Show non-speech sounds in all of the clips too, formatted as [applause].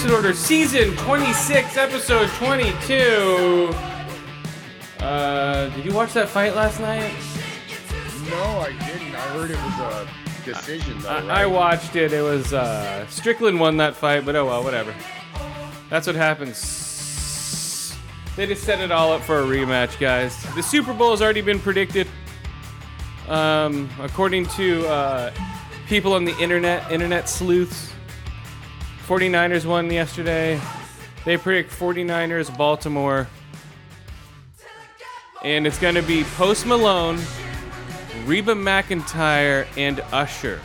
Deficit Order, season 26, episode 22. Uh, did you watch that fight last night? No, I didn't. I heard it was a decision, though. I, right? I watched it. It was uh, Strickland won that fight, but oh well, whatever. That's what happens. They just set it all up for a rematch, guys. The Super Bowl has already been predicted. Um, according to uh, people on the internet, internet sleuths, 49ers won yesterday. They predict 49ers, Baltimore. And it's going to be Post Malone, Reba McEntire, and Usher.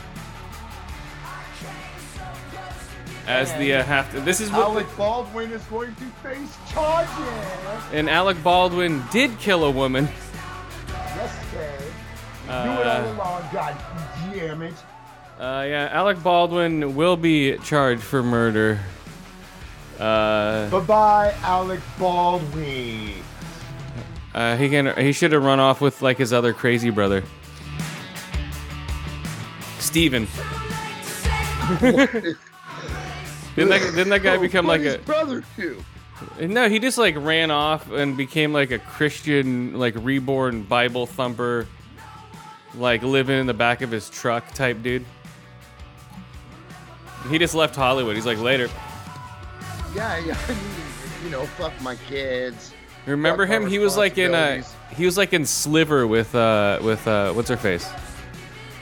As the uh, half. This is what. Alec Baldwin is going to face charges. and Alec Baldwin did kill a woman. Yes, sir. Do it Uh, all along, God damn it. Uh, yeah, Alec Baldwin will be charged for murder. Uh, Bye bye, Alec Baldwin. uh, he can. He should have run off with like his other crazy brother, Stephen. [laughs] Didn't that, didn't that guy become like a? brother too. No, he just like ran off and became like a Christian, like reborn Bible thumper, like living in the back of his truck type dude. He just left Hollywood. He's like later. Yeah, yeah. [laughs] I mean, you know, fuck my kids. Remember Fuck him? He was like in uh he was like in Sliver with uh with uh what's her face?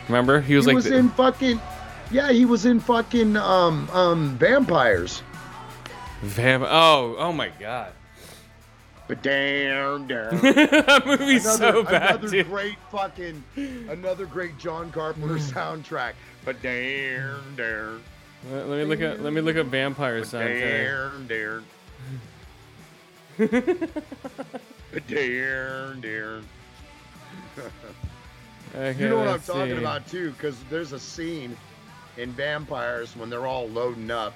Remember? He was like he like was the- in fucking. Yeah, he was in fucking um um vampires. Vam- Oh, oh my god. But damn, damn. [laughs] that movie's another, so bad, another dude. great fucking, another great John Carpenter soundtrack. But damn, damn, Let, let me look at let me look at Vampire soundtrack. damn, damn. But [laughs] damn, damn. Okay, You know what I'm talking see. about too, because there's a scene in Vampires when they're all loading up,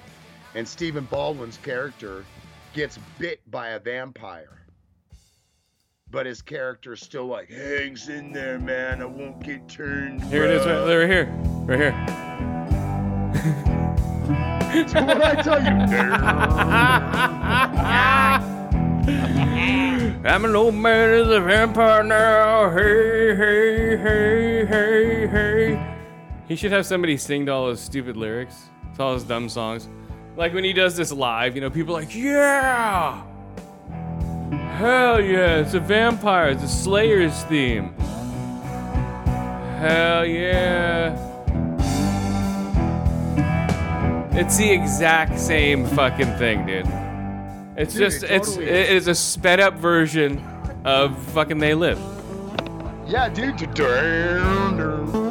and Stephen Baldwin's character gets bit by a vampire. But his character's still like, hangs in there, man. I won't get turned. Here it is, right, bruh." right here, right here. [laughs] What I tell you, I'm an old man as a vampire now. Hey, hey, hey, hey, hey. He should have somebody sing to all his stupid lyrics, to all his dumb songs. Like when he does this live, you know, people are like, yeah! Hell yeah, it's a vampire, it's a Slayer's theme. Hell yeah. It's the exact same fucking thing, dude. It's Dude, just it it's totally it is a sped up version of fucking They Live. yeah, dude.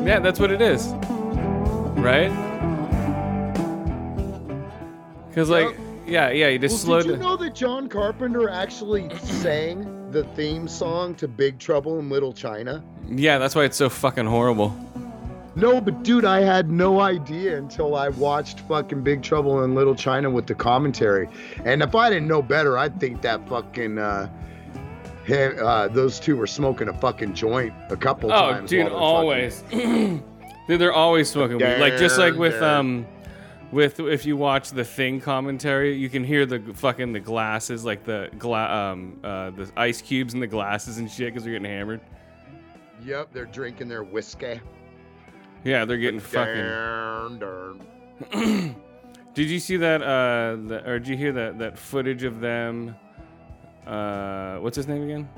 Yeah, that's what it is. Right? Cause like Yep. yeah, yeah, you just Well, slowed did you know that John Carpenter actually sang the theme song to Big Trouble in Little China? Yeah, that's why it's so fucking horrible. No, but dude, I had no idea until I watched fucking Big Trouble in Little China with the commentary. And if I didn't know better, I'd think that fucking uh, he- uh those two were smoking a fucking joint a couple Oh, times. dude, while they're always. [clears throat] dude, they're always smoking weed. Like just like with um with if you watch the thing commentary, you can hear the fucking the glasses, like the gla- um uh the ice cubes in the glasses and shit because they're getting hammered. Yep, they're drinking their whiskey. Yeah, they're getting fucking. [clears throat] Did you see that? Uh, the, or did you hear that that footage of them? Uh, what's his name again?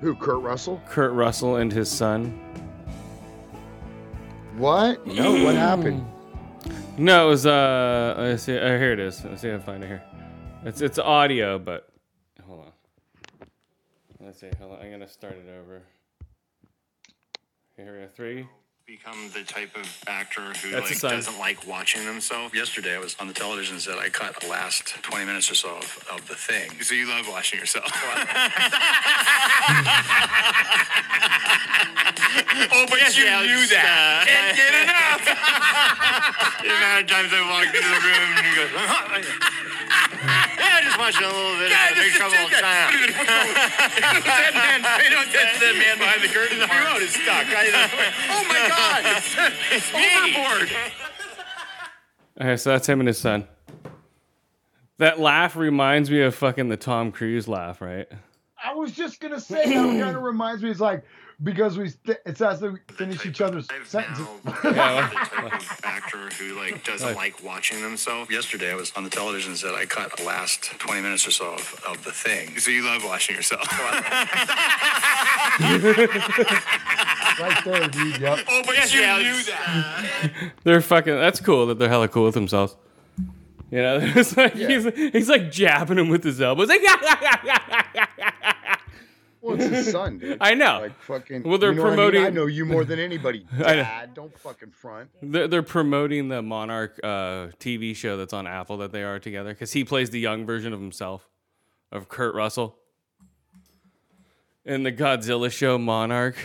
Who? Kurt Russell? Kurt Russell and his son. What? [clears throat] No, what happened? No, it was uh. Let's see. Uh, here it is. Let's see if I can find it here. It's it's audio, but hold on. Let's see. Hold on. I'm gonna start it over. Here we go. Three. become the type of actor who That's like doesn't like watching himself. Yesterday, I was on the television and said I cut the last 20 minutes or so of, of the thing. So you love watching yourself. [laughs] [laughs] oh, but you knew that. Uh, Can't get [laughs] enough. the amount of times I walked into the room and he goes, uh-huh. Yeah, I just watching a little bit of Big Trouble in China. Dead man, you know, dead, dead man behind the curtain. [laughs] The remote is stuck. oh my God! It's, overboard. Okay, so that's him and his son. That laugh reminds me of fucking the Tom Cruise laugh, right? I was just gonna say that kind of reminds me. It's like because we st- it's as we finish each other's sentences. [laughs] Yeah, the type of actor who like doesn't like watching themselves. Yesterday, I was on the television and said I cut the last 20 minutes or so of, of the thing. So you love watching yourself. [laughs] right there, dude. Yep. Oh, but yes, you knew that. they're fucking. That's cool that they're hella cool with themselves. You know, [laughs] it's like he's he's like jabbing him with his elbows. Like, Well, it's his son, dude. [laughs] I know. Like fucking. Well, they're you know what I mean? promoting- I know you more than anybody. [laughs] Dad, don't fucking front. They're, they're promoting the Monarch uh, TV show that's on Apple that they are together because he plays the young version of himself, of Kurt Russell. In the Godzilla show Monarch.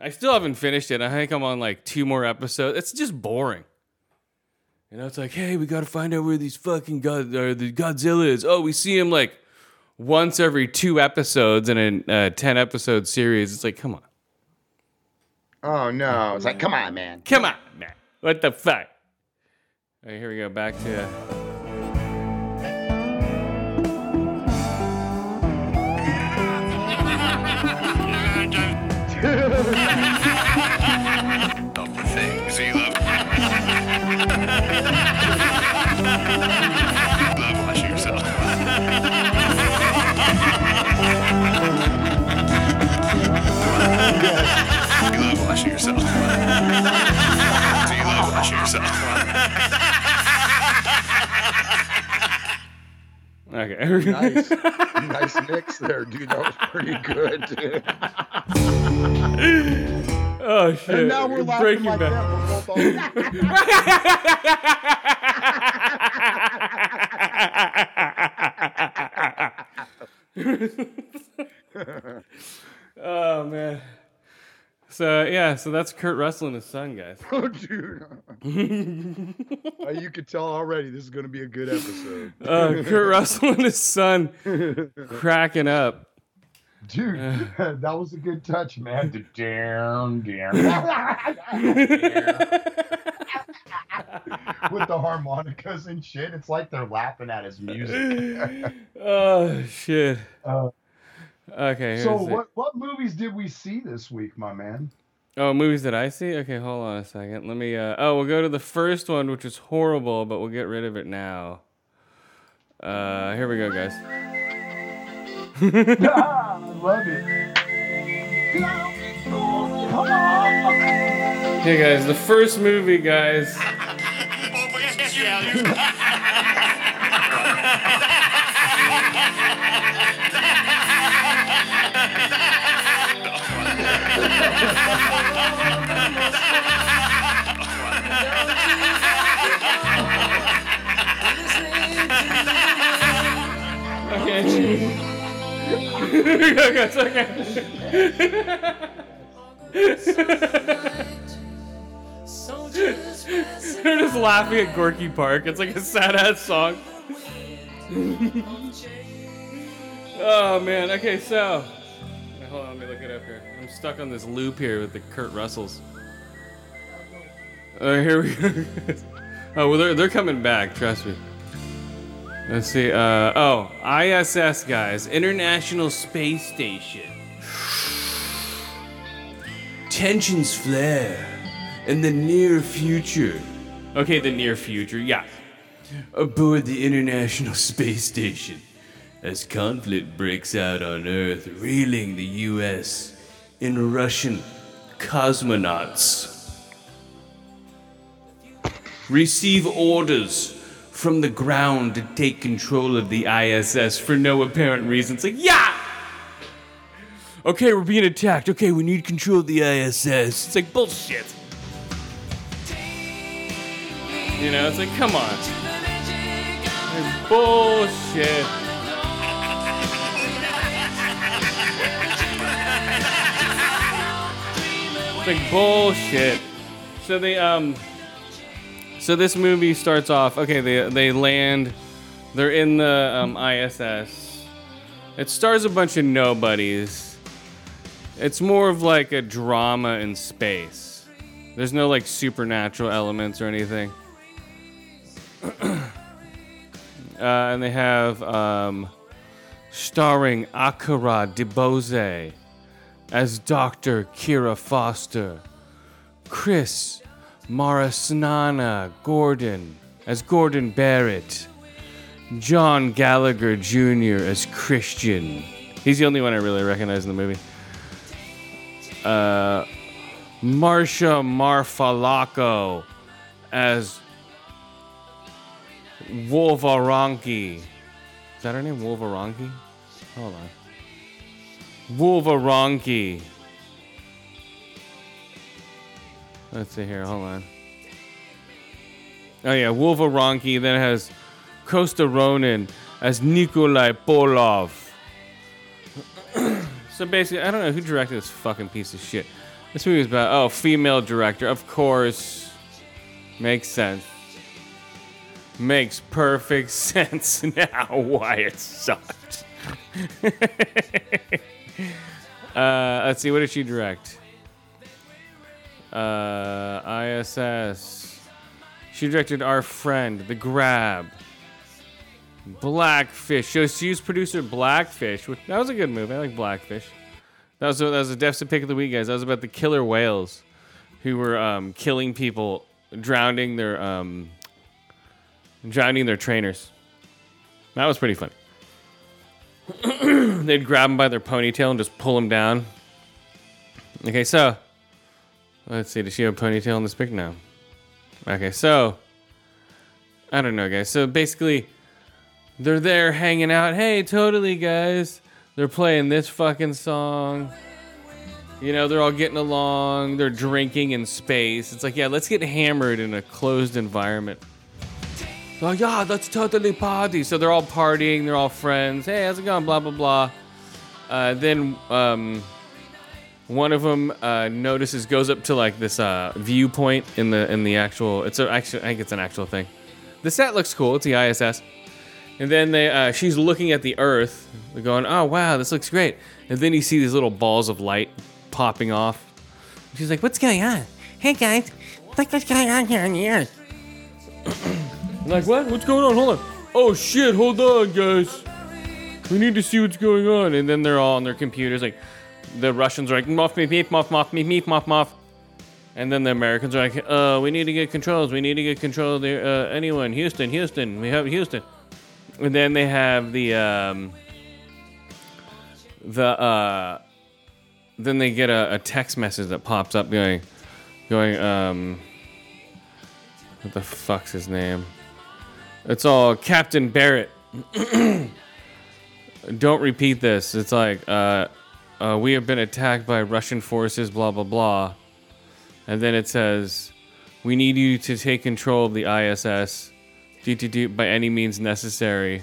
I still haven't finished it. I think I'm on like two more episodes. It's just boring. You know, it's like, hey, we got to find out where these fucking God, or the Godzilla is. Oh, we see him like once every two episodes in a uh, 10 episode series. It's like, come on. Oh no! It's like, come on, man. Come on, man. What the fuck? All right, here we go. Back to. You love washing yourself. so you love washing yourself. Okay. here we go. Nice, [laughs] nice mix there, dude. That was pretty good. Oh shit. And now we're laughing Breaking like Bad. that. We're both all- [laughs] Oh man. So yeah, so that's Kurt Russell and his son, guys. [laughs] oh, dude. [laughs] Uh, you could tell already this is going to be a good episode. [laughs] Uh, Kurt Russell and his son cracking up. Dude, that was a good touch, man. The down, down. With the harmonicas and shit, it's like they're laughing at his music. Oh shit. Uh, Okay. so, here's it. what what movies did we see this week, my man? Oh, movies that I see? Okay, hold on a second. Let me. Uh, oh, we'll go to the first one, which is horrible, but we'll get rid of it now. Uh, here we go, guys. [laughs] Ah, [laughs] I love it. Hey guys, the first movie, guys. [laughs] Okay. it's okay. They're just laughing at Gorky Park. It's like a sad ass song. [laughs] oh man. Okay, so hold on. Let me look it up here. Stuck on this loop here with the Kurt Russells. Uh, here we go. [laughs] oh well, they're they're coming back. Trust me. Let's see. Uh, oh, ISS guys, International Space Station. Tensions flare in the near future. Okay, the near future, yeah. Aboard the International [laughs] Space Station, as conflict breaks out on Earth, reeling the U.S. in Russian cosmonauts. Receive orders from the ground to take control of the ISS for no apparent reason. It's like, yeah! Okay, we're being attacked. Okay, we need control of the ISS. It's like bullshit. You know, it's like, come on. It's bullshit. Like bullshit. So they um so this movie starts off okay they they land They're in the um, ISS. It stars a bunch of nobodies. It's more of like a drama in space. There's no like supernatural elements or anything. [clears throat] uh, and they have um, starring Akira DeBose as Dr. Kira Foster, Chris Marasnana Gordon as Gordon Barrett, John Gallagher Jr. as Christian. He's the only one I really recognize in the movie. Uh, Marsha Marfalaco as Wolvaronki. Is that her name? Wolvaronki? Hold on. Wolvaronki. Let's see here. Hold on. Oh yeah, Wolveronki. Then has Costa Ronin as Nikolai Polov. [clears throat] so basically, I don't know who directed this fucking piece of shit. This movie is about oh female director. Of course, makes sense. Makes perfect [laughs] sense now why it sucked. [laughs] uh, let's see, what did she direct? Uh, ISS. She directed Our Friend, The Grab, Blackfish. So she was producer Blackfish. Which, that was a good movie. I like Blackfish. That was a, that was a deficit pick of the week, guys. That was about the killer whales who were um, killing people, drowning their um, drowning their trainers. That was pretty fun. [clears throat] They'd grab them by their ponytail and just pull them down. Okay, so let's see. Does she have a ponytail in this pic now? Okay, so I don't know, guys. So basically, they're there hanging out. Hey, totally, guys. They're playing this fucking song. You know, they're all getting along. They're drinking in space. It's like, yeah, let's get hammered in a closed environment. Oh yeah, that's totally party. So they're all partying. They're all friends. Hey, how's it going? Blah blah blah. Uh, then um, one of them uh, notices goes up to like this uh, viewpoint in the in the actual. It's a, actually I think it's an actual thing. The set looks cool. It's the ISS. And then they, uh, she's looking at the Earth, going, "Oh wow, this looks great." And then you see these little balls of light popping off. She's like, "What's going on? Hey guys, look what's going on here on the Earth." [clears throat] I'm like, what? What's going on? Hold on. Oh shit! Hold on, guys. We need to see what's going on. And then they're all on their computers, like the Russians are like, "Moff me, meep, moff, moff me, meep, moff, moff." And then the Americans are like, "Uh, we need to get controls. We need to get control of the uh, anyone. Houston, Houston. We have Houston." And then they have the um, the uh, then they get a, a text message that pops up going, going um, what the fuck's his name? It's all Captain Barrett. [clears throat] Don't repeat this. It's like, uh, uh, we have been attacked by Russian forces, blah, blah, blah. And then it says, we need you to take control of the ISS by any means necessary.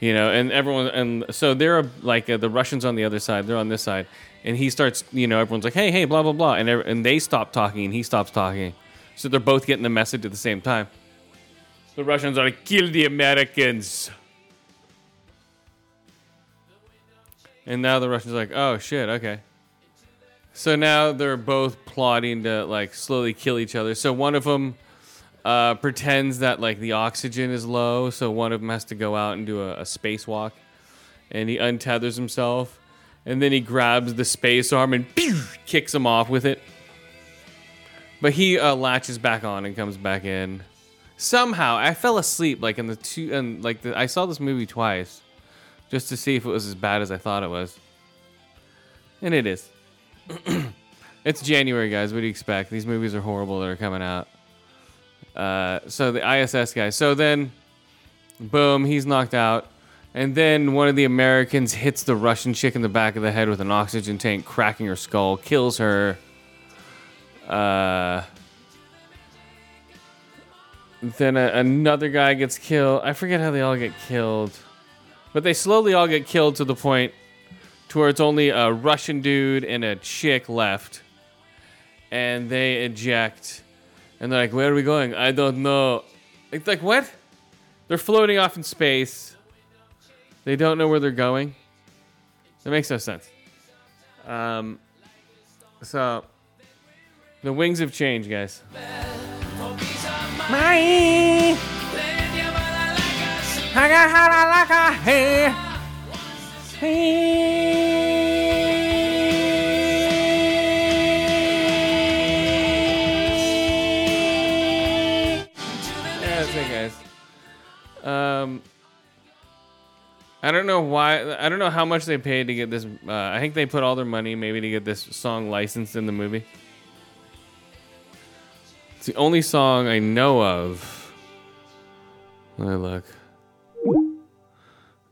You know, and everyone, and so they're like uh, the Russians on the other side, they're on this side. And he starts, you know, everyone's like, hey, hey, blah, blah, blah. And, and they stop talking and he stops talking. So they're both getting the message at the same time. The Russians are like, kill the Americans. And now the Russians are like, oh shit, okay. So now they're both plotting to like slowly kill each other. So one of them uh, pretends that like the oxygen is low, so one of them has to go out and do a, a spacewalk, and he untethers himself, and then he grabs the space arm and pew, kicks him off with it. But he uh, latches back on and comes back in. Somehow, I fell asleep like in the two and like the, I saw this movie twice, just to see if it was as bad as I thought it was. And it is. [clears throat] it's January, guys. What do you expect? These movies are horrible that are coming out. Uh, so the ISS guy. So then, boom, he's knocked out. And then one of the Americans hits the Russian chick in the back of the head with an oxygen tank, cracking her skull, kills her. Uh, then a, another guy gets killed. I forget how they all get killed, but they slowly all get killed to the point to where it's only a Russian dude and a chick left, and they eject, and they're like, "Where are we going? I don't know." It's like what? they're floating off in space. They don't know where they're going. That makes no sense. Um, so the wings have changed, guys. Yeah, that's it, guys. Um, I don't know why. I don't know how much they paid to get this. Uh, I think they put all their money maybe to get this song licensed in the movie. It's the only song I know of. Let me look.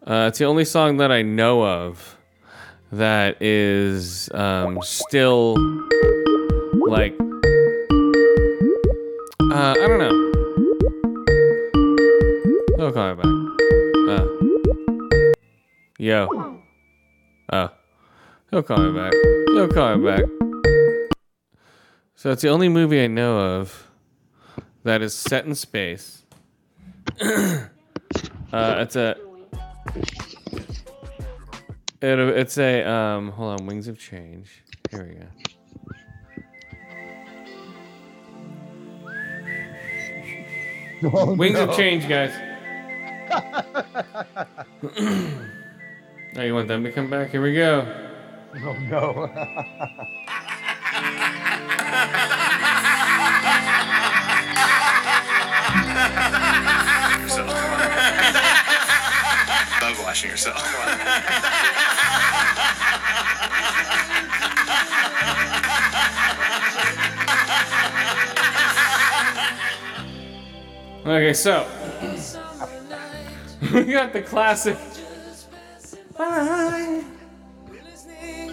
Uh, it's the only song that I know of that is um, still like. Uh, I don't know. He'll call me back. Uh. Yo. Oh. He'll call me back. He'll call me back. So it's the only movie I know of that is set in space. [coughs] uh, it's a. It, it's a um. Hold on, Wings of Change. Here we go. Oh, Wings no. of Change, guys. [laughs] oh, you want them to come back? Here we go. Oh no. [laughs] Love yourself. [laughs] Okay, so [laughs] we got the classic. Fly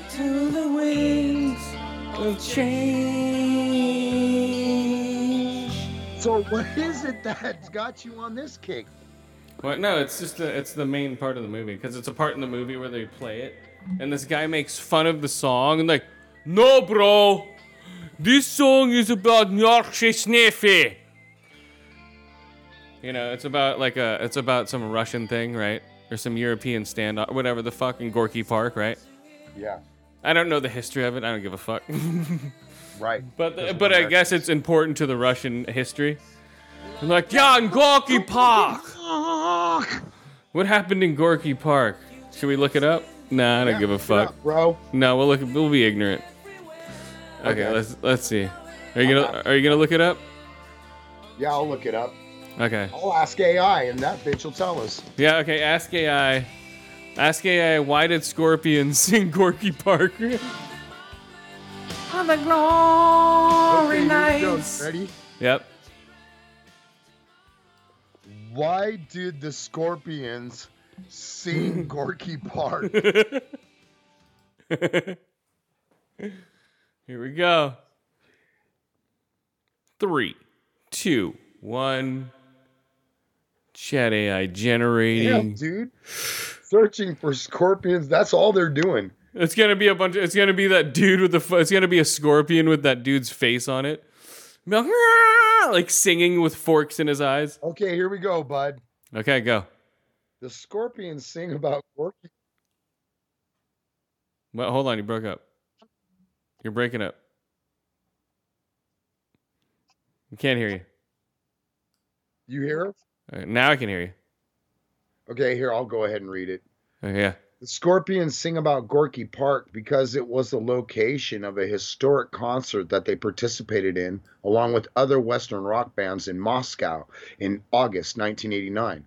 to the wings of change. So what is it that's got you on this kick? Well, no, it's just the it's the main part of the movie because it's a part in the movie where they play it, and this guy makes fun of the song and like, no, bro, this song is about Yorkshire Sniffy. You know, it's about like a it's about some Russian thing, right? Or some European standoff, whatever the fuck in Gorky Park, right? Yeah, I don't know the history of it. I don't give a fuck. [laughs] right. But Doesn't but I guess it's important to the Russian history. I'm like, yeah, in Gorky Park. What happened in Gorky Park? Should we look it up? Nah, I don't Yeah, give a fuck. up, bro. No, we'll look. We'll be ignorant. Okay, Okay. let's let's see. Are you gonna Are you gonna look it up? Yeah, I'll look it up. Okay. I'll ask AI, and that bitch will tell us. Yeah. Okay. Ask AI. Ask AI. Why did scorpions [laughs] sing Gorky Park? [laughs] On the glory Okay, here we go. nights. Ready? Yep. Why did the Scorpions sing [laughs] Gorky Park? [laughs] Here we go. Three, two, one. Chat AI generating. yeah, dude. Searching for scorpions. That's all they're doing. It's gonna be a bunch. Of, it's gonna be that dude with the. It's gonna be a scorpion with that dude's face on it, like, [laughs] like singing with forks in his eyes. Okay, here we go, bud. Okay, go. The scorpions sing about Gorky. Well, hold on, you broke up. You're breaking up. I can't hear you. You hear? right, uh, now I can hear you. Okay, here I'll go ahead and read it. Okay, yeah. The Scorpions sing about Gorky Park because it was the location of a historic concert that they participated in, along with other Western rock bands in Moscow in August 1989.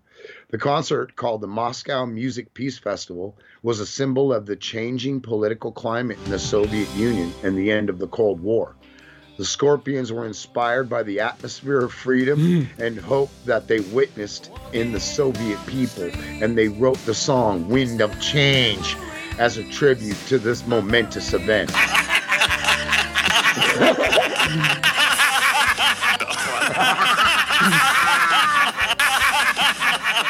The concert, called the Moscow Music Peace Festival, was a symbol of the changing political climate in the Soviet Union and the end of the Cold War. The Scorpions were inspired by the atmosphere of freedom hmm. and hope that they witnessed in the Soviet people, and they wrote the song Wind of Change as a tribute to this momentous event. [laughs]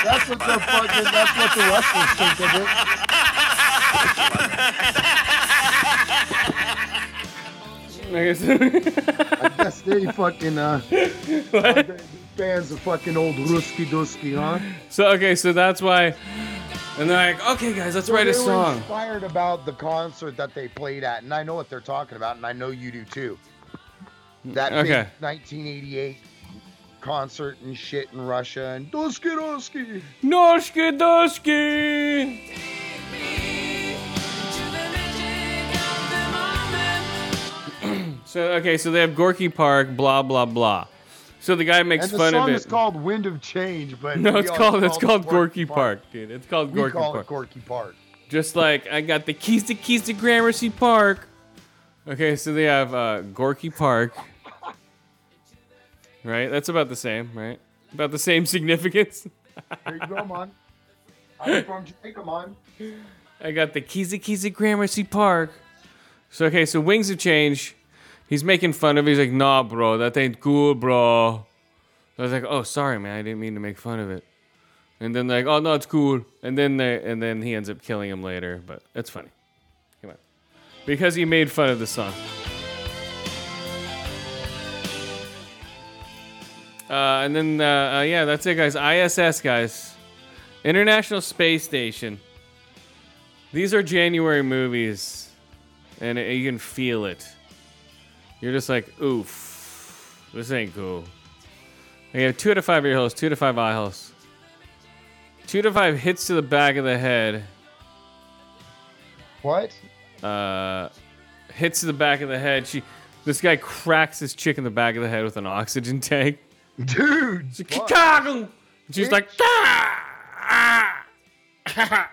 That's what the fucking. That's what the Westerners think of it. [laughs] I guess. [laughs] I guess they fucking uh, What? fans of fucking old Ruski Dusky, huh? So okay, so that's why. And they're like, okay, guys, let's write a they were song. inspired about the concert that they played at, and I know what they're talking about, and I know you do too. That Okay. big 1988 concert and shit in Russia, and Dusky Dusky. Noshki doshki. So okay, so they have Gorky Park, blah blah blah. So the guy makes And the fun song of is it. called Wind of Change, but no, it's all called it's call called Gorky Park, dude. It's called We Gorky call Park. it Gorky Park. Just like I got the keys to keys to Gramercy Park. Okay, so they have uh, Gorky Park. [laughs] Right, that's about the same, right? About the same significance. There you go, [laughs] man. I'm from Jamaica, man. I got the keys to keys to Gramercy Park. So okay, so Wings of Change. He's making fun of. it. He's like, "Nah, bro, that ain't cool, bro." I was like, "Oh, sorry, man. I didn't mean to make fun of it." And then like, "Oh no, it's cool." And then they, and then he ends up killing him later. But it's funny. Come on, because he made fun of the song. Uh, and then uh, uh, yeah, that's it, guys. ISS, guys, International Space Station. These are January movies, and it, you can feel it. You're just like, oof, this ain't cool. You have two out of five ear holes, two of five eye holes. Two of five hits to the back of the head. What? Uh, hits to the back of the head. She, this guy cracks this chick in the back of the head with an oxygen [laughs] tank. Dude! She's like, And she's like, "Ah! Ah!"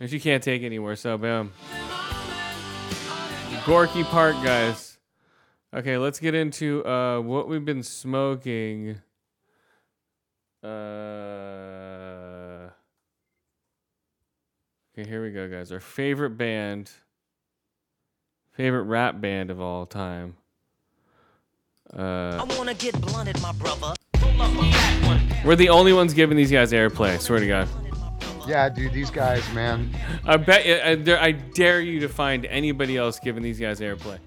and she can't take it anymore. So boom. Gorky Park, guys. Okay, let's get into uh, what we've been smoking. Uh, okay, here we go, guys. Our favorite band, favorite rap band of all time. Uh, I wanna get blunted, my brother. we're the only ones giving these guys airplay. Swear to God. Yeah, dude, these guys, man. I bet you, I I dare you to find anybody else giving these guys airplay.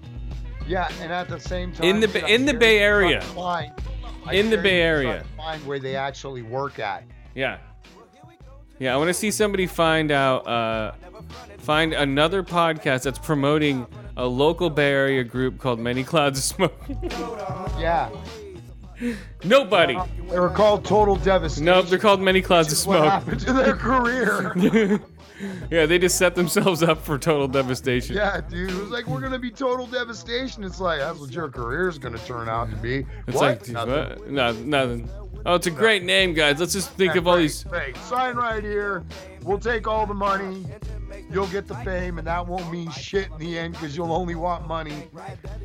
Yeah, and at the same time, In the dude, Ba- I in the Bay Area. Find, In the Bay you to try Area. Find where they actually work at. Yeah. Yeah, I want to see somebody find out, uh, find another podcast that's promoting a local Bay Area group called Many Clouds of Smoke. [laughs] Yeah. Nobody. They were called Total Devastation. Nope, they're called Many Clouds of Smoke. What happened to their career? [laughs] Yeah, they just set themselves up for total devastation. yeah, dude. It was like, we're going to be Total Devastation. It's like, that's what your career is going to turn out to be. It's what? like, Nothing. what? No, nothing. Oh, it's a great name, guys. Let's just think Yeah, of all great, these. great. Sign right here. We'll take all the money. You'll get the fame, and that won't mean shit in the end because you'll only want money.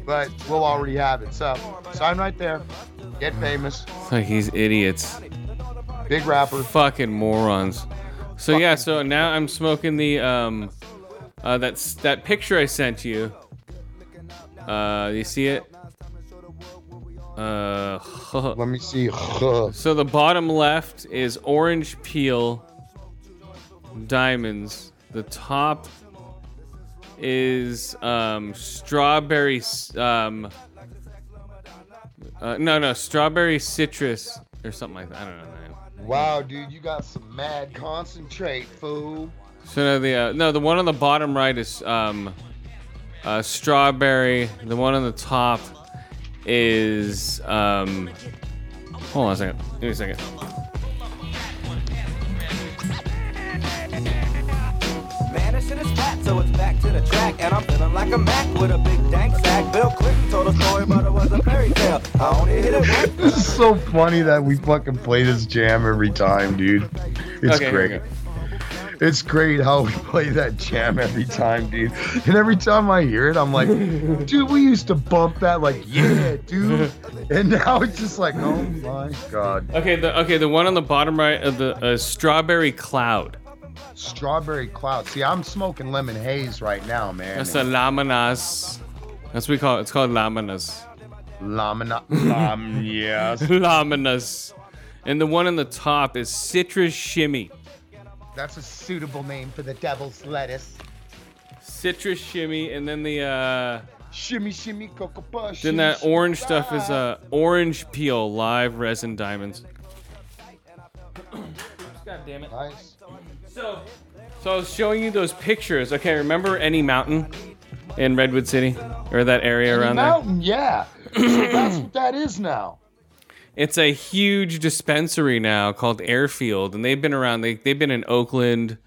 But we'll already have it. So sign right there. Get famous. It's like these idiots. Big rapper. fucking morons. So yeah, so now I'm smoking the um uh that's that picture I sent you. Uh you see it? Uh [laughs] Let me see. [laughs] so the bottom left is orange peel diamonds. The top is um strawberry um uh, no no strawberry citrus or something like that. I don't know. Wow, dude, you got some mad concentrate, fool. So no, the uh, no, the one on the bottom right is um, uh, strawberry. The one on the top is um. Hold on a second. Give me a second. Man, this shit is so it's back to the track. And I'm feeling like a Mac with a big dank sack. Bill Clinton told a story, but it was a fairy tale. I only hit it once. [laughs] This is so funny that we fucking play this jam every time, dude. It's Okay, great. It's great how we play that jam every time, dude. And every time I hear it, I'm like, [laughs] dude, we used to bump that like, yeah, [laughs] dude. And now it's just like, oh my god. Okay, the okay, the one on the bottom right of the uh, strawberry cloud. Strawberry cloud. See, I'm smoking lemon haze right now, man. That's a laminas. That's what we call it. It's called laminas. Lamina. [laughs] Lam, yes. laminas. And the one on the top is citrus shimmy. That's a suitable name for the devil's lettuce. citrus shimmy, and then the uh, Shimmy, shimmy, cocoa puff. then that orange stuff is ride. uh orange peel live resin diamonds. God damn it. Nice. So, so I was showing you those pictures. Okay, remember any mountain in Redwood City or that area Any around there? mountain, yeah. so that's what that is now. [clears throat] It's a huge dispensary now called Airfield, and they've been around. They they've been in Oakland,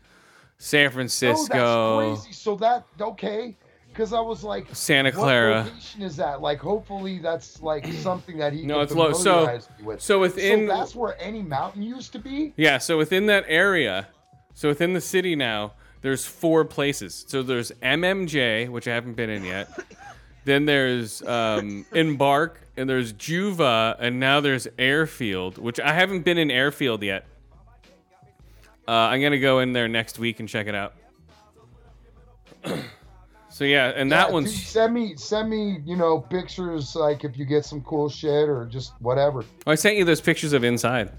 San Oh, Francisco. that's crazy. So that okay? Because I was like, Santa Clara. what Clara. location is that? Like, hopefully that's like [clears throat] something that he No, it's low. So, with. so within so that's where any mountain used to be. yeah, so within that area, so within the city now, there's four places. So there's MMJ, which I haven't been in yet. [laughs] then there's um, Embark, and there's Juva, and now there's Airfield, which I haven't been in Airfield yet. Uh, I'm gonna go in there next week and check it out. [clears throat] so yeah, and that Yeah, one's dude, send me send me you know pictures like if you get some cool shit or just whatever. Oh, I sent you those pictures of inside.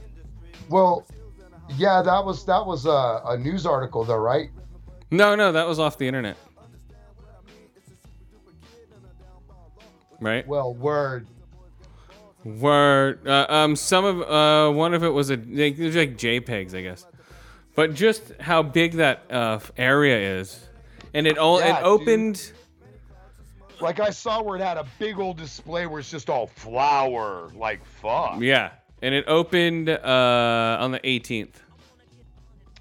Well, yeah, that was that was a, a news article though, right? No, no, that was off the internet. Right? Well, word. Word. Uh, um, some of uh, one of it was a like, it was like JPEGs, I guess. But just how big that uh, area is, and it all Yeah, it dude. opened. Like I saw where it had a big old display where it's just all flower. Like fuck. Yeah, and it opened uh, on the 18th.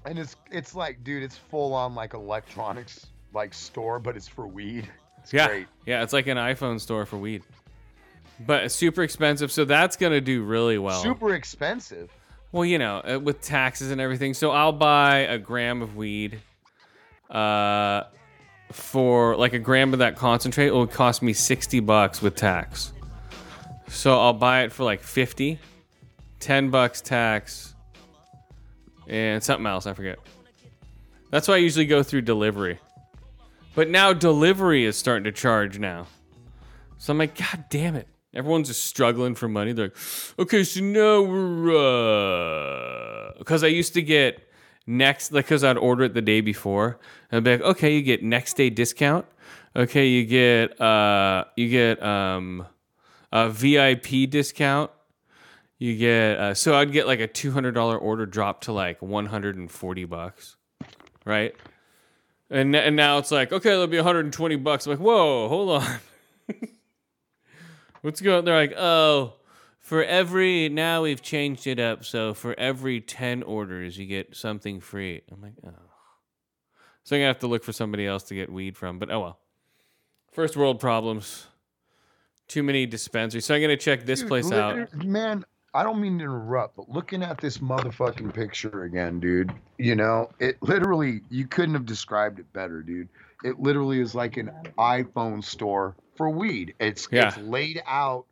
And it's it's like, dude, it's full on like electronics like store, but it's for weed. It's Yeah, great. yeah, it's like an iPhone store for weed, but it's super expensive. So that's gonna do really well. Super expensive. Well, you know, uh, with taxes and everything. So I'll buy a gram of weed. Uh, for like a gram of that concentrate, it will cost me sixty bucks with tax. So I'll buy it for like 50, 10 bucks tax, and something else I forget. That's why I usually go through delivery. But now delivery is starting to charge now. So I'm like, God damn it. Everyone's just struggling for money. They're like, okay, so now we're uh because I used to get next like because I'd order it the day before. And I'd be like, okay, you get next day discount. Okay, you get uh you get um a VIP discount. You get uh, so I'd get like a two hundred dollar order dropped to like one hundred and forty bucks, right? And and now it's like okay, it'll be one hundred and twenty bucks. I'm like, whoa, hold on. [laughs] What's going? on? They're like, oh, for every now we've changed it up. So for every ten orders, you get something free. I'm like, oh. So I'm gonna have to look for somebody else to get weed from. But oh well. First world problems. Too many dispensaries. So I'm gonna check this Dude, place out. Man, I don't mean to interrupt, but looking at this motherfucking picture again, dude, you know, it literally, you couldn't have described it better, dude. It literally is like an iPhone store for weed. It's, Yeah. it's laid out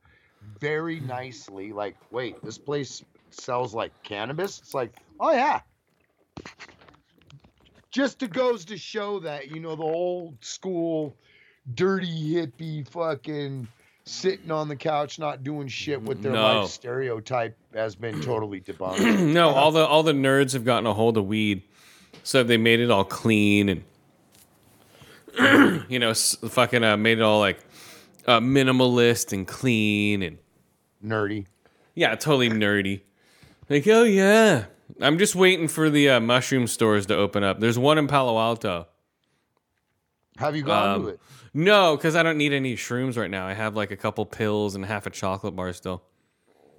very nicely. Like, wait, this place sells like cannabis? It's like, oh, yeah. Just it goes to show that, you know, the old school, dirty hippie fucking sitting on the couch not doing shit with their No. life stereotype has been totally debunked. [clears throat] no, all the all the nerds have gotten a hold of weed, so they made it all clean and [clears throat] you know, fucking uh, made it all like uh, minimalist and clean and Nerdy. yeah, totally nerdy. Like, oh yeah, I'm just waiting for the uh, mushroom stores to open up. There's one in Palo Alto. Have you gone Um, to it? No, because I don't need any shrooms right now. I have like a couple pills and half a chocolate bar still.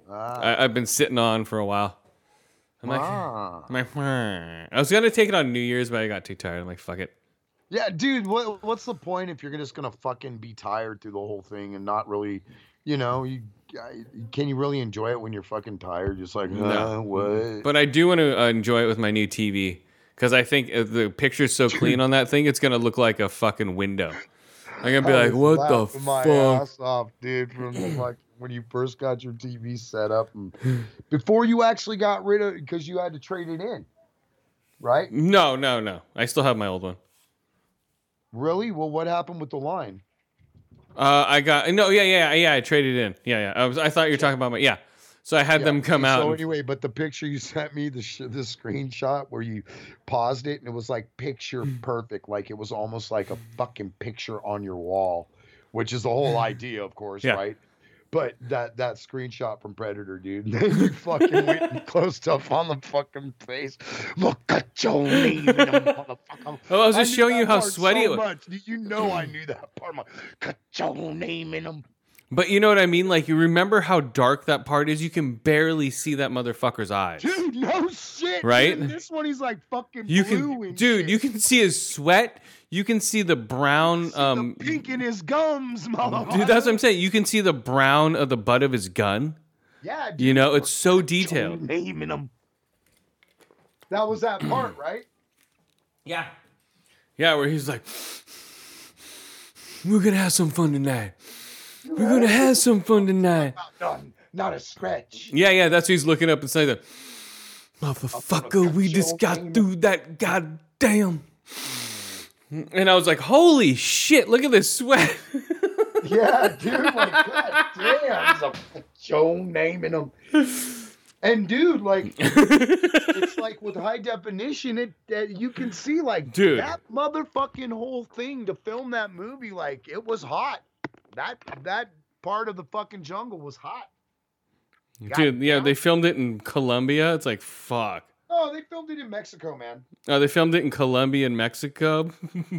Ah, I, I've been sitting on for a while. I'm like, ah. I'm like, "Hmm." I was gonna take it on New Year's, but I got too tired. I'm like, fuck it. Yeah, dude, what what's the point if you're just gonna fucking be tired through the whole thing and not really, you know, you can you really enjoy it when you're fucking tired? Just like, No. huh, what? But I do want to uh, enjoy it with my new TV because I think the picture's so clean on that thing, it's gonna look like a fucking window. I'm gonna be I like, what the my fuck? ass off, dude, from like [laughs] when you first got your TV set up and before you actually got rid of because you had to trade it in, right? No, no, no. I still have my old one. Really? Well, what happened with the line? Uh, I got no, yeah, yeah, yeah. I traded in. Yeah, yeah. I was. I thought you were talking about my. Yeah. So I had Yeah, them come out. So anyway, but the picture you [laughs] sent me, the sh- the screenshot where you paused it and it was like picture Mm. perfect, like it was almost like a fucking picture on your wall, which is the whole [laughs] idea, of course, Yeah. right? But that that screenshot from Predator, dude, [laughs] you fucking went and closed up on the fucking face. Look at your name, in them motherfucker. Oh, I was just knew showing you how sweaty so it was. much. You know, I [clears throat] knew that part. Like, cut your name in them. But you know what I mean? Like you remember how dark that part is? You can barely see that motherfucker's eyes. [laughs] Dude, no shit. Right? dude. This one, he's like fucking You blue can and dude, shit. you can see his sweat. You can see the brown See um the pink in his gums, motherfucker. Dude, that's what I'm saying. You can see the brown of the butt of his gun. Yeah, dude. You know, it's so detailed. naming them. That was that part, right? [clears throat] Yeah. Yeah, where he's like, We're gonna have some fun tonight. We're gonna have some fun tonight. Done. Not a scratch. Yeah, yeah, that's what he's looking up and saying that. Motherfucker, we just got through that goddamn. Mm. And I was like, holy shit, look at this sweat. [laughs] Yeah, dude. Like, God damn. He's like, Joe naming them. And dude, like, it's like with high definition, it that you can see like Dude. that motherfucking whole thing to film that movie. Like, it was hot. That that part of the fucking jungle was hot. Dude, yeah, damn. they filmed it in Colombia. It's like, fuck. Oh, they filmed it in Mexico, man. Oh, they filmed it in Colombia and Mexico. [laughs]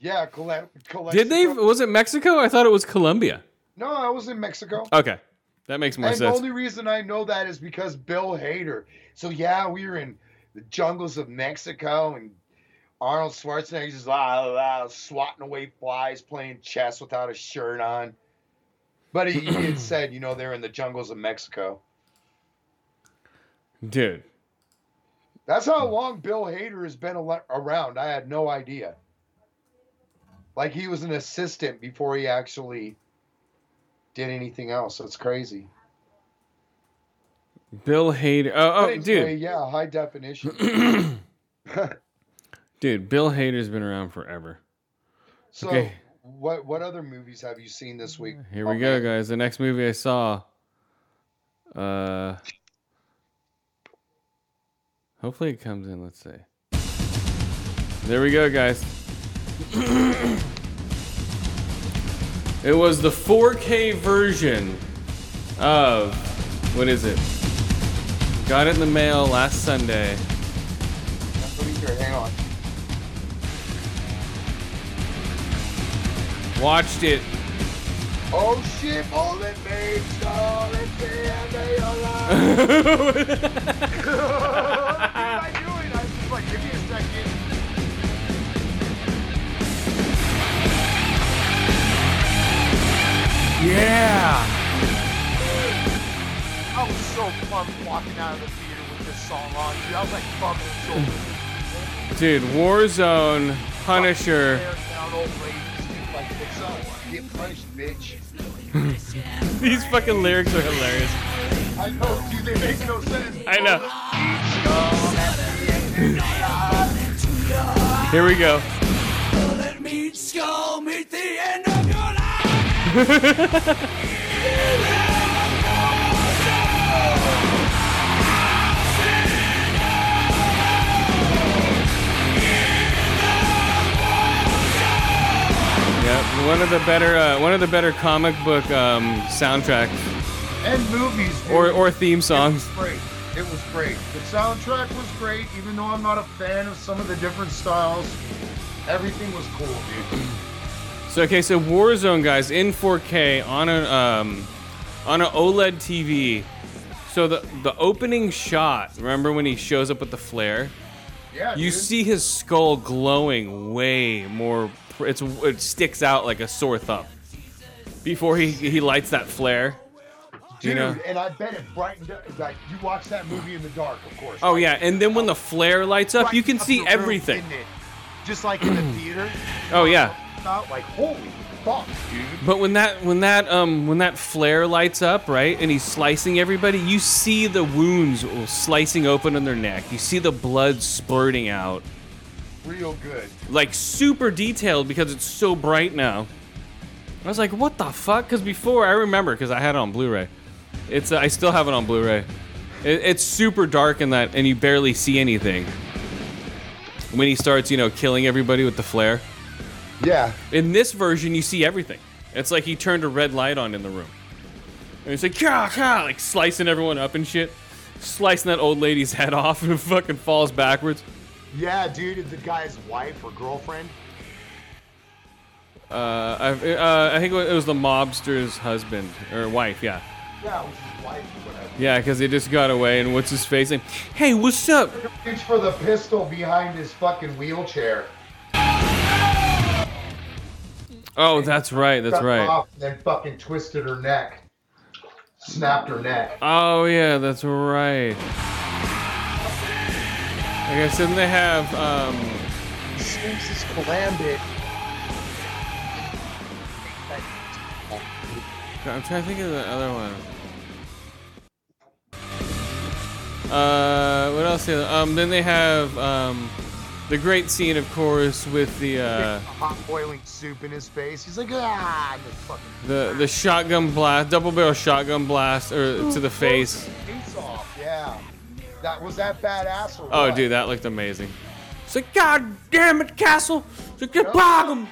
Yeah, Cole- Cole- Did they? Was it Mexico? I thought it was Colombia. No, I was in Mexico. Okay, that makes more and the only reason I know that is because Bill Hader. So yeah, we were in the jungles of Mexico, and Arnold Schwarzenegger's just ah, ah, swatting away flies, playing chess without a shirt on. But he, he had [clears throat] said, you know, they're in the jungles of Mexico. Dude, That's how long Bill Hader has been al- around. I had no idea. Like he was an assistant before he actually did anything else. That's crazy. Bill Hader. Oh, oh anyway, dude, yeah, high definition. [clears throat] [laughs] dude, Bill Hader's been around forever. So, Okay. what what other movies have you seen this week? Here Oh, we go, guys. The next movie I saw. Uh, hopefully it comes in. Let's see. There we go, guys. it was the 4K version of what is it? Got it in the mail last Sunday. Let me hear. Hang on. Watched it. Oh shit! Oh, let me go. Let me be alive. what am I doing? I was [laughs] just like, give me a second. Yeah. I was so pumped walking out of the theater with this song on. Dude, I was like bumping shoulders. Dude, Warzone, Punisher. Like it's Get punished, bitch. [laughs] These fucking lyrics are hilarious. I know, dude, they make no sense. I know. [laughs] Here we go. [laughs] Yep, one of the better, uh, one of the better comic book um, soundtracks And movies, dude. or or theme It songs. was great. It was great. The soundtrack was great, even though I'm not a fan of some of the different styles. Everything was cool, dude. [clears throat] So okay, so Warzone guys in 4K on a um, on an OLED TV. So the the opening shot, remember when he shows up with the flare? Yeah, You dude. see his skull glowing way more. It's it sticks out like a sore thumb. Before he he lights that flare. Dude, you know? and I bet it brightened up. Like, you watched that movie in the dark, of course. Oh right? yeah, and then when the flare lights up, you can up see room, everything. it? Just like in the [clears throat] theater. Oh yeah. About like, holy fuck, dude. But when that when that um when that flare lights up, right, and he's slicing everybody, you see the wounds slicing open on their neck. You see the blood spurting out. Real good. Like super detailed because it's so bright now. I was like, what the fuck? Because before I remember, because I had it on Blu-ray. It's uh, I still have it on Blu-ray. It, it's super dark in that, and you barely see anything. When he starts, you know, killing everybody with the flare. Yeah. In this version, you see everything. It's like he turned a red light on in the room. And he's like, Kah, kah, like slicing everyone up and shit. Slicing that old lady's [laughs] head off and it fucking falls backwards. Yeah, dude, the guy's wife or girlfriend? Uh, I, uh, I think it was the mobster's husband or wife, yeah. Yeah, it was his wife or whatever. Yeah, because they just got away, and what's his face? Like, hey, what's up? Reach for the pistol behind his fucking wheelchair. Oh, that's right, that's right. Off, and then fucking twisted her neck. Snapped her neck. Oh, yeah, that's right. I guess then they have, um, Sphinx's Calambit. I'm trying to think of the other one. Uh, what else? Um, then they have, um, the great scene, of course, with the, uh, hot boiling soup in his face. He's like, ah, the fucking the, the shotgun blast, double barrel shotgun blast, or to the face. face off. Yeah, that was that badass. Or Oh, what? dude, that looked amazing. It's like, God damn it, Castle! It's like, get bog 'em!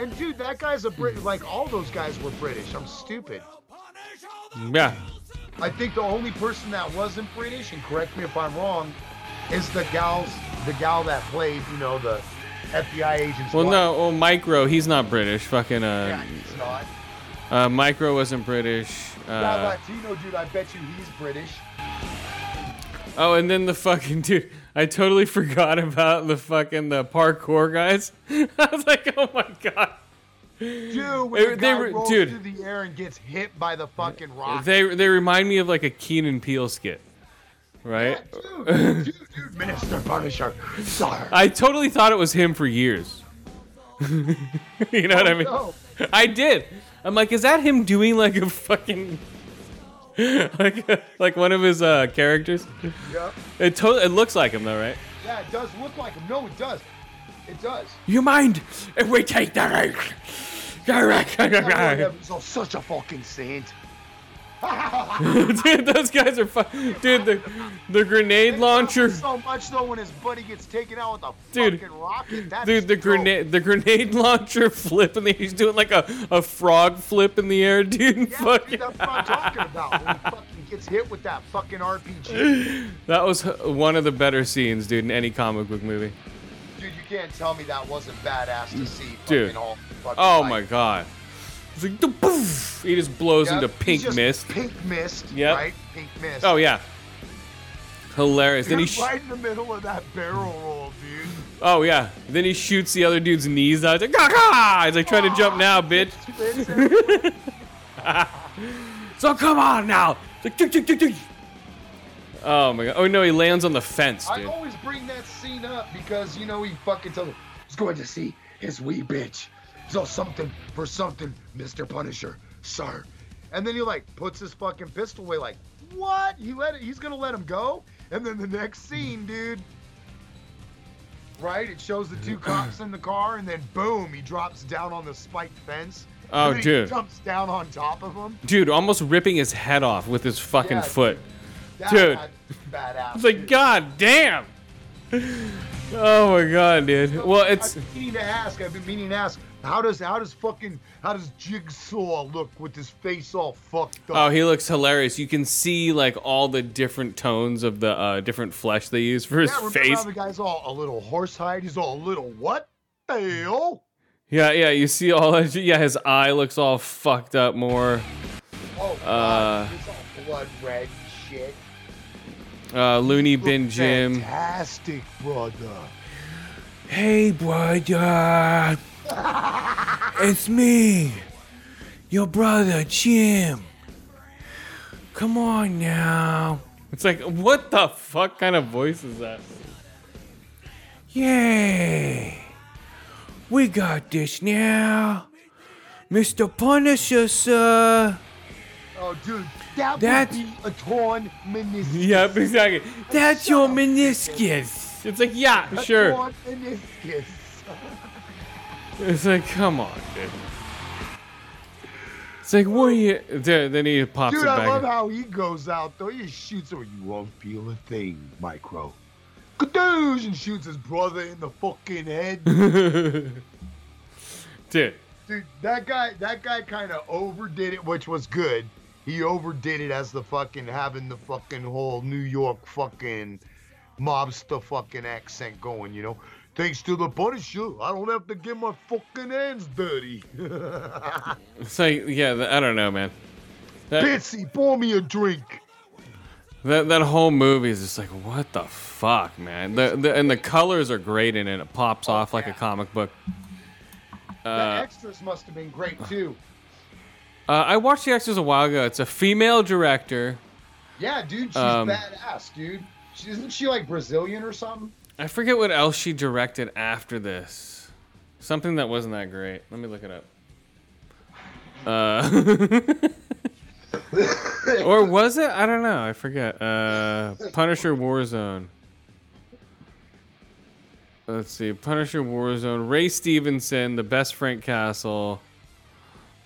And dude, that guy's a Brit. Like all those guys were British. I'm stupid. Yeah. I think the only person that wasn't British, and correct me if I'm wrong, is the gals, the gal that played, you know, the FBI agent's Well, wife. no, well, Micro, he's not British. Fucking, Yeah, uh, he's not. uh, Micro wasn't British. That Uh, Latino dude, I bet you he's British. oh, and then the fucking [laughs] dude, I totally forgot about the fucking the parkour guys. [laughs] I was like, oh my god. Dude, when They- the they guy were- rolls dude. through the air and gets hit by the fucking rock. They they remind me of like a Key and Peele skit, right? dude, dude, dude, Minister Punisher, sir. I totally thought it was him for years. [laughs] you know what I mean? no. I did. I'm like, is that him doing like a fucking like like one of his uh characters? Yeah. It totally it looks like him though, right? Yeah, it does look like him. No, it does. It does. You mind if we take the He's all such a fucking saint. Dude, those guys are fun. Dude, the the grenade launcher. So much though when his buddy gets taken out with a Dude. fucking rocket. That Dude, the dope. grenade the grenade [laughs] launcher flip the he's doing like a, a frog flip in the air, dude. Yeah, Fucking- dude, that's what I'm talking about. When he fucking gets hit with that fucking RPG. [laughs] that was one of the better scenes, dude, in any comic book movie. Dude, you can't tell me that wasn't badass to see. Dude. Fucking all, fucking Oh like- my god. It's like poof. He just blows Yep, into pink mist. Pink mist. Yep. Right? Pink mist. Oh yeah. Hilarious. Then he sh- right in the middle of that barrel roll, dude. Oh yeah. Then he shoots the other dude's knees out. He's like, Gah! He's like, try to jump now, bitch. [laughs] [laughs] So come on now. It's like, tick, tick, tick, tick. Oh my god. Oh no, he lands on the fence, dude. I always bring that scene up because you know he fucking tells him he's going to see his wee bitch. So something for something, Mr. Punisher, sir. And then he like puts his fucking pistol away, like what? He let it, he's gonna let him go? And then the next scene, dude. Right? It shows the two cops in the car, and then boom, he drops down on the spiked fence. Oh, and dude. He jumps down on top of him. Dude, almost ripping his head off with his fucking Yeah, foot. Dude. badass. It's like, god damn. [laughs] Oh my god, dude. Well, it's been meaning to ask. I've been meaning to ask. How does how does fucking how does Jigsaw look with his face all fucked up? Oh, he looks hilarious. You can see like all the different tones of the uh, different flesh they use for his yeah, remember face. how the guy's all a little horsehide? He's all a little what the hell? Yeah, yeah, you see all that. Yeah, his eye looks all fucked up more. Oh Uh, god, it's all blood red shit. Uh, Looney Bin Jim. Fantastic, brother. Hey, brother. It's me, your brother Jim. Come on now. It's like, what the fuck kind of voice is that? Yay. We got this now. Mr. Punisher, sir. Oh, dude, that That's- would be a torn meniscus. [laughs] Yep, exactly. That's your meniscus. It's like, yeah, A sure. torn meniscus. [laughs] It's like, come on, dude. It's like, what are you? Then then he pops Dude, it I back. love how he goes out though. He shoots him. You won't feel a thing, Micro. Kadoosh! And shoots his brother in the fucking head. [laughs] Dude, Dude, that guy, that guy kind of overdid it, which was good. He overdid it as the fucking having the fucking whole New York fucking mobster fucking accent going, you know. Thanks to the Punisher, I don't have to get my fucking hands dirty. [laughs] so yeah, I don't know, man. That, Bitsy, pour me a drink. that that whole movie is just like, what the fuck, man? The, the and the colors are great in it. It pops off like a comic book. the Uh, extras must have been great too. uh, I watched the extras a while ago. It's a female director. Yeah, dude, she's Um, badass, dude. She, isn't she like Brazilian or something? I forget what else she directed after this. Something that wasn't that great. Let me look it up. Uh, [laughs] or was it? I don't know. I forget. Uh, Punisher Warzone. Let's see. Punisher Warzone. Ray Stevenson, the best Frank Castle.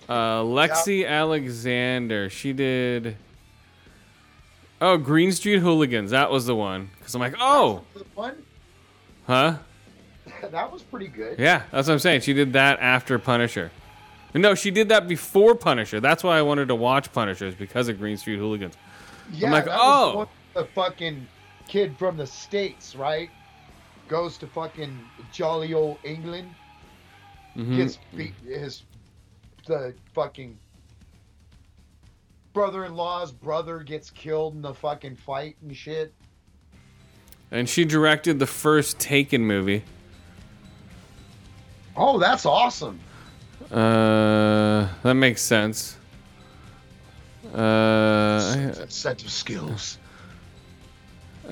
Uh, Lexi Alexander. She did. Oh, Green Street Hooligans. That was the one. Because I'm like, oh, fun? Huh? [laughs] that was pretty good. Yeah, that's what I'm saying. She did that after Punisher. No, she did that before Punisher. That's why I wanted to watch Punisher, is because of Green Street Hooligans. Yeah, like, that oh. the, fucking kid from the states, right? Goes to fucking jolly old England, Mhm. gets beat. His the fucking brother-in-law's brother gets killed in the fucking fight and shit. And she directed the first Taken movie. Oh, that's awesome. Uh, that makes sense. Uh, set of skills.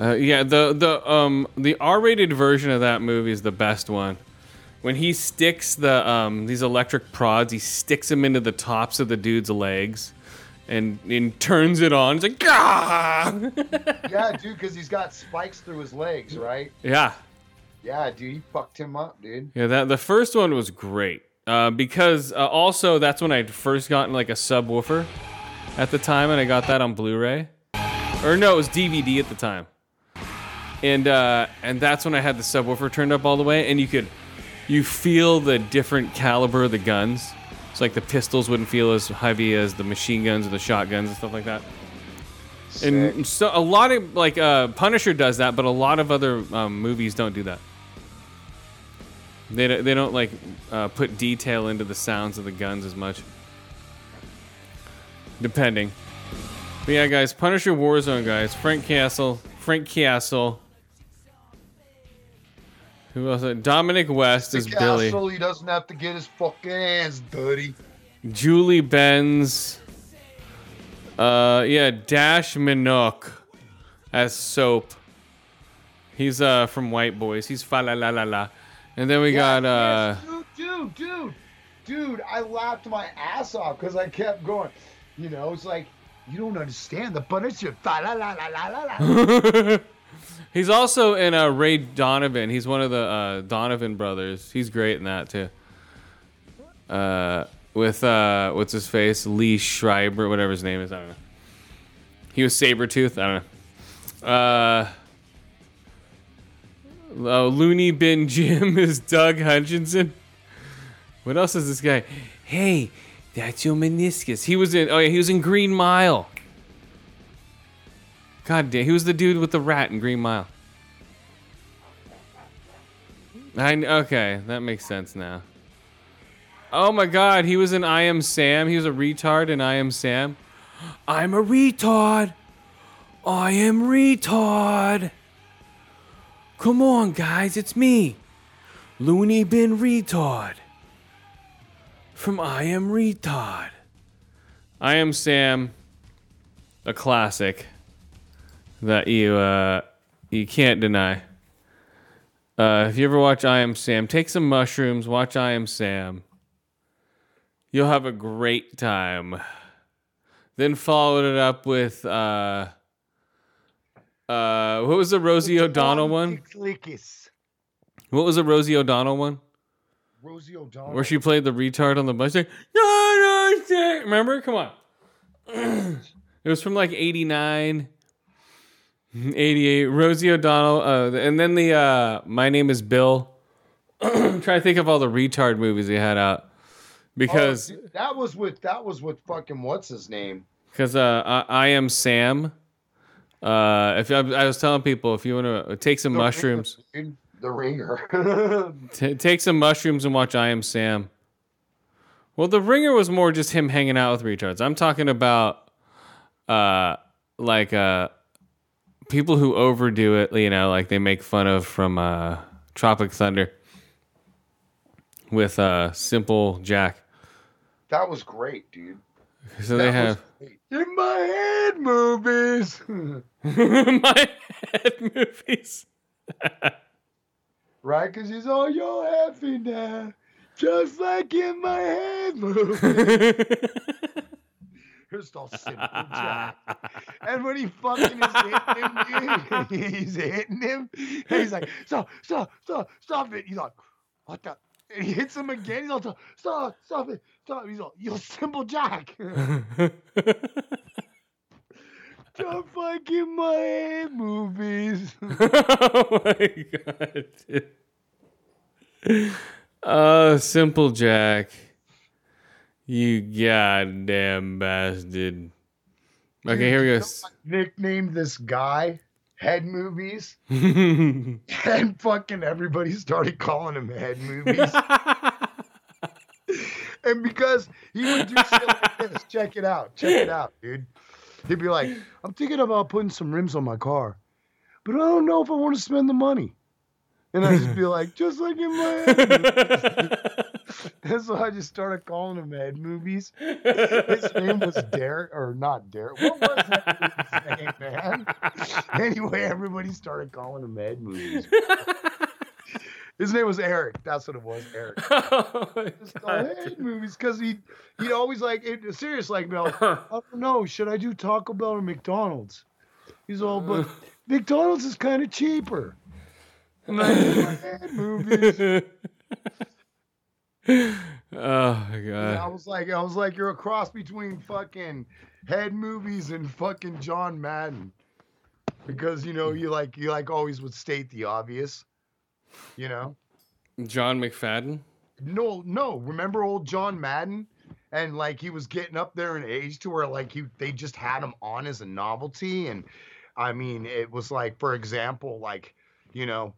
uh, yeah, the the um the R-rated version of that movie is the best one. When he sticks the um these electric prods, he sticks them into the tops of the dude's legs, and and turns it on. It's like, Gah! [laughs] yeah, dude, because he's got spikes through his legs, right? yeah, Yeah, dude, he fucked him up, dude. Yeah, that the first one was great uh, because uh, also that's when I'd first gotten like a subwoofer at the time, and I got that on Blu-ray, or no, it was DVD at the time, and uh, and that's when I had the subwoofer turned up all the way, and you could you feel the different caliber of the guns. It's like the pistols wouldn't feel as heavy as the machine guns or the shotguns and stuff like that. And so a lot of like uh, Punisher does that, but a lot of other um, movies don't do that. They don't, they don't like uh, put detail into the sounds of the guns as much. Depending. But yeah, guys, Punisher Warzone, guys. Frank Castle, Frank Castle. Who else? Dominic West is Billy. Castle, he doesn't have to get his fucking hands dirty. Julie Benz. Uh, yeah, Dash Mihok as Soap. He's uh from White Boys. He's fa la la la la. And then we got uh Yes, dude, dude, dude, dude. I laughed my ass off because I kept going. You know, it's like you don't understand the Punisher. Fa la la la la la la. [laughs] He's also in uh, Ray Donovan. He's one of the uh, Donovan brothers. He's great in that too. Uh, with uh, what's his face? Lee Schreiber, whatever his name is. I don't know. He was Sabretooth. I don't know. Uh, oh, Looney Bin Jim [laughs] is Doug Hutchison. What else is this guy? Hey, that's your meniscus. He was in. Oh yeah, he was in Green Mile. God damn, he was the dude with the rat in Green Mile. I okay, that makes sense now. Oh my God, he was in I Am Sam. He was a retard in I Am Sam. [gasps] I'm a retard. I am retard. Come on, guys, it's me, Looney Bin Retard. From I Am Retard. I Am Sam, a classic that you uh, you can't deny. Uh, if you ever watch I Am Sam, take some mushrooms, watch I Am Sam. You'll have a great time. Then followed it up with uh, uh, what was the Rosie O'Donnell one? What was the Rosie O'Donnell one? Rosie O'Donnell. Where she played the retard on the bus. Like, "No, no. Remember? Come on. [clears throat] it was from like 89, 88. Rosie O'Donnell. Uh, and then the uh, My Name is Bill. [clears throat] I'm trying to think of all the retard movies he had out. Because Oh, dude, that was with that was with fucking what's his name? because uh, I, I am Sam. Uh, if I, I was telling people, if you want to take some The mushrooms, Ringer. The ringer. [laughs] t- take some mushrooms and watch I am Sam. Well, the ringer was more just him hanging out with retards. I'm talking about, uh, like uh, people who overdo it. You know, like they make fun of from uh, Tropic Thunder with uh, Simple Jack. that was great, dude. So they have in my head movies. [laughs] [laughs] my head movies. [laughs] right? Because he's all you're happy now, just like in my head movies. Here's all simple Jack. [laughs] And when he fucking is hitting him, [laughs] he's hitting him. And he's like, stop, stop, stop, stop it. He's like, what the? And he hits him again. He's all, stop, stop it, stop. He's all, you're simple Jack. [laughs] Just like in my movies. oh my god. dude. Oh, Simple Jack. You goddamn bastard. Okay, here we go. Nicknamed this guy Head Movies, [laughs] and fucking everybody started calling him Head Movies. [laughs] and because he would do shit like this, check it out, check it out, dude. He'd be like, "I'm thinking about putting some rims on my car, but I don't know if I want to spend the money." And I just be [laughs] like, "Just like in my [laughs] head." [laughs] and so I just started calling him Head Movies. His name was Derek, or not Derek. What was that name, man? Anyway, everybody started calling him Ed Movies. His name was Eric. That's what it was, Eric. oh. Ed Movies because he he'd always like it, serious like Mel. I don't know. Should I do Taco Bell or McDonald's? He's all, but McDonald's is kind of cheaper. And I Movies. oh my And god. I was like, I was like, you're a cross between fucking head movies and fucking John Madden, because you know you like you like always would state the obvious, you know. John McFadden. No, no. Remember old John Madden, and like he was getting up there in age to where like he they just had him on as a novelty, and I mean it was like for example like you know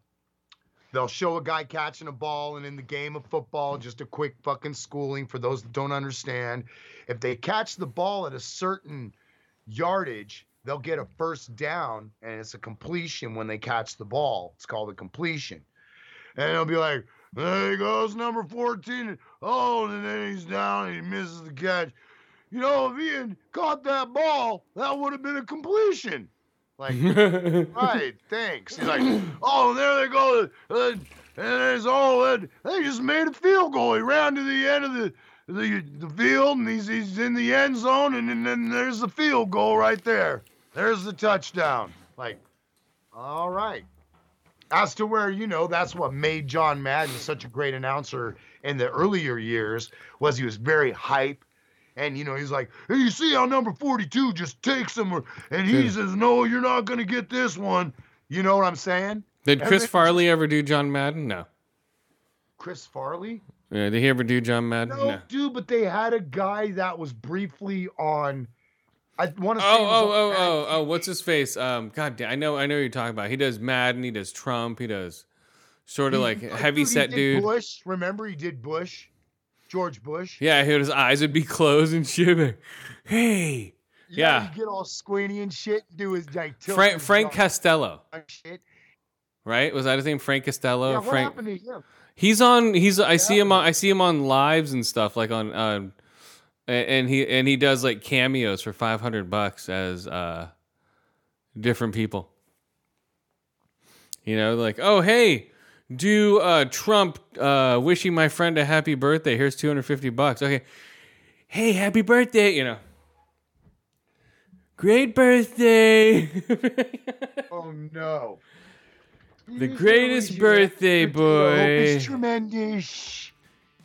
they'll show a guy catching a ball and in the game of football just a quick fucking schooling for those that don't understand. If they catch the ball at a certain yardage they'll get a first down and it's a completion when they catch the ball. It's called a completion. And it'll be like there he goes number 14 oh and then he's down and he misses the catch. You know if he had caught that ball that would have been a completion like [laughs] right, thanks. He's like, oh, there they go. Uh, and it's all that. They just made a field goal. He ran to the end of the the, the field, and he's, he's in the end zone, and, then then there's the field goal right there. There's the touchdown. Like, all right. As to where you know that's what made John Madden such a great announcer in the earlier years was he was very hype and you know, he's like, hey, you see how number 42 just takes him, or, and he Yeah. says, no, you're not gonna get this one. You know what I'm saying? Did Chris Farley ever do John Madden? No. Chris Farley? Yeah, did he ever do John Madden? No, dude, but they had a guy that was briefly on. I want to say. Oh, oh, oh, oh, oh! What's his face? Um, God damn, I know, I know you're talking about. He does Madden, he does Trump, he does sort of like heavy he set dude. Bush, remember he did Bush, George Bush. Yeah, his eyes would be closed and shit. Hey, yeah. he'd get all squinty and shit. And Do his like Frank Frank Costello, shit. right? Was that his name? Frank Costello. Yeah, what Frank. happened to him? He's on. He's. I see him on. I see him on lives and stuff like on. Um, and he and he does like cameos for five hundred bucks as uh, different people. You know, like oh hey, do uh, Trump uh, wishing my friend a happy birthday? Here's two hundred fifty bucks. Okay, hey, happy birthday! You know, great birthday. [laughs] Oh no. The greatest birthday boy. It's tremendous.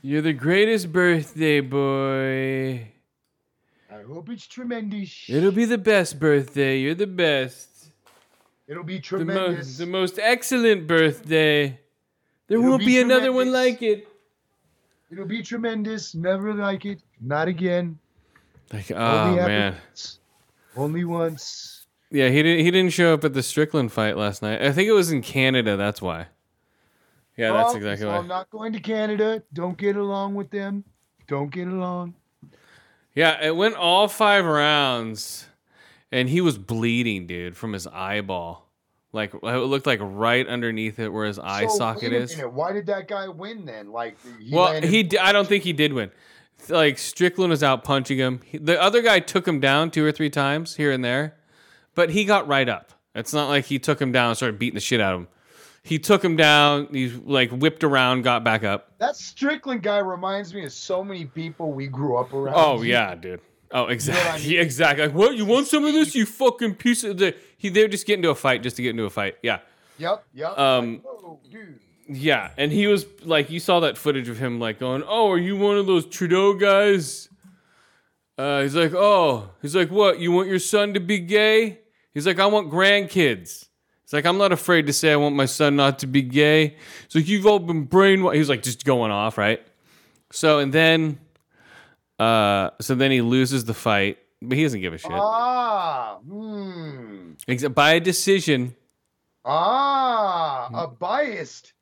You're the greatest birthday boy. I hope it's tremendous. It'll be the best birthday. You're the best. It'll be The, tremendous. the most excellent birthday. There It'll won't be be another one like it. It'll be tremendous. Never like it. Not again. Like, oh Only man. once. Only once. Yeah, he didn't. He didn't show up at the Strickland fight last night. I think it was in Canada. That's why. Yeah, that's Oh, exactly so why. I'm not going to Canada. Don't get along with them. Don't get along. Yeah, it went all five rounds, and he was bleeding, dude, from his eyeball. Like uh, it looked like right underneath it where his eye So, socket is. minute, Why did that guy win then? Like he Well, landed- he. di- I don't think he did win. Like Strickland was out punching him. He- the other guy took him down two or three times here and there, but he got right up. It's not like he took him down and started beating the shit out of him. He took him down. He like whipped around, got back up. that Strickland guy reminds me of so many people we grew up around. Oh yeah, dude. Oh exactly, I mean? [laughs] exactly. Like what? You want some of this? You fucking piece of the. He they're just getting into a fight just to get into a fight. Yeah, Yep. Yep. Um, Like, whoa, dude. yeah. And he was like, you saw that footage of him like going, "Oh, are you one of those Trudeau guys?" Uh, he's like, "Oh," he's like, "What? You want your son to be gay?" He's like, "I want grandkids." He's like, "I'm not afraid to say I want my son not to be gay." He's like, "You've all been brainwashed." He was like, just going off, right? So and then, uh, so then he loses the fight, but he doesn't give a shit. Ah. Hmm. Exa- by a decision. Ah. A biased.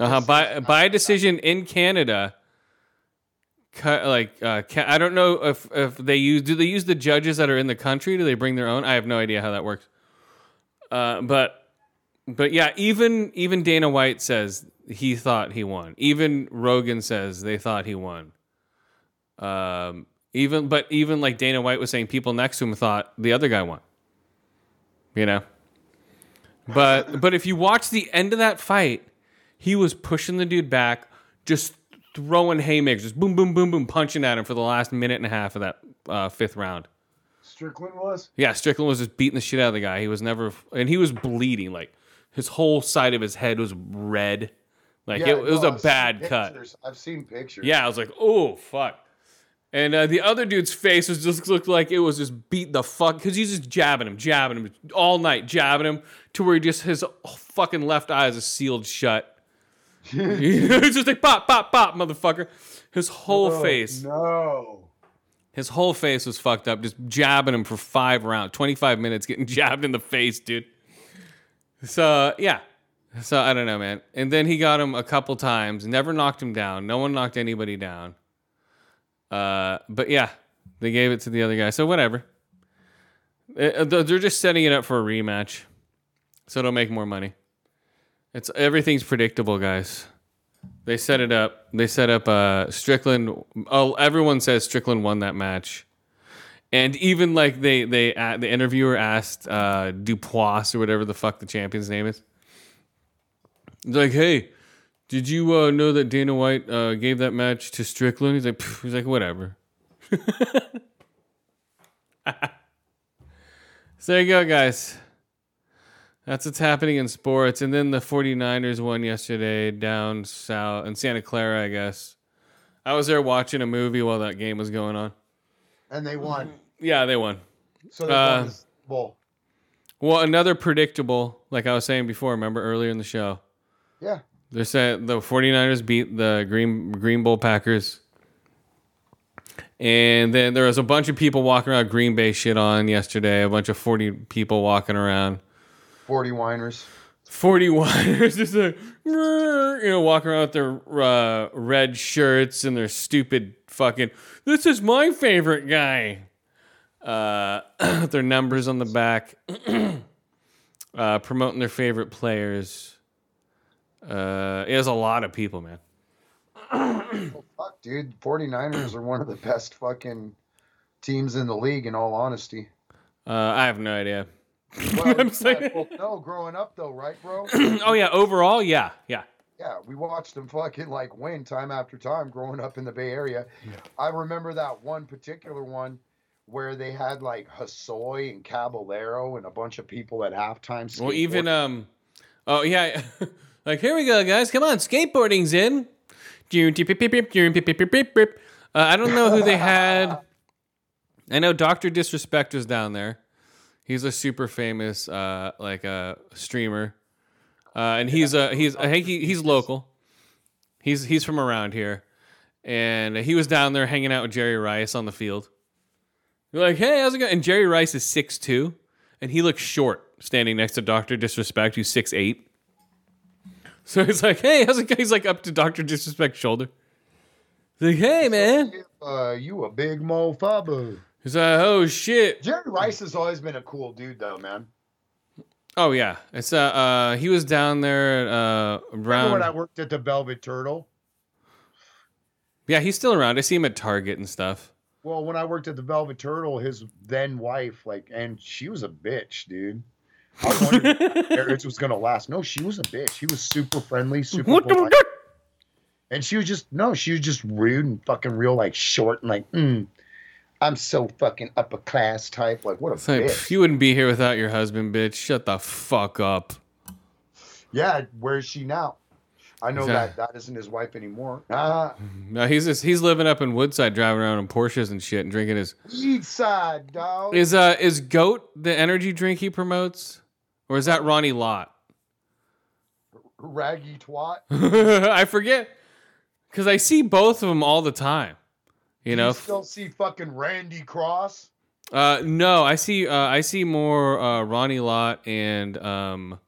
Uh-huh. By by a decision in Canada. Like uh, ca- I don't know if if they use do they use the judges that are in the country? Do they bring their own? I have no idea how that works. Uh, but but yeah, even even Dana White says he thought he won. Even Rogan says they thought he won. Um, even but even like Dana White was saying, people next to him thought the other guy won. You know. But but if you watch the end of that fight, he was pushing the dude back, just throwing haymakers, just boom, boom, boom, boom, punching at him for the last minute and a half of that uh, fifth round. Strickland was. Yeah, Strickland was just beating the shit out of the guy. He was never, and he was bleeding. Like his whole side of his head was red. Like it, it was no, a I've bad cut. I've seen pictures. Yeah, I was like, oh fuck. And uh, the other dude's face was just looked like it was just beat the fuck because he's just jabbing him, jabbing him all night, jabbing him to where he just his fucking left eye is sealed shut. [laughs] It's just like pop, pop, pop, motherfucker. His whole Oh, face, No. his whole face was fucked up, just jabbing him for five rounds, twenty five minutes, getting [laughs] jabbed in the face, dude. So yeah, so I don't know, man. And then he got him a couple times, never knocked him down. No one knocked anybody down. Uh, but yeah, they gave it to the other guy. So whatever. Uh, They're just setting it up for a rematch, so it'll make more money. It's everything's predictable, guys. They set it up. They set up uh, Strickland. Oh, everyone says Strickland won that match, and even like they they uh, the interviewer asked uh, Dupois or whatever the fuck the champion's name is. He's like, hey, did you uh, know that Dana White uh, gave that match to Strickland? He's like, he's like, whatever. [laughs] so there you go, guys. That's what's happening in sports. And then the 49ers won yesterday down south in Santa Clara, I guess. I was there watching a movie while that game was going on. And they won. Yeah, they won. So they Uh, won the Bowl. Well, another predictable, like I was saying before, remember earlier in the show, Yeah. They're saying the 49ers beat the Green Green Bowl Packers. And then there was a bunch of people walking around Green Bay shit on yesterday. A bunch of 40 people walking around. 40 whiners. 40 whiners [laughs] just like, you know, walking around with their uh, red shirts and their stupid fucking, this is my favorite guy. Uh, [clears throat] with their numbers on the back, [clears throat] uh, promoting their favorite players. Uh, it was a lot of people, man. Fuck, dude. 49ers are one of the best fucking teams in the league, in all honesty. Uh, I have no idea. [laughs] Well, I'm saying- well, no, growing up, though, right, bro? [clears throat] oh yeah, overall, yeah, yeah. Yeah, we watched them fucking like win time after time growing up in the Bay Area. Yeah. I remember that one particular one where they had like Hosoi and Caballero and a bunch of people at halftime. Well, even um, oh yeah, [laughs] like here we go, guys. Come on, skateboarding's in. Uh, I don't know who they had. [laughs] I know Doctor Disrespect was down there. He's a super famous uh, like a streamer, uh, and he's a he's I think he, he's local. He's he's from around here, and he was down there hanging out with Jerry Rice on the field. You're like, hey, how's it going? And Jerry Rice is six two, and he looks short standing next to Doctor Disrespect, who's six eight. So he's like, hey, how's it going? He's like up to Doctor Disrespect's shoulder. He's like, hey, man. Uh, you a big mofubba. He's like, oh shit. Jerry Rice has always been a cool dude, though, man. Oh yeah, it's uh, uh he was down there uh Remember when I worked at the Velvet Turtle? Yeah, he's still around. I see him at Target and stuff. Well, when I worked at the Velvet Turtle, his then wife, like, and she was a bitch, dude. I wondered if [laughs] marriage was gonna last. No, she was a bitch. He was super friendly, super What polite. And she was just no, she was just rude and fucking real, like short and like, mm, I'm so fucking upper class type. Like, what a It's bitch. "Pff, you wouldn't be here without your husband, bitch. Shut the fuck up. yeah, where's she now? I know that that isn't his wife anymore. Ah, No, he's just, he's living up in Woodside, driving around in Porsches and shit, and drinking his. East side, dog. Is uh is Goat the energy drink he promotes, or is that Ronnie Lott? Raggy twat. [laughs] I forget, because I see both of them all the time. You know, you still see fucking Randy Cross. Uh, no, I see. Uh, I see more uh, Ronnie Lott and um,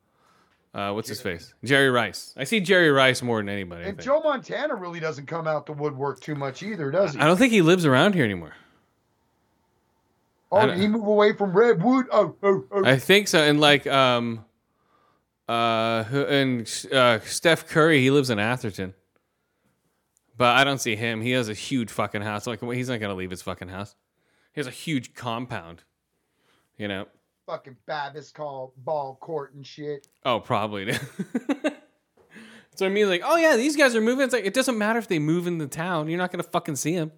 uh, what's his face? Jerry Rice. I see Jerry Rice more than anybody. And. Joe Montana really doesn't come out the woodwork too much either, does he? I don't think he lives around here anymore. Oh, did he move away from Redwood? Oh, oh, oh. I think so. And like um, uh, and uh, Steph Curry, he lives in Atherton. But I don't see him. He has a huge fucking house. Like he's not gonna leave his fucking house. He has a huge compound. You know. fucking Babbitt call ball court and shit. Oh, probably. [laughs] so I mean, like, oh yeah, these guys are moving. It's like it doesn't matter if they move in the town. You're not gonna fucking see them.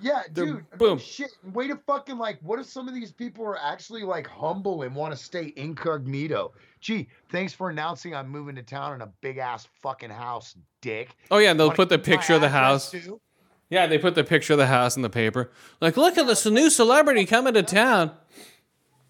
Yeah, They're- dude. boom. Shit. Way to fucking like. What if some of these people are actually like humble and want to stay incognito? Gee, thanks for announcing I'm moving to town in a big ass fucking house, dick. Oh yeah, they'll put the picture of the house. too? Yeah, they put the picture of the house in the paper. Like, look at this new celebrity coming to town.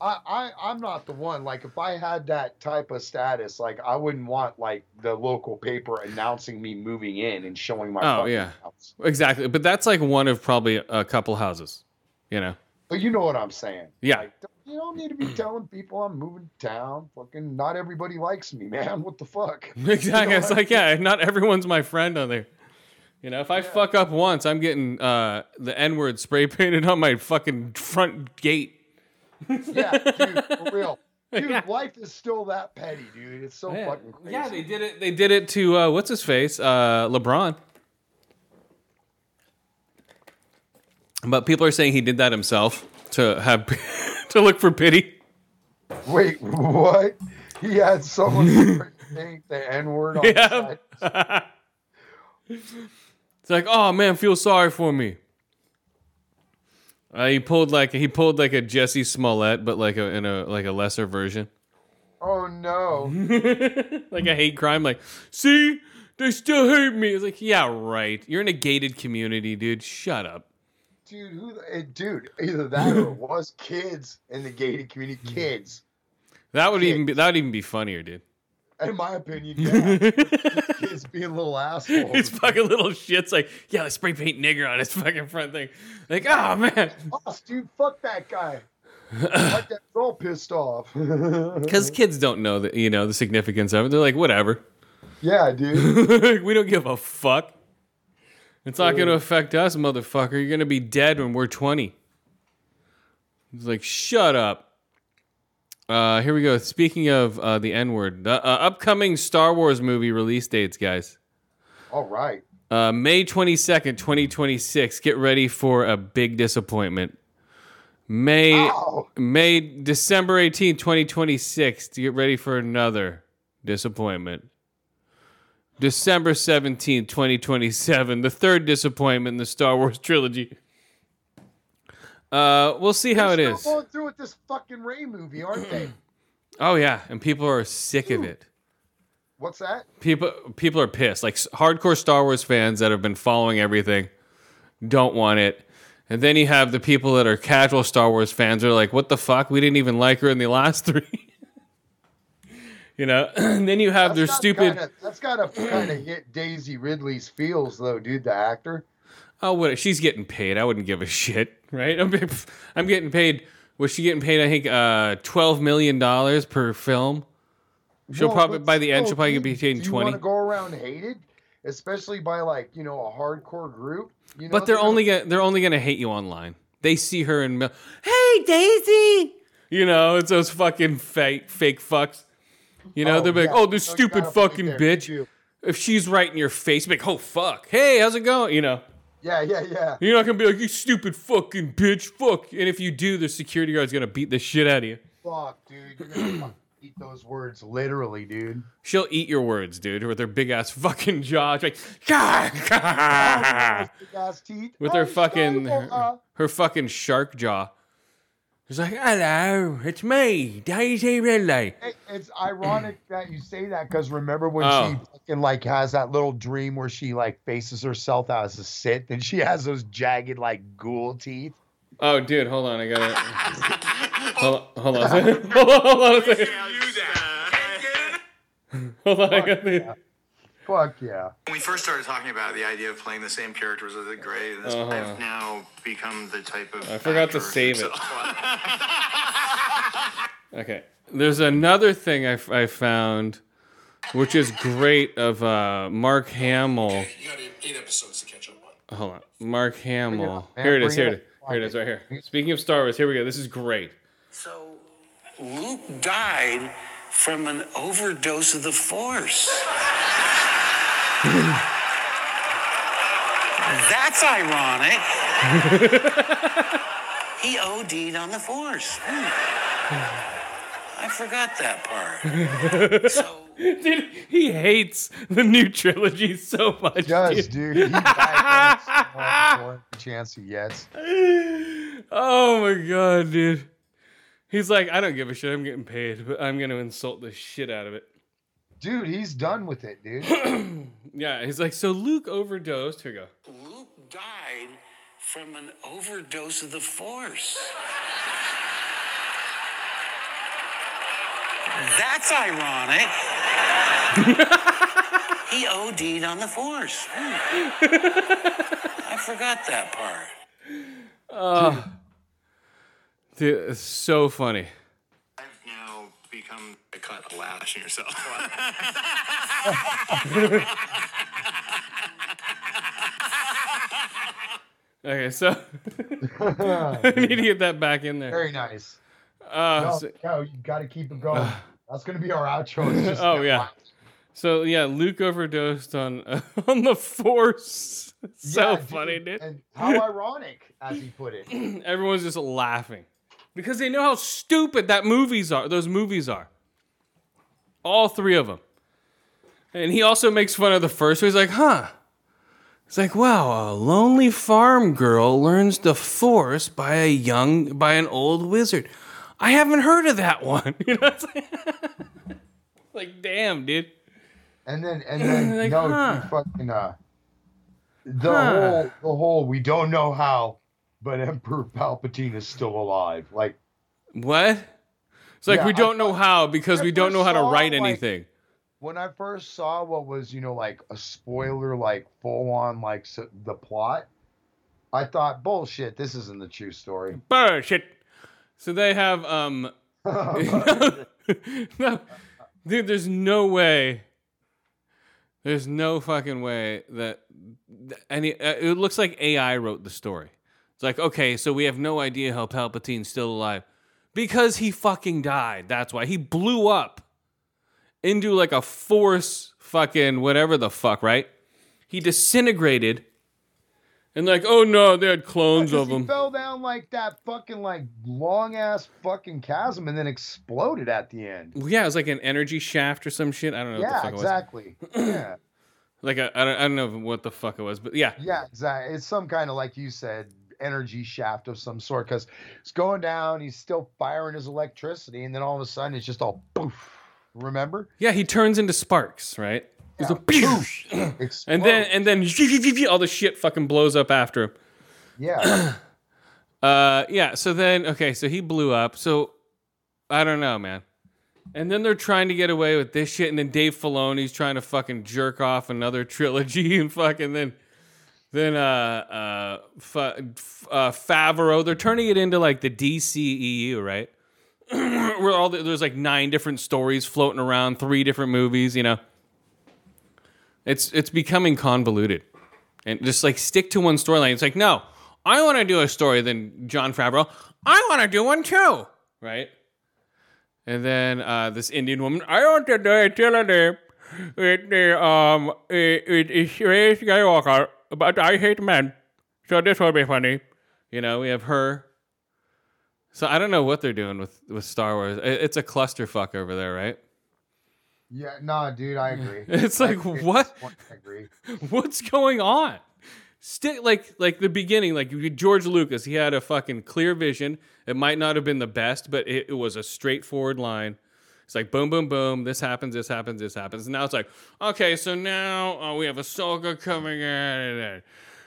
I, I I'm not the one. Like if I had that type of status, like I wouldn't want like the local paper announcing me moving in and showing my Oh, yeah. house. Exactly, but that's like one of probably a couple houses. You know. But you know what I'm saying. Yeah. Like, you don't need to be telling people I'm moving to town. Fucking not everybody likes me, [laughs] man. What the fuck? [laughs] Exactly. It's what I like, yeah, not everyone's my friend on there. You know, if I fuck up once, I'm getting uh, the N word spray painted on my fucking front gate. Yeah, dude, for real. [laughs] Dude, Yeah. life is still that petty, dude. It's so Yeah. fucking crazy. Yeah, they did it. They did it to uh, what's his face, uh, LeBron. But people are saying he did that himself to have [laughs] to look for pity. Wait, what? He had someone [laughs] think the N word on Yeah. the side. It's like, oh man, feel sorry for me. Uh, he pulled like he pulled like a Jussie Smollett, but like a in a like a lesser version, Oh no. [laughs] like a hate crime. Like, see, they still hate me. It's like, yeah, right. You're in a gated community, dude. Shut up. Dude, who eh, dude, either that or it was kids in the gated community. [laughs] Kids. That would even be that would even be funnier, dude. In my opinion, yeah. [laughs] kids being little assholes. It's fucking little shits like, yeah, let's spray paint nigger on his fucking front thing. Like, oh man. Boss, dude, fuck that guy. [laughs] like that girl pissed off. [laughs] Because kids don't know the you know the significance of it. They're like, whatever. yeah, dude. we don't give a fuck. It's not going to affect us, motherfucker. You're going to be dead when we're 20. It's like, shut up. Uh, here we go. Speaking of uh, the N word, the uh, upcoming Star Wars movie release dates, guys. All right. Uh, May 22nd, 2026. Get ready for a big disappointment. May Ow. May December 18th, 2026 to get ready for another disappointment. December 17th, 2027, the third disappointment in the Star Wars trilogy. [laughs] Uh, we'll see how it is. going through with this fucking Rey movie, aren't they? [clears throat] Oh yeah, and people are sick of it. What's that? People people are pissed. Like hardcore Star Wars fans that have been following everything don't want it. And then you have the people that are casual Star Wars fans are like, "What the fuck? We didn't even like her in the last [laughs] three. you know. [clears throat] and then you have their stupid. Kinda, that's gotta kind of hit Daisy Ridley's feels, though, dude. The actor. Oh, what? She's getting paid. I wouldn't give a shit, right? [laughs] I'm, I'm getting paid. Was she getting paid? I think uh, twelve million dollars per film. She'll No, probably by the end she'll probably be paid Do you twenty. want to go around hated, especially by like you know a hardcore group? You know, But they're gonna- only gonna they're only gonna hate you online. They see her in mil- Hey Daisy, you know it's those fucking fake fake fucks. You know Oh, they're be like, oh this stupid got a point fucking bitch. If she's right in your face, be like, oh fuck, hey how's it going? You know Yeah, yeah, yeah. you're not gonna be like you stupid fucking bitch, fuck. And if you do, the security guard's gonna beat the shit out of you. Fuck, dude. You're gonna eat those words literally, dude. She'll eat your words, dude, with her big ass fucking jaw. It's like, Big ass teeth. with her Oh, fucking uh, her, her fucking shark jaw. It's like, hello, it's me, Daisy Ridley. it- It's ironic [clears throat] that you say that because remember when Oh. she fucking like has that little dream where she like faces herself out as a Sith and she has those jagged like ghoul teeth. Oh, dude, hold on, I gotta. [laughs] hold, hold on, hold on, hold on a second. [laughs] Hold on, I gotta. Fuck yeah. When we first started talking about the idea of playing the same characters as a Gray, this, Uh-huh. I've now become the type of. I forgot to save it. [laughs] Okay, there's another thing I, f- I found, which is great of uh, Mark Hamill. You got eight, eight episodes to catch up on. Hold on, Mark Hamill. man, Here it is. Here it it is. Here it is. Right here. Speaking of Star Wars, here we go. This is great. So Luke died from an overdose of the Force. [laughs] [sighs] That's ironic. [laughs] he OD'd on the Force. Hmm. I forgot that part. [laughs] So Dude, he hates the new trilogy so much. Does, dude. dude. He died for every [laughs] chance he gets. Oh my god, dude. He's like, I don't give a shit. I'm getting paid, but I'm gonna insult the shit out of it. Dude, he's done with it, dude. [clears throat] Yeah, he's like, so Luke overdosed. Here we go. Luke died from an overdose of the Force. That's ironic. [laughs] he OD'd on the Force. Hmm. I forgot that part. Dude, it's so funny. I've now become a cut a lash in yourself. [laughs] Okay, so [laughs] I need to get that back in there. Very nice. Uh, No, so, no, you got to keep it going. That's gonna be our outro. Just [laughs] oh yeah. line. So yeah, Luke overdosed on on the Force. so Yeah, dude, funny, dude. And how ironic, as he put it. [clears throat] Everyone's just laughing because they know how stupid that movies are. Those movies are. All three of them. And he also makes fun of the first one. He's like, huh. It's like, wow, a lonely farm girl learns the force by a young, by an old wizard. I haven't heard of that one. [laughs] You know, like, [laughs] like damn, dude. And then and then [laughs] Like, no, huh. fucking uh, the Huh. whole the whole we don't know how, but [laughs] Emperor Palpatine is still alive. Like What? It's like Yeah, we don't know how because I we don't know how to write like- anything. when I first saw what was you know like a spoiler, like full on like s the plot, I thought bullshit. This isn't the true story. Bullshit. So they have um [laughs] [laughs] no, dude, there's no way. There's no fucking way that any. Uh, it looks like AI wrote the story. Like, okay, so we have no idea how Palpatine's still alive because he fucking died. That's why he blew up into like a force fucking whatever the fuck, right? He disintegrated. And like, oh no, they had clones of he him. fell down like that fucking like long ass fucking chasm and then exploded at the end. Yeah, it was like an energy shaft or some shit. I don't know what the Yeah, fuck it was. exactly. yeah, [clears throat] Like a, I don't, I don't know what the fuck it was, but yeah, yeah, exactly. It's some kind of like you said, energy shaft of some sort because it's going down. He's still firing his electricity, and then all of a sudden it's just all poof. Remember? yeah, he turns into sparks, right? Yeah, like, poof. and then and then all the shit fucking blows up after him. yeah, [clears throat] Uh, yeah. So then, okay, so he blew up. So I don't know, man. And then they're trying to get away with this shit, and then Dave Filoni's trying to fucking jerk off another trilogy, [laughs] and fucking then, then uh, uh, F- uh, Favreau. They're turning it into like the DCEU, right? Where all the, there's like nine different stories floating around, three different movies. You know, it's it's becoming convoluted, and just like stick to one storyline. It's like no, I want to do a story. Then Jon Favreau, I want to do one too, right? And then uh, this Indian woman, I want to do a trilogy with the um, it, it, Skywalker, but I hate men, so this will be funny. You know, we have her. So I don't know what they're doing with with Star Wars. It- It's a clusterfuck over there, right? Yeah, nah, dude, I agree. [laughs] It's like, I- what? I agree. [laughs] What's going on? Stick like like the beginning, like George Lucas, he had a fucking clear vision. It might not have been the best, but it, it was a straightforward line. It's like boom, boom, boom. This happens, this happens, this happens. And now it's like, okay, so now uh, we have Ahsoka coming in, and then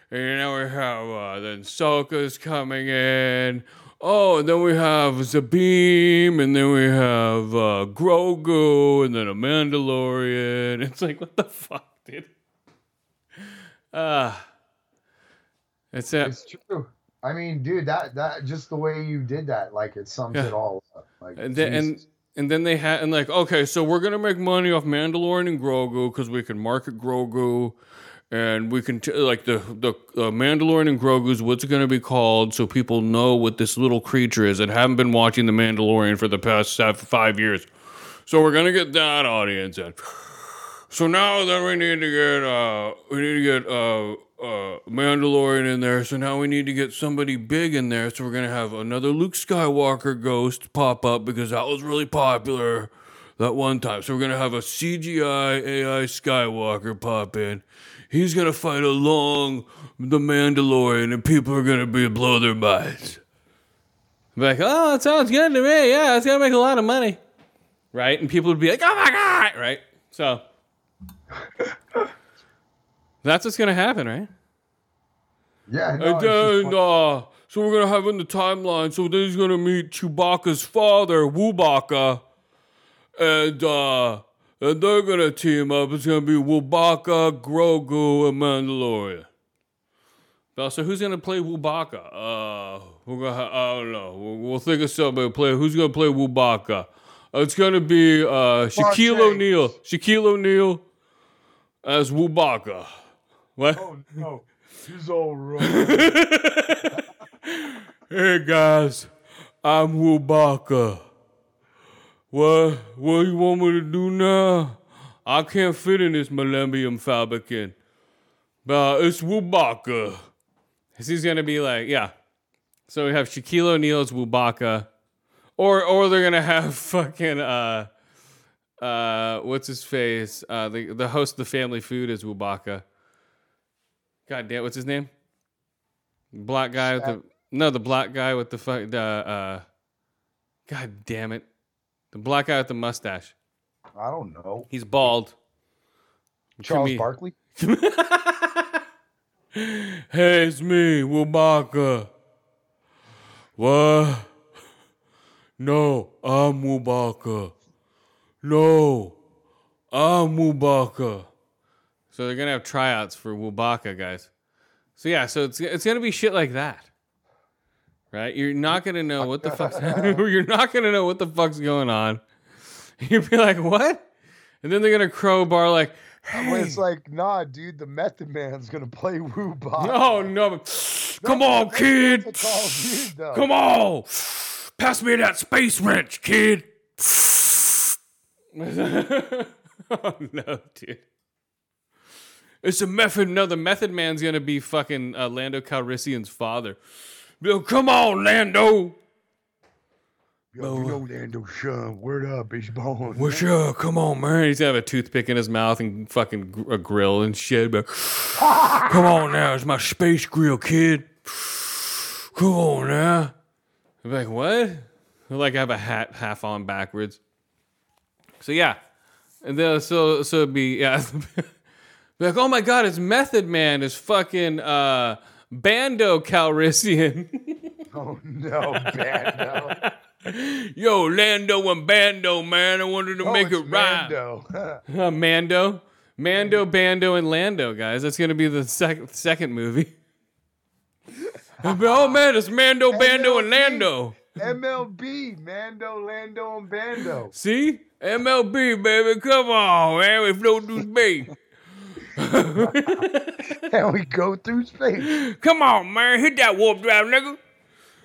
and now we have uh, then Ahsoka's coming in. Oh, and then we have Sabine, and then we have uh, Grogu, and then a Mandalorian. [laughs] It's like, what the fuck, dude? Uh, it's a, It's true. I mean, dude, that that just the way you did that, like it sums Yeah. it all up. Like, and then, and. And then they had and like okay, so we're gonna make money off Mandalorian and Grogu because we can market Grogu, and we can t- like the the uh, Mandalorian and Grogu's what's gonna be called so people know what this little creature is that haven't been watching the Mandalorian for the past five years. So we're gonna get that audience in. So now then we need to get uh we need to get uh uh Mandalorian in there. So now we need to get somebody big in there. So we're gonna have another Luke Skywalker ghost pop up because that was really popular that one time. So we're gonna have a CGI AI Skywalker pop in. He's gonna fight along the Mandalorian, and people are gonna be blow their minds. Like, oh, it sounds good to me. Yeah, it's gonna make a lot of money, right? And people would be like, oh my god, right? So [laughs] that's what's gonna happen, right? yeah, no, and then, uh, so we're gonna have in the timeline. So then he's gonna meet Chewbacca's father, Wubaka, and uh, and they're gonna team up. It's gonna be Wubaka, Grogu, and Mandalorian. Now, so who's gonna play Wubaka? Uh, we're gonna. Ha- I don't know. We'll, we'll think of somebody to play. Who's gonna play Wubaka? Uh, it's gonna be uh, Shaquille. O'Neal. Shaquille O'Neal as Wubaka. What? Oh no, he's all right. [laughs] Hey guys, I'm Wubaka. What what you want me to do now? I can't fit in this Millennium Falcon. But it's Wubaka. He's gonna be like, yeah. So we have Shaquille O'Neal as Wubaka. Or or they're gonna have [laughs] fucking uh uh what's his face? Uh the the host of the family food is Wubaka. God damn, what's his name? Black guy with the no, the black guy with the fuck the uh God damn it. The black guy with the mustache. I don't know. He's bald. Charles me. Barkley. [laughs] Hey, it's me, Wubaka. What? No, I'm Wubaka. No, I'm Wubaka. So they're gonna have tryouts for Wubaka, guys. So yeah, so it's it's gonna be shit like that, right? You're not gonna know what the fuck's [laughs] you're not gonna know what the fuck's going on. [laughs] You'd be like, what? And then they're gonna crowbar like, Well, it's like, nah, dude, the Method Man's gonna play Woo Bop. oh no, [laughs] come on, kid. That's a tall dude. Come on! Pass me that space wrench, kid! oh no, dude. It's a method. No, the method man's gonna be fucking uh, Lando Calrissian's father. Yo, come on, Lando! Yo, you know Lando Sean, word up, he's born. What's up? Come on, man. He's gonna have a toothpick in his mouth and fucking gr- a grill and shit. But [laughs] come on now, it's my space grill, kid. Come on now. I'm like, what? I like I have a hat half on backwards. So yeah, and then so so it'd be yeah, [laughs] be like oh my god, it's Method Man, is fucking uh Bando Calrissian. [laughs] Oh no, Bando. [laughs] Yo, Lando and Bando, man. I wanted to Oh, make it right. Mando. [laughs] Uh, Mando, Mando, Bando, and Lando, guys. That's gonna be the sec- second movie. oh man, it's Mando, Bando, and Lando. MLB, Mando, Lando, and Bando. See, MLB, baby, come on, man. We float through space. [laughs] and we go through space. Come on, man. Hit that warp drive, nigga.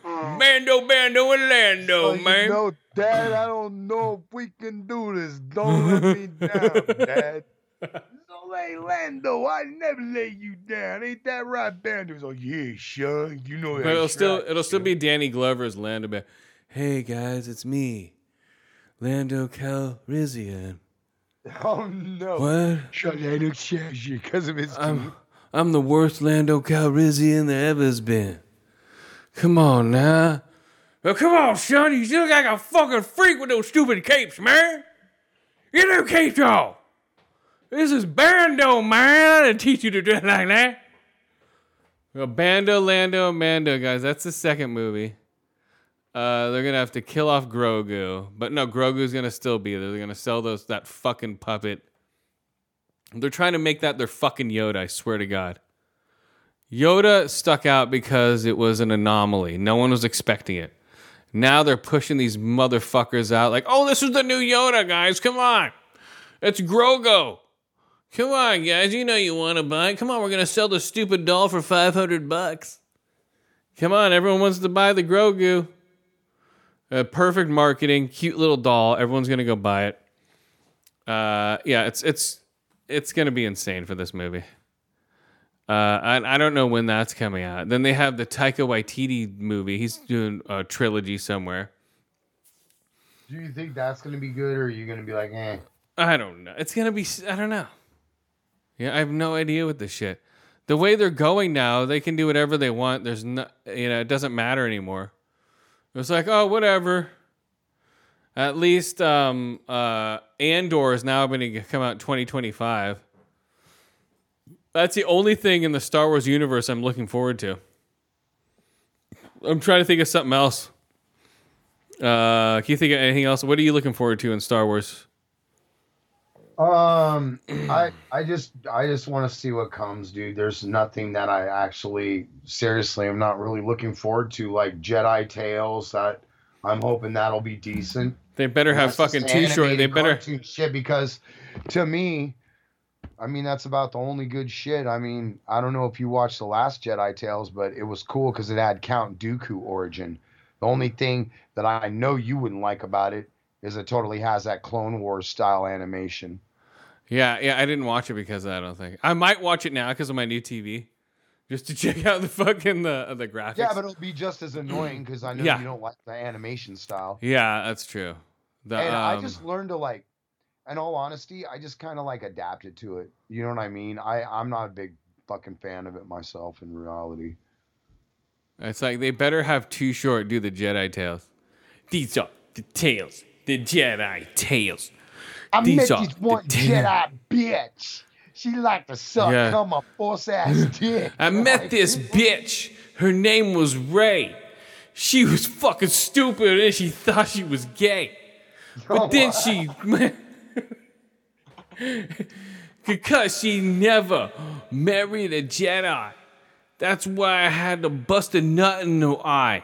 Mm. Mando, Bando, and Lando, Oh, you man. know, Dad, I don't know if we can do this. Don't let me [laughs] down, Dad. [laughs] So, hey, Lando, I never lay you down. Ain't that right, Bando? He's like, yeah, son. You know But that. it'll still it'll still be Danny Glover's Lando. But hey guys, it's me, Lando Calrissian. [laughs] Oh no. What? Up, shut you, because of his. I'm I'm the worst Lando Calrissian there ever has been. Come on now. Well, come on, son. You look like a fucking freak with those stupid capes, man. Get them capes off. This is Bando, man. I didn't teach you to dress like that. Well, Bando, Lando, and Mando, guys. That's the second movie. Uh, they're gonna have to kill off Grogu, but no, Grogu's gonna still be there. They're gonna sell those that fucking puppet. They're trying to make that their fucking Yoda. I swear to God. Yoda stuck out because it was an anomaly. No one was expecting it. Now they're pushing these motherfuckers out like, oh, this is the new Yoda, guys. Come on. It's Grogu. Come on, guys. You know you want to buy it. Come on, we're to sell the stupid doll for 500 bucks. Come on, everyone wants to buy the Grogu. Uh, perfect marketing, cute little doll. Everyone's going to go buy it. Uh, yeah, it's it's it's going to be insane for this movie. Uh, I, I don't know when that's coming out. Then they have the Taika Waititi movie. He's doing a trilogy somewhere. Do you think that's going to be good, or are you going to be like, eh? I don't know. It's gonna be. I don't know. Yeah, I have no idea with this shit. The way they're going now, they can do whatever they want. There's no, you know, it doesn't matter anymore. It's like, oh, whatever. At least um, uh, Andor is now going to come out in 2025. That's the only thing in the Star Wars universe I'm looking forward to. I'm trying to think of something else. Uh, can you think of anything else? What are you looking forward to in Star Wars? Um, I [clears throat] I just I just want to see what comes, dude. There's nothing that I actually seriously I'm not really looking forward to, like Jedi Tales. That I'm hoping that'll be decent. They better have fucking Too Short. They better. shit because to me, I mean that's about the only good shit. I mean I don't know if you watched the last Jedi Tales, but it was cool because it had Count Dooku origin. The only thing that I know you wouldn't like about it is it totally has that Clone Wars style animation. Yeah, yeah. I didn't watch it because I don't think. I might watch it now because of my new TV, just to [laughs] check out the fucking the the graphics. Yeah, but it'll be just as annoying because I know Yeah. you don't like the animation style. yeah, that's true. The, and I um, just learned to like, in all honesty, I just kind of like adapted to it. You know what I mean? I I'm not a big fucking fan of it myself in reality. It's like they better have Too Short do the Jedi tales. These are the tales, the Jedi tales. I met this one. [laughs] Jedi bitch. She liked to suck Yeah. come a force ass [laughs] dick. I met this [laughs] bitch. Her name was Rey. She was fucking stupid and she thought she was gay. But then she because she never married a Jedi. That's why I had to bust a nut in her eye.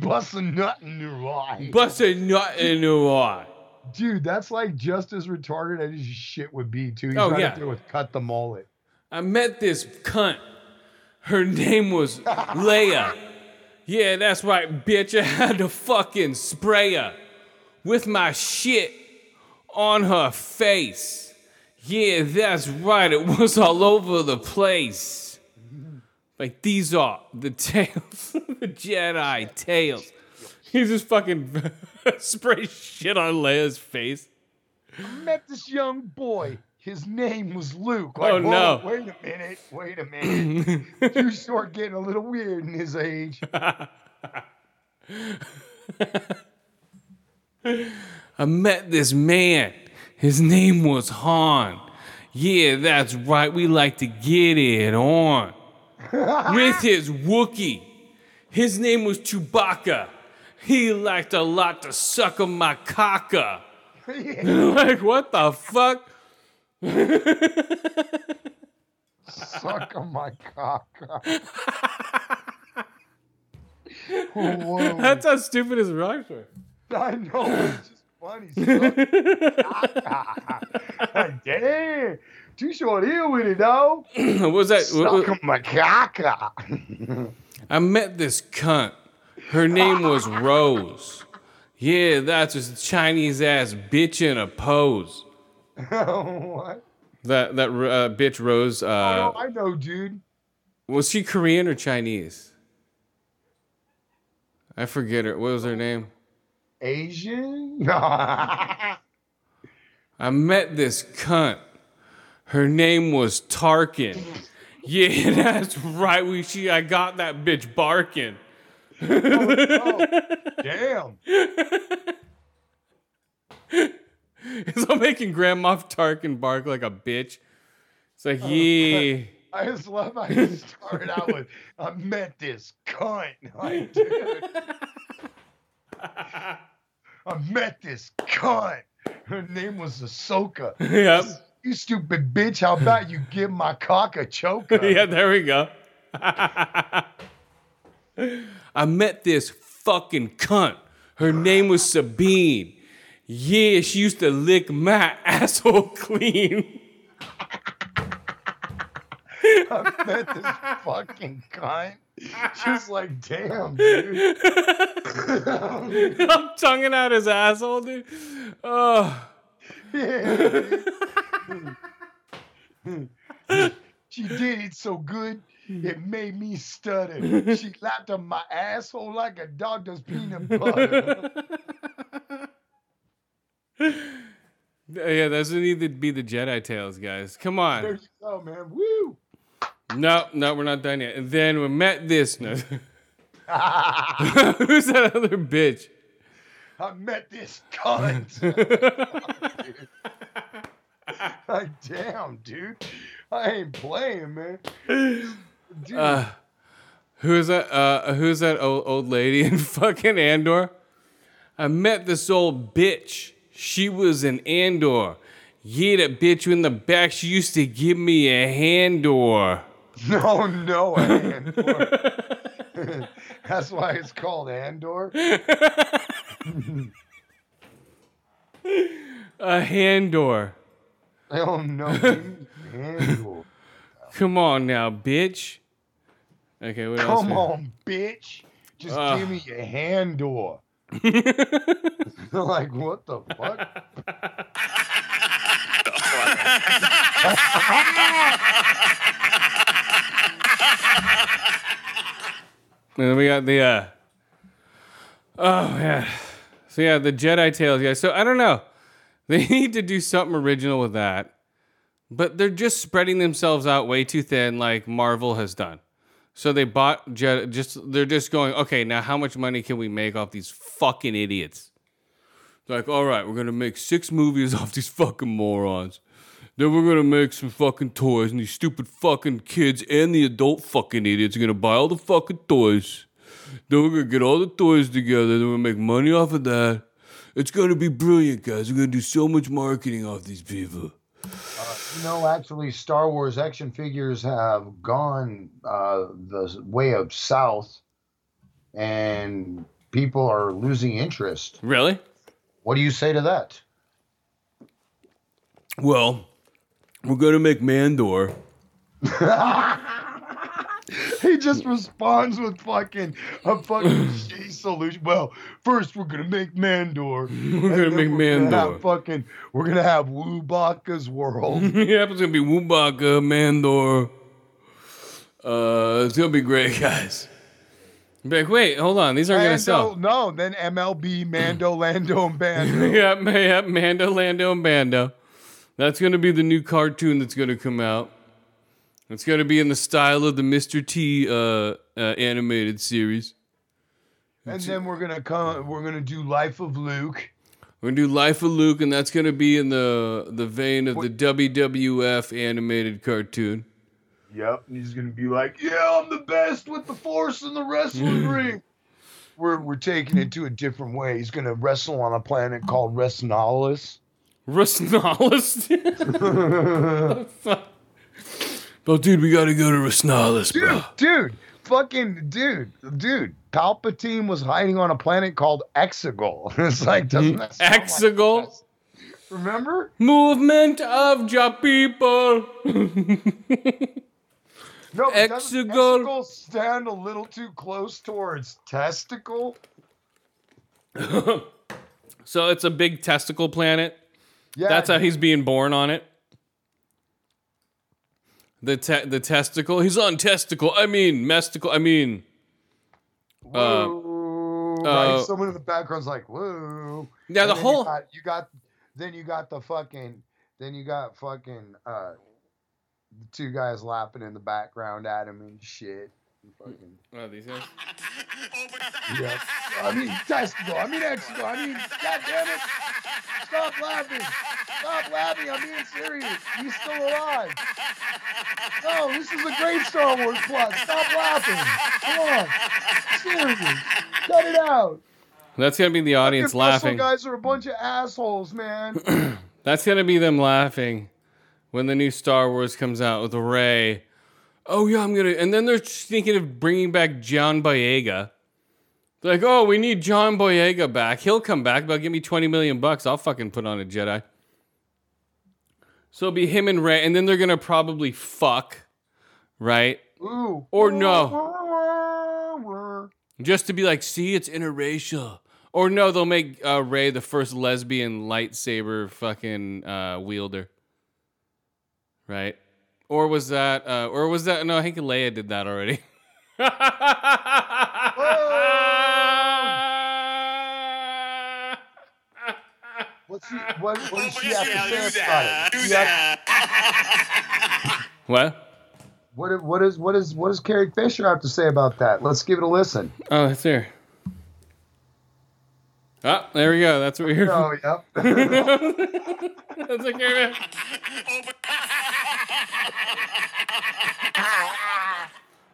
Bust a nut in her eye. Bust a nut in her eye. Dude, that's like just as retarded as shit would be too. He's Oh, right yeah. up there with cut the mullet. I met this cunt. Her name was [laughs] Leia. Yeah, that's right, bitch. [laughs] I had to fucking spray her with my shit on her face. Yeah, that's right. It [laughs] was all over the place. Like, these are the tales, the Jedi tales. He's just fucking [laughs] spray shit on Leia's face. I met this young boy. His name was Luke. Oh, like, Oh, no. Wait a minute. Wait a minute. [laughs] you start getting a little weird in his age. [laughs] I met this man. His name was Han. Yeah, that's right. We like to get it on. With his Wookie. His name was Chewbacca. He liked a lot to suck on my caca. [laughs] [laughs] like, what the fuck? Suck on my. Whoa. [laughs] That's how stupid his rhymes were. I know, it's just funny. Damn. Too short here with it, though. [clears throat] what was that? Suck on my cock. I met this cunt. Her name was Rose. Yeah, that's just a Chinese ass bitch in a pose. Oh [laughs] what? That that uh, bitch Rose. Uh, oh, I know, dude. was she Korean or Chinese? I forget her. What was her name? Asian? [laughs] I met this cunt. Her name was Tarkin. Yeah, [laughs] that's right. We she I got that bitch barking. Damn. It's all making Grandma Tarkin bark like a bitch. It's like, Oh, yeah. I just love how you started out with, I met this cunt. [laughs] Like, dude. I met this cunt. Her name was Ahsoka. Yep. You stupid bitch, how about you give my cock a choker? [laughs] yeah, there we go. [laughs] I met this fucking cunt. Her name was Sabine. Yeah, she used to lick my [laughs] asshole clean. I met this fucking cunt. She's like, damn, dude. [laughs] I'm tonguing out his asshole, dude. Oh. Yeah. [laughs] she did it so good, Hmm. it made me stutter. [laughs] She lapped on my asshole like a dog does peanut butter. [laughs] Yeah, those need to be the Jedi tales, guys. Come on. there you go, man. Woo! No, no, we're not done yet. And then we met this. No. [laughs] Who's that other bitch? I met this cunt. like, damn, dude. I ain't playing, man. Uh, who's that? Uh, who's that old, old lady in [laughs] fucking Andor? I met this old bitch. She was in Andor. Yeah, that bitch in the back. She used to give me a hand door. [laughs] no, no, Andor. [laughs] That's why it's called Andor. A hand door. Oh no, Andor. Come on now, bitch. Okay, what else? Come we- on, bitch. Just Ugh. give me a hand door. [laughs] [laughs] like, what the fuck? [laughs] And then we got the uh Oh yeah. So yeah, the Jedi Tales yeah So I don't know. They need to do something original with that. But they're just spreading themselves out way too thin like Marvel has done. So they bought just they're just going, "Okay, now how much money can we make off these fucking idiots?" Like, "All right, we're to make 6 movies [laughs] off these fucking morons." Then we're gonna make some fucking toys, and these stupid fucking kids and the adult fucking idiots are gonna buy all the fucking toys. Then we're gonna get all the toys together, then we're gonna make money off of that. It's gonna be brilliant, guys. We're gonna do so much marketing off these people. You know, actually, Star Wars action figures have gone uh, the way of South, and people are losing interest. Really? What do you say to that? Well, we're gonna make Mandor. [laughs] [laughs] He just responds with fucking a fucking [laughs] shitty solution. Well, first we're gonna make Mandor. [laughs] We're gonna make we're gonna Mandor. fucking, we're gonna have Woobaka's world. yeah, it's gonna be Woobaka, Mandor. Uh, it's gonna be great, guys. Be like, wait, hold on, these aren't gonna sell. No, then MLB, Mando, [clears throat] Lando, and Bando. yeah, ma- yeah, Mando, Lando, and Bando. That's gonna be the new cartoon that's gonna come out. It's gonna be in the style of the Mr. T uh, uh, animated series. And then we're gonna come. We're gonna do Life of Luke. We're gonna do Life of Luke, and that's gonna be in the the vein of the WWF animated cartoon. Yep. And he's gonna be like, "Yeah, I'm the best with the force in the wrestling [laughs] ring." We're we're taking it to a different way. He's gonna wrestle on a planet called Resnalis. Rusnalis. [laughs] [laughs] Well, dude, we gotta go to Rusnalis, dude, dude, fucking dude, dude. Palpatine was hiding on a planet called Exegol. [laughs] it's like doesn't mm-hmm. that sound like- Exegol. Remember? Movement of Jah people. [laughs] No, Exegol. Exegol stand a little too close towards testicle. [laughs] so it's a big testicle planet. Yeah, That's how he's being born on it. The te- the testicle. He's on testicle. I mean, mesticle. I mean, uh, Whoa, uh, right? Someone in the background's like, "Whoa!" Yeah, the whole- You got, you got, then you got the fucking, then you got fucking, uh, the two guys laughing in the background at him and shit. And fucking, oh, these guys. yeah. I mean, testicle. I mean, exegol. I mean, god damn it! Stop laughing! Stop laughing! I'm being serious. He's still alive. No, this is a great Star Wars plot. Stop laughing. Come on. Seriously. Cut it out. That's gonna be the audience Fucking Russell laughing. guys are a bunch of assholes, man. [clears throat] That's gonna be them laughing when the new Star Wars comes out with Rey. Oh yeah, I'm gonna. And then they're thinking of bringing back John Boyega. They're like, oh, we need John Boyega back. He'll come back, but give me twenty million bucks. I'll fucking put on a Jedi. So it'll be him and Rey, and then they're gonna probably fuck, right? Ooh. Or no. Just to be like, see, it's interracial. Or no, they'll make uh, Rey the first lesbian lightsaber fucking uh, wielder. Right? Or was that? Uh, or was that? No, I think Leia did that already. [laughs] What's he, what, what does she have Yeah, to do say that. about it? Do She have- [laughs] what? What, what is what is what does Carrie Fisher have to say about that? Let's give it a listen. Oh, it's here. Ah, there we go. That's what we heard. Oh, yep. [laughs] That's a Carrie.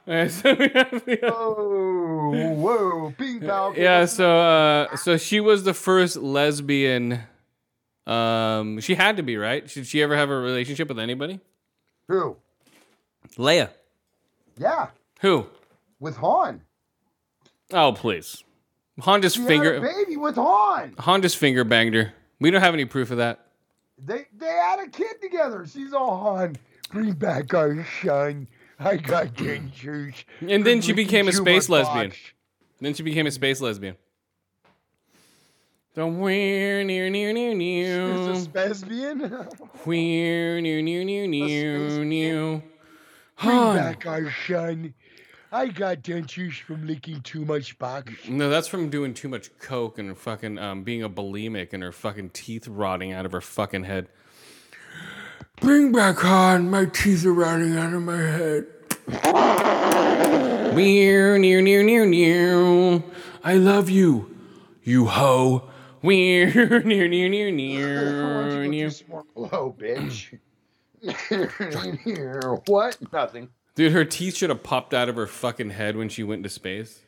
Alright, so we have the, Whoa, whoa, ping pong. [laughs] yeah, so uh, so she was the first lesbian. Um, she had to be right. Should she ever have a relationship with anybody? Who? Leia. Yeah, Who? with Han. Oh, please. Han just She finger. had a baby with Han. Han just finger banged her. We don't have any proof of that. They they had a kid together. She's all Han. Bring back our son. I got [clears throat] dentures. And then she became a space lesbian. Then she became a space lesbian. The weird near near near She's a lesbian. Weird near near near near near. Bring back our son. I got dentures from licking too much box. No, that's from doing too much coke and fucking um, being a bulimic and her fucking teeth rotting out of her fucking head. Bring back Han, my teeth are rotting out of my head. Near, near, near, near, near. I love you, you hoe. We're near, near, near, Why don't near, near. go just more low, bitch? [clears throat] what? Nothing. Dude, her teeth should have popped out of her fucking head when she went to space.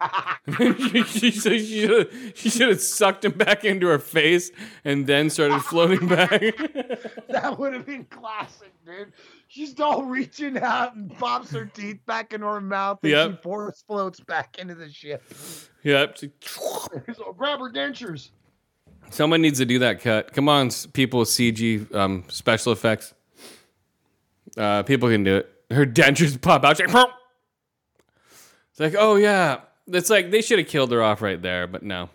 [laughs] she, she, should- she should have she should have sucked him back into her face and then started floating back. [laughs] That would have been classic, dude. She's all reaching out and pops her teeth back into her mouth and Yep. she force floats back into the ship. yep. [laughs] So grab her dentures. Someone needs to do that cut. Come on, people with CG um, special effects. Uh, people can do it. Her dentures pop out. She's like, It's like, oh yeah. It's like they should have killed her off right there, but no.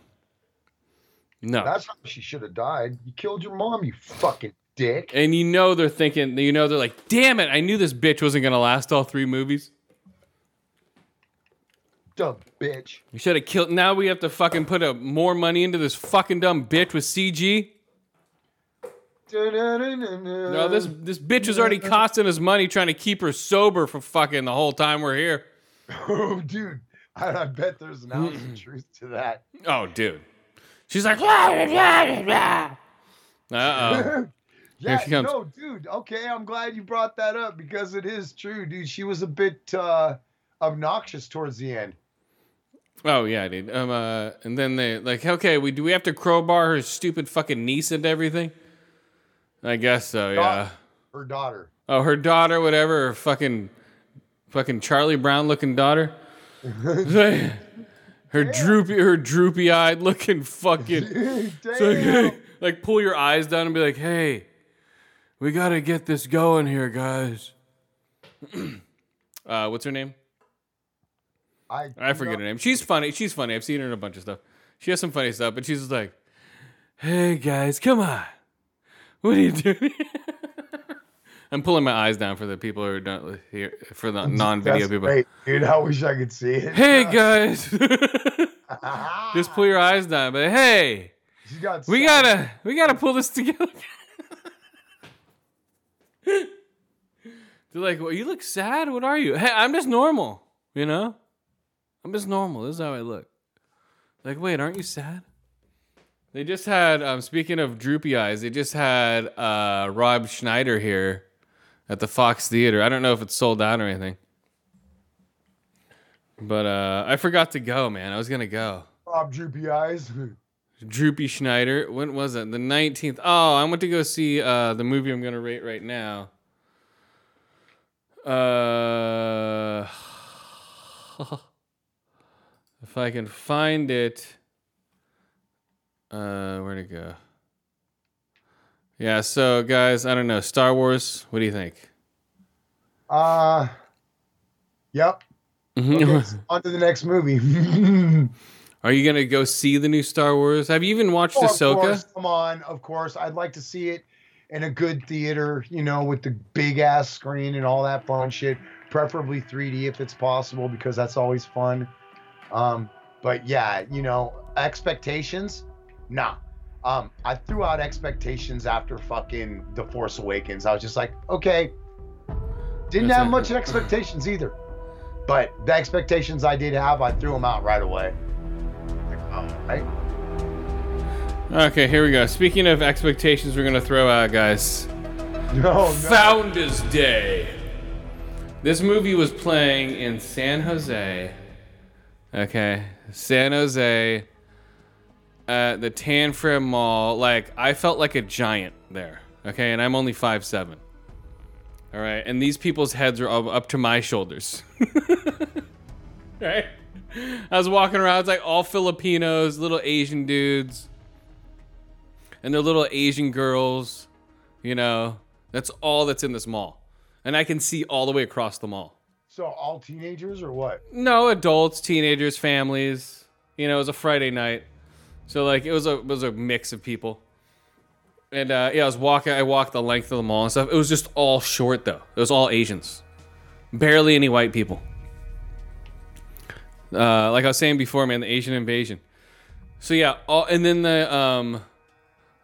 No. That's how she should have died. You killed your mom, you fucking dick. And you know they're thinking, you know they're like, damn it, I knew this bitch wasn't gonna last all three movies. Dumb bitch. You should have killed. Now we have to fucking put a, more money into this fucking dumb bitch with CG. No, this this bitch is already costing us money trying to keep her sober for fucking the whole time we're here. [laughs] Oh, dude. I, I bet there's an ounce of truth to that. Oh, dude. She's like, uh oh. [laughs] Yeah, she comes. no, dude. Okay, I'm glad you brought that up because it is true, dude. She was a bit uh, obnoxious towards the end. Oh yeah, dude. Um, uh, and then they like, okay, we do we have to crowbar her stupid fucking niece into everything? I guess so. Yeah. Her daughter. Oh, her daughter, whatever, her fucking, fucking Charlie Brown looking daughter. [laughs] her droopy, her droopy eyed looking fucking. [laughs] It's [laughs] like, pull your eyes down and be like, hey, we gotta get this going here, guys. [clears throat] uh, what's her name? I I forget her name. She's funny. She's funny. I've seen her in a bunch of stuff. She has some funny stuff, but she's just like, "Hey guys, come on, what are you doing?" [laughs] I'm pulling my eyes down for the people who are not here for the non-video That's people. great, dude. I wish I could see it. Hey [laughs] guys, [laughs] just pull your eyes down. But hey, got we gotta we gotta pull this together. They're like, well, you look sad. What are you? Hey, I'm just normal. You know, I'm just normal. This is how I look. Like, wait, aren't you sad? They just had. Um, speaking of droopy eyes, they just had uh, Rob Schneider here at the Fox Theater. I don't know if it's sold out or anything, but uh, I forgot to go, man. I was gonna go. Rob Droopy Eyes. [laughs] Droopy Schneider. When was it? The 19th. Oh, I went to go see uh, the movie I'm going to rate right now. Uh, [sighs] if I can find it. Uh, where'd it go? Yeah, so guys, I don't know. Star Wars, what do you think? Uh, yep. Okay, [laughs] so on to the next movie. [laughs] Are you going to go see the new Star Wars? Have you even watched Oh, Ahsoka? course, come on, of course. I'd like to see it in a good theater, you know, with the big ass screen and all that fun shit. Preferably 3D if it's possible, because that's always fun. Um, but yeah, you know, expectations, nah. Um, I threw out expectations after fucking The Force Awakens. I was just like, okay, didn't That's have much expectations either. But the expectations I did have, I threw them out right away. Like, all right. Okay, here we go. Speaking of expectations, we're gonna throw out, guys. [laughs] No, no. Founders Day. This movie was playing in San Jose. Okay, San Jose at the Tanforan Mall. Like I felt like a giant there. Okay, and I'm only five seven. All right, and these people's heads are up, up to my shoulders. [laughs] right? I was walking around, it's like all Filipinos, little Asian dudes, and they're little Asian girls. You know, that's all that's in this mall, and I can see all the way across the mall. So all teenagers or what? No adults, teenagers, families. You know, it was a Friday night, so like it was a it was a mix of people. And uh, yeah, I was walking. I walked the length of the mall and stuff. It was just all short though. It was all Asians, barely any white people. Uh, like I was saying before, man, the Asian invasion. So yeah, all and then the um,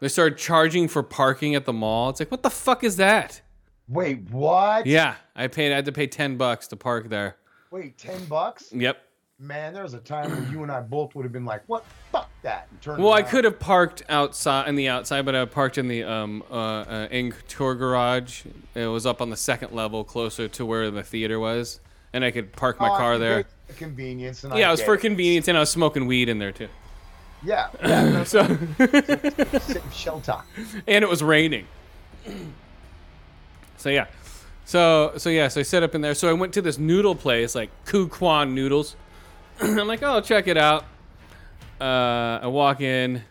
they started charging for parking at the mall. It's like, what the fuck is that? Wait, what? Yeah, I paid. I had to pay ten bucks to park there. Wait, ten bucks? Yep. Man, there was a time when you and I both would have been like, "What? Fuck that!" And turned Well, I could have parked outside in the outside, but I parked in the um uh, uh in tour garage. It was up on the second level, closer to where the theater was, and I could park my Oh, car there. the Convenience. And Yeah, I it was for convenience, and I was smoking weed in there too. Yeah, yeah [laughs] So, safe shelter. and it was raining. So yeah, so so yeah, so I set up in there. So I went to this noodle place, like Ku Kwan Noodles. [clears throat] I'm like, oh, check it out. Uh, I walk in,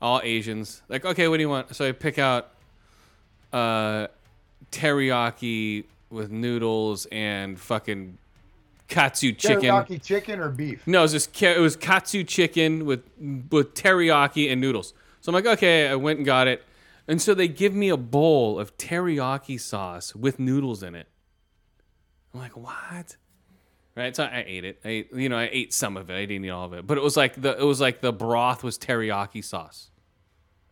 all Asians. Like, okay, what do you want? So I pick out uh, teriyaki with noodles and fucking katsu chicken. Teriyaki chicken or beef? No, it was just it was katsu chicken with with teriyaki and noodles. So I'm like, okay, I went and got it, and so they give me a bowl of teriyaki sauce with noodles in it. I'm like, what? Right, so I ate it. I ate, you know, I ate some of it. I didn't eat all of it, but it was like the it was like the broth was teriyaki sauce.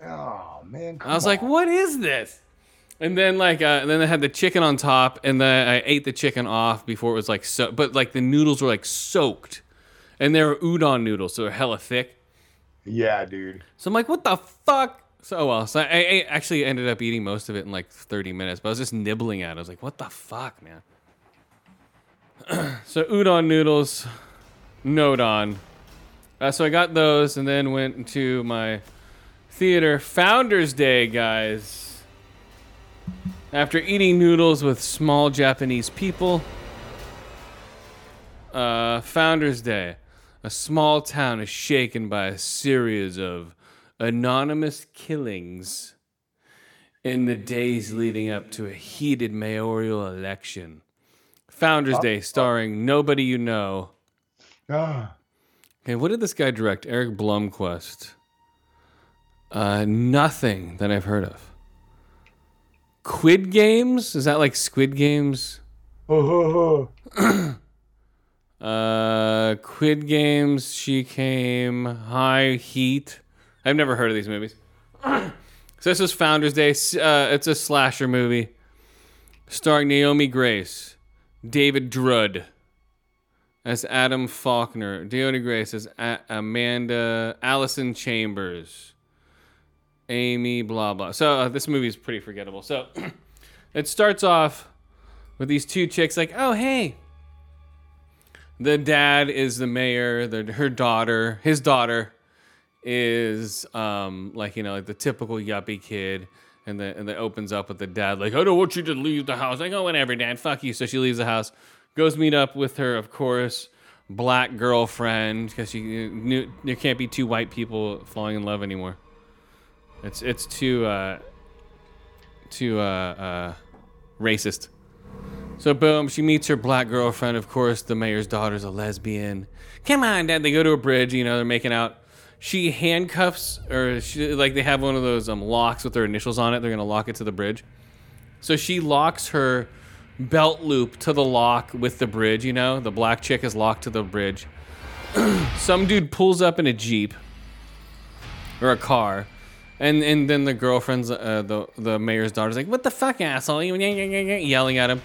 Oh man, I was like, what is this? And then like uh, and then they had the chicken on top, and then I ate the chicken off before it was like so. But like the noodles were like soaked, and they were udon noodles, so they're hella thick. Yeah, dude. So I'm like, what the fuck So well, so I, I actually ended up eating most of it in like 30 minutes, but I was just nibbling at it. I was like, what the fuck, man? [clears throat] so udon noodles, nodon. Uh, so I got those and then went into my theater Founders Day, guys. After eating noodles with small Japanese people, uh, Founders Day, a small town is shaken by a series of anonymous killings in the days leading up to a heated mayoral election. Founders Day, starring Nobody You Know. Ah. Okay, what did this guy direct? Erik Bloomquist. Uh, nothing that I've heard of. Quid Games? Is that like Squid Games? Uh, Quid Games. She came. High Heat. I've never heard of these movies. [clears throat] so this is Founders Day. Uh, it's a slasher movie, starring Naomi Grace, David Drudd as Adam Faulkner, Naomi Grace as A- Amanda, Allison Chambers, Amy, blah blah. So uh, this movie is pretty forgettable. So [clears throat] it starts off with these two chicks like, oh hey. The dad is the mayor. The, her daughter, his daughter, is um like you know like the typical yuppie kid, and the and it opens up with the dad like I don't want you to leave the house. Like oh whatever, dad, fuck you. So she leaves the house, goes meet up with her, of course, black girlfriend because she knew there can't be two white people falling in love anymore. It's it's too uh too uh uh racist. So boom, she meets her black girlfriend. Of course, the mayor's daughter's a lesbian. Come on, dad. They go to a bridge. You know, they're making out. She handcuffs, or she, like they have one of those um, locks with their initials on it. They're gonna lock it to the bridge. So she locks her belt loop to the lock with the bridge. You know, the black chick is locked to the bridge. [clears throat] Some dude pulls up in a jeep or a car, and and then the girlfriend's uh, the the mayor's daughter's like, "What the fuck, asshole!" yelling at him.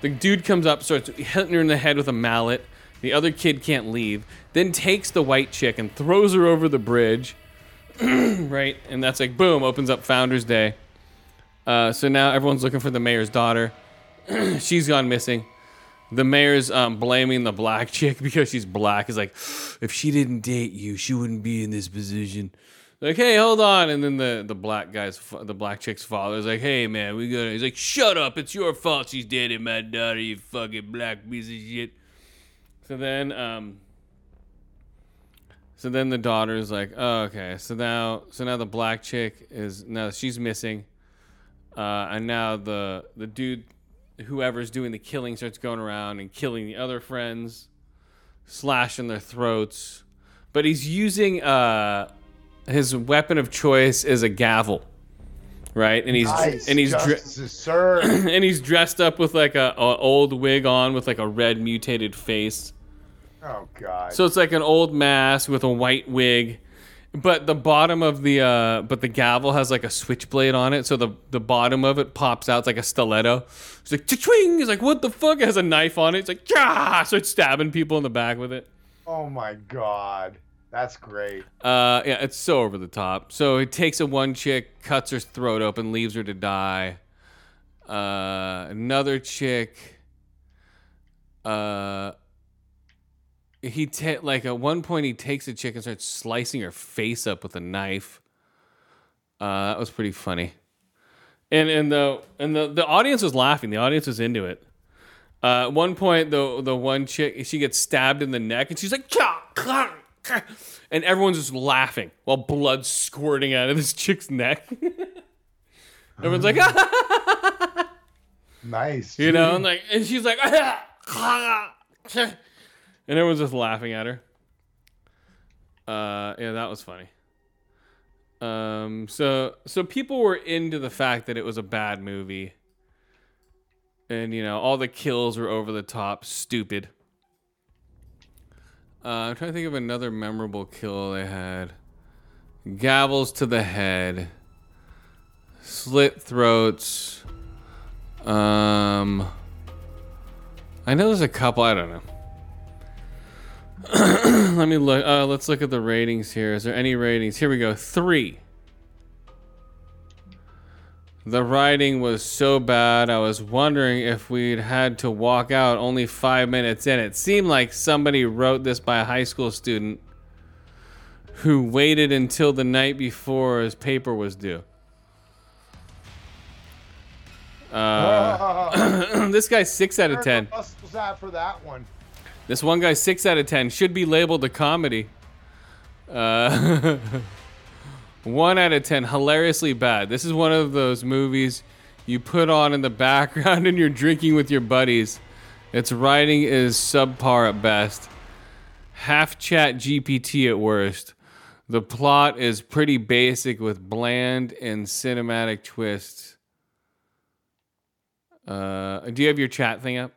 The dude comes up, starts hitting her in the head with a mallet. The other kid can't leave. Then takes the white chick and throws her over the bridge. [clears throat] right, and that's like boom, opens up Founders Day. Uh, so now everyone's looking for the mayor's daughter. [clears throat] she's gone missing. The mayor's um, blaming the black [laughs] chick because she's black. He's like, if she didn't date you, she wouldn't be in this position. Like, hey, hold on. And then the, the black guy's, the black chick's father is like, hey, man, we got He's like, shut up. It's your fault she's dating my daughter, you fucking black piece of shit. So then, um, so then the daughter's like, oh, okay. So now, so now the black chick is, now she's missing. Uh, and now the the dude, whoever's doing the killing, starts going around and killing the other friends, slashing their throats. But he's using uh, his weapon of choice is a gavel, right? And he's Nice, and he's justice, sir. [clears throat] and he's dressed up with like a, a old wig on with like a red mutated face. Oh God. So it's like an old mask with a white wig, but the bottom of the uh, but the gavel has like a switchblade on it. So the the bottom of it pops out it's like a stiletto. It's like twing. He's like, what the fuck? It has a knife on it. It's like. So it's stabbing people in the back with it. oh my God. That's great. Uh, yeah, it's so over the top. So he takes a one chick, cuts her throat open, leaves her to die. Uh, another chick. Uh, he ta- like at one point he takes a chick and starts slicing her face up with a knife. Uh, that was pretty funny. And and the and the the audience was laughing. The audience was into it. Uh, at one point, the the one chick she gets stabbed in the neck, and she's like, and everyone's just laughing while blood squirting out of this chick's neck. [laughs] Everyone's like, Nice. you know, and like, and she's like, [laughs] and everyone's just laughing at her. Uh, yeah, that was funny. Um, so so people were into the fact that it was a bad movie, and you know all the kills were over the top, stupid. Uh, I'm trying to think of another memorable kill they had. Gavels to the head, slit throats. Um, I know there's a couple. I don't know. [clears throat] Let me look. Uh, let's look at the ratings here. Is there any ratings? Here we go. Three. The writing was so bad, I was wondering if we'd had to walk out only five minutes in. It seemed like somebody wrote this by a high school student who waited until the night before his paper was due. Uh, [laughs] [clears throat] this guy's six out of ten. was that for that one? This one guy, six out of ten. Should be labeled a comedy. Uh, [laughs] one out of ten. Hilariously bad. This is one of those movies you put on in the [laughs] background and you're drinking with your buddies. Its writing is subpar at best. Half ChatGPT at worst. The plot is pretty basic with bland and cinematic twists. Uh, do you have your chat thing up?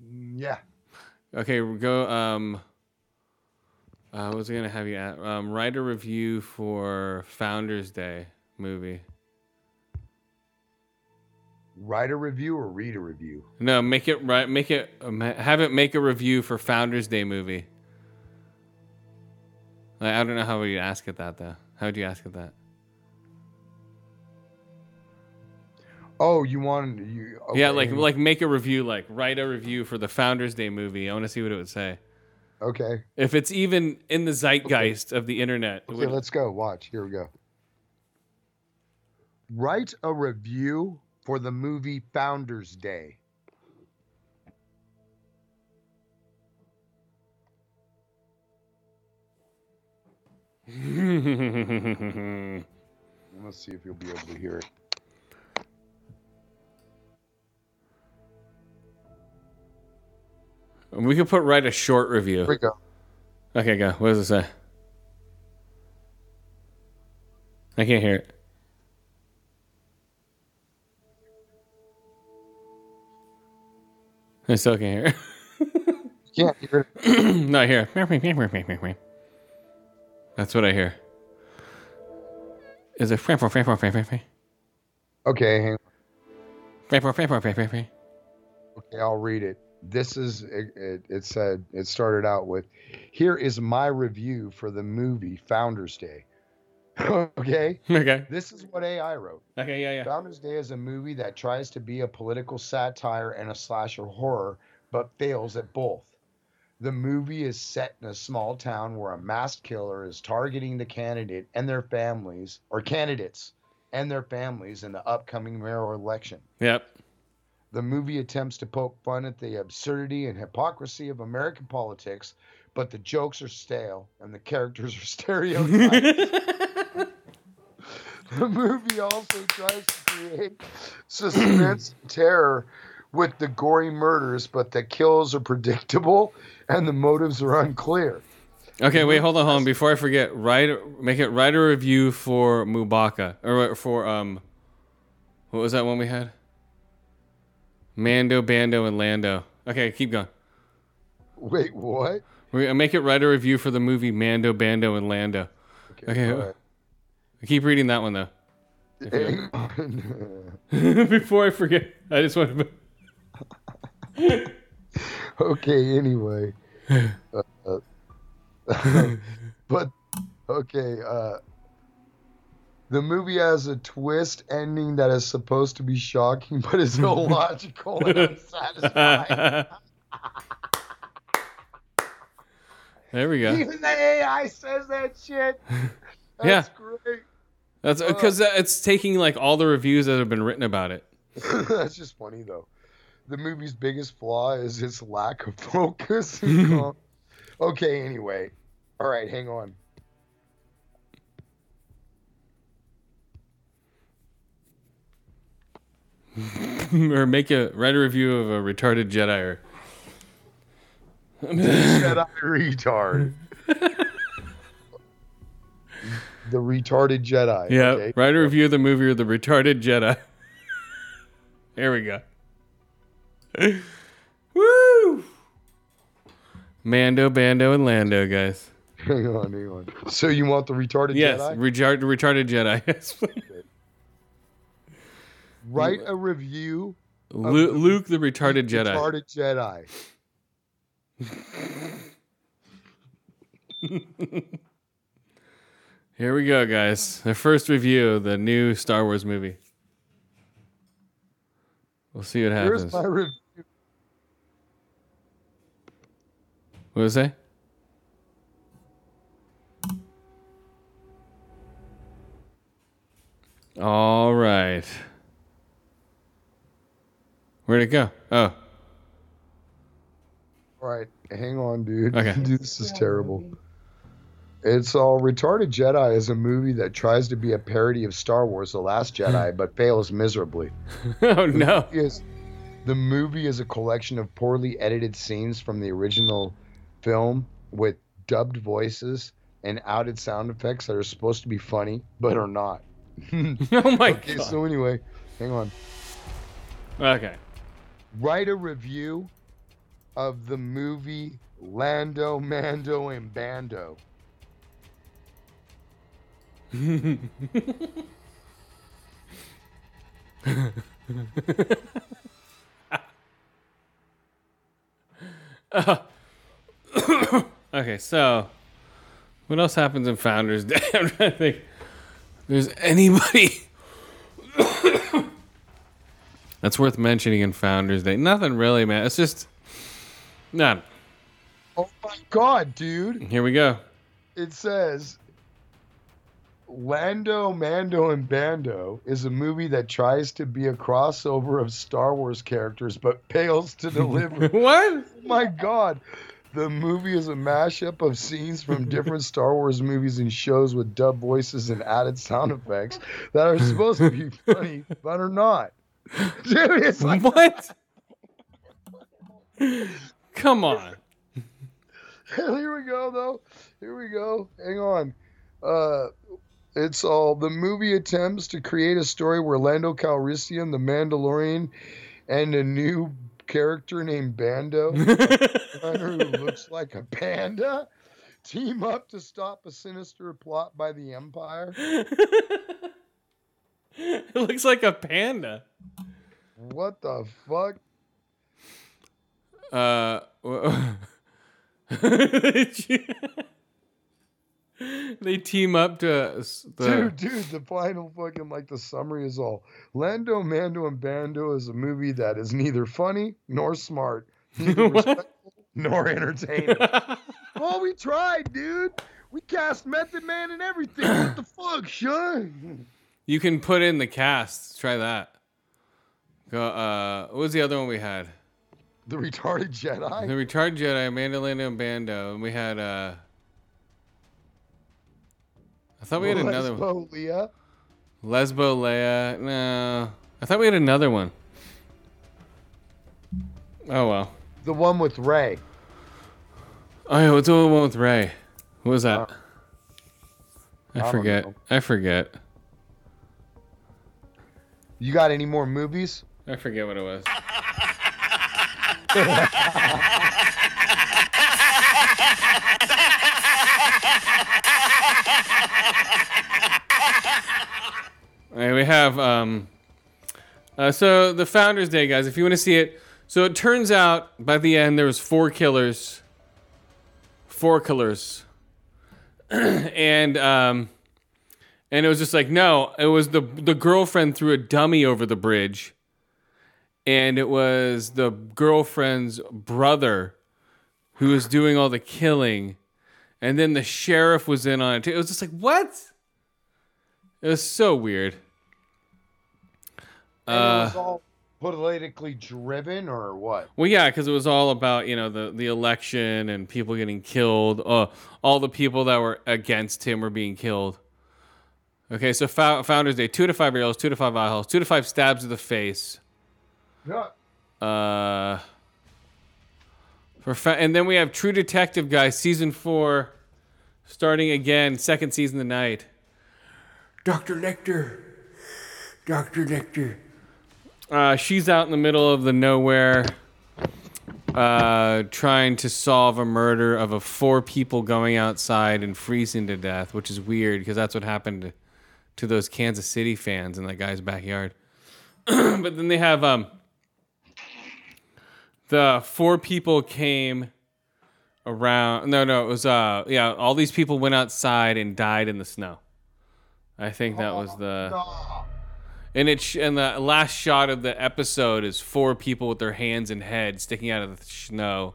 Yeah. Okay, we'll go. Um, uh, what was I gonna have you at? Um, write a review for Founders Day movie. Write a review or read a review. No, make it right. Make it. Um, have it make a review for Founders Day movie. Like, I don't know how would you ask it that though. How would you ask it that? Oh, you want you? Yeah, like like make a review. Like write a review for the Founders Day movie. I want to see what it would say. Okay. If it's even in the zeitgeist of the internet. Okay, would- let's go. Watch. Here we go. Write a review for the movie Founders Day. [laughs] Let's see if you'll be able to hear it. We could put write a short review. Here we go. Okay, go. What does it say? I can't hear it. I still can't hear it. [laughs] Can't [clears throat] hear it. Not here. That's what I hear. Is it Okay, hang Okay, Okay, I'll read it. This is it, it, said it started out with here is my review for the movie Founders Day. [laughs] okay? Okay. This is what AI wrote. Okay, yeah, yeah. Founders Day is a movie that tries to be a political satire and a slasher horror, but fails at both. The movie is set in a small town where a masked killer is targeting the candidate and their families, or candidates and their families in the upcoming mayoral election. Yep. The movie attempts to poke fun at the absurdity and hypocrisy of American politics, but the jokes are stale and the characters are [laughs] stereotyped. [laughs] the movie also tries to create suspense and terror with the gory murders, but the kills are predictable and the motives are unclear. Okay, wait, hold on, hold on. Before I forget, write make it write a review for Mubaka or for um, what was that one we had? Mando, Bando, and Lando. Okay, keep going. Wait, what? We make it write a review for the movie Mando, Bando, and Lando. Okay, go ahead. keep reading that one though. [laughs] [laughs] Before I forget, I just want to. [laughs] okay, anyway. Uh, uh, but okay, uh the movie has a twist ending that is supposed to be shocking but is illogical and unsatisfying. [laughs] There we go. Even the AI says that shit. [laughs] That's Yeah. great. That's uh, because it's taking like all the reviews that have been written about it. [laughs] That's just funny though. The movie's biggest flaw is its lack of focus. okay, anyway. All right, hang on. [laughs] or make a write a review of a retarded Jedi. Or, Jedi [laughs] retard. the retarded Jedi. yeah, okay? write a review of the movie or the retarded Jedi. [laughs] there we go. Woo! Mando, Bando, and Lando, guys. Hang on, hang on. So you want the retarded Yes, Jedi? retard, retarded Jedi. Write a review. of Luke, the retarded Jedi. Retarded Jedi. [laughs] Here we go, guys. The first review of the new Star Wars movie. We'll see what happens. Here's my review. What was it? All right. Where'd it go? Oh, All right, hang on, dude. Okay. Dude, [laughs] this is terrible. It's all retarded Jedi is a movie that tries to be a parody of Star Wars: The Last [laughs] Jedi, but fails miserably. [laughs] oh no. Is the movie is a collection of poorly edited scenes from the original film with dubbed voices and outed sound effects that are supposed to be funny but are not. Oh my okay, god. so anyway, hang on. Okay. Write a review of the movie Lando, Mando, and Bando. [laughs] Okay, so what else happens in Founders Day? [laughs] To think. There's anybody that's worth mentioning in Founders Day? Nothing really, man. It's just none. Oh my god, dude. Here we go. It says Lando, Mando, and Bando is a movie that tries to be a crossover of Star Wars characters but fails to deliver. [laughs] What? Oh my god. The movie is a mashup of scenes from different Star Wars movies and shows with dub voices and added sound effects that are supposed to be [laughs] funny but are not. [laughs] Dude, it's like [laughs] What? Come on. [laughs] Here we go, though. Here we go. Hang on. Uh, it's all the movie attempts to create a story where Lando Calrissian, the Mandalorian, and a new character named Bando, who looks like a panda, team up to stop a sinister plot by the Empire. [laughs] It looks like a panda. What the fuck? Uh, [laughs] they team up to the. Dude, dude, the final fucking like the summary is all Lando, Mando, and Bando is a movie that is neither funny nor smart, [laughs] neither respectful nor entertaining. well, we tried, dude. We cast Method Man and everything. What the [clears throat] fuck, Sean? You can put in the cast. Try that. Go. Uh, what was the other one we had? The retarded Jedi. The Retarded Jedi, Mandalorian and Bando, and we had. uh I thought we had another one. Lesbo Leia. Lesbo Leia. No, I thought we had another one. Oh well. The one with Rey. Oh yeah, what's the one with Rey? What was that? I I forget. I forget. You got any more movies? I forget what it was. [laughs] All right, we have um uh, so the Founders Day, guys. If you want to see it, so it turns out by the end there was four killers, four killers, [clears throat] and um, and it was just like no, it was the the girlfriend threw a dummy over the bridge, and it was the girlfriend's brother who was doing all the killing, and then the sheriff was in on it. Too. It was just like what? It was so weird. And it Uh, was all politically driven or what? Well, yeah, because it was all about you know the the election and people getting killed. Uh, all the people that were against him were being killed. Okay, so Fou- Founders Day: two to five rails, two to five eye holes, two to five stabs to the face. Yeah. Uh, for fa- and then we have True Detective guys season four, starting again, second season tonight. Doctor Lecter, Doctor Lecter. Uh, she's out in the middle of the nowhere, uh, trying to solve a murder of a four people going outside and freezing to death, which is weird because that's what happened to, those Kansas City fans in that guy's backyard. [clears throat] but then they have um, the four people came around. No, no, it was uh, yeah. All these people went outside and died in the snow. I think that was the. And it sh- and the last shot of the episode is four people with their hands and head sticking out of the snow.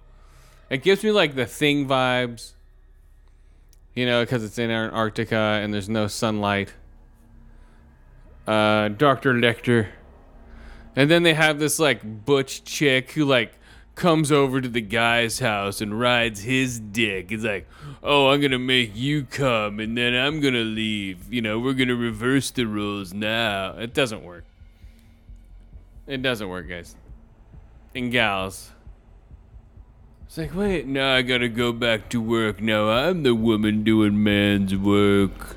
It gives me like the thing vibes. You know, because it's in Antarctica and there's no sunlight. Uh, Dr. Lecter. And then they have this like butch chick who like comes over to the guy's house and rides his dick. It's like, oh, I'm gonna make you come and then I'm gonna leave. You know, we're gonna reverse the rules now. It doesn't work. It doesn't work, guys. And gals. It's like, wait, now I gotta go back to work. Now I'm the woman doing man's work.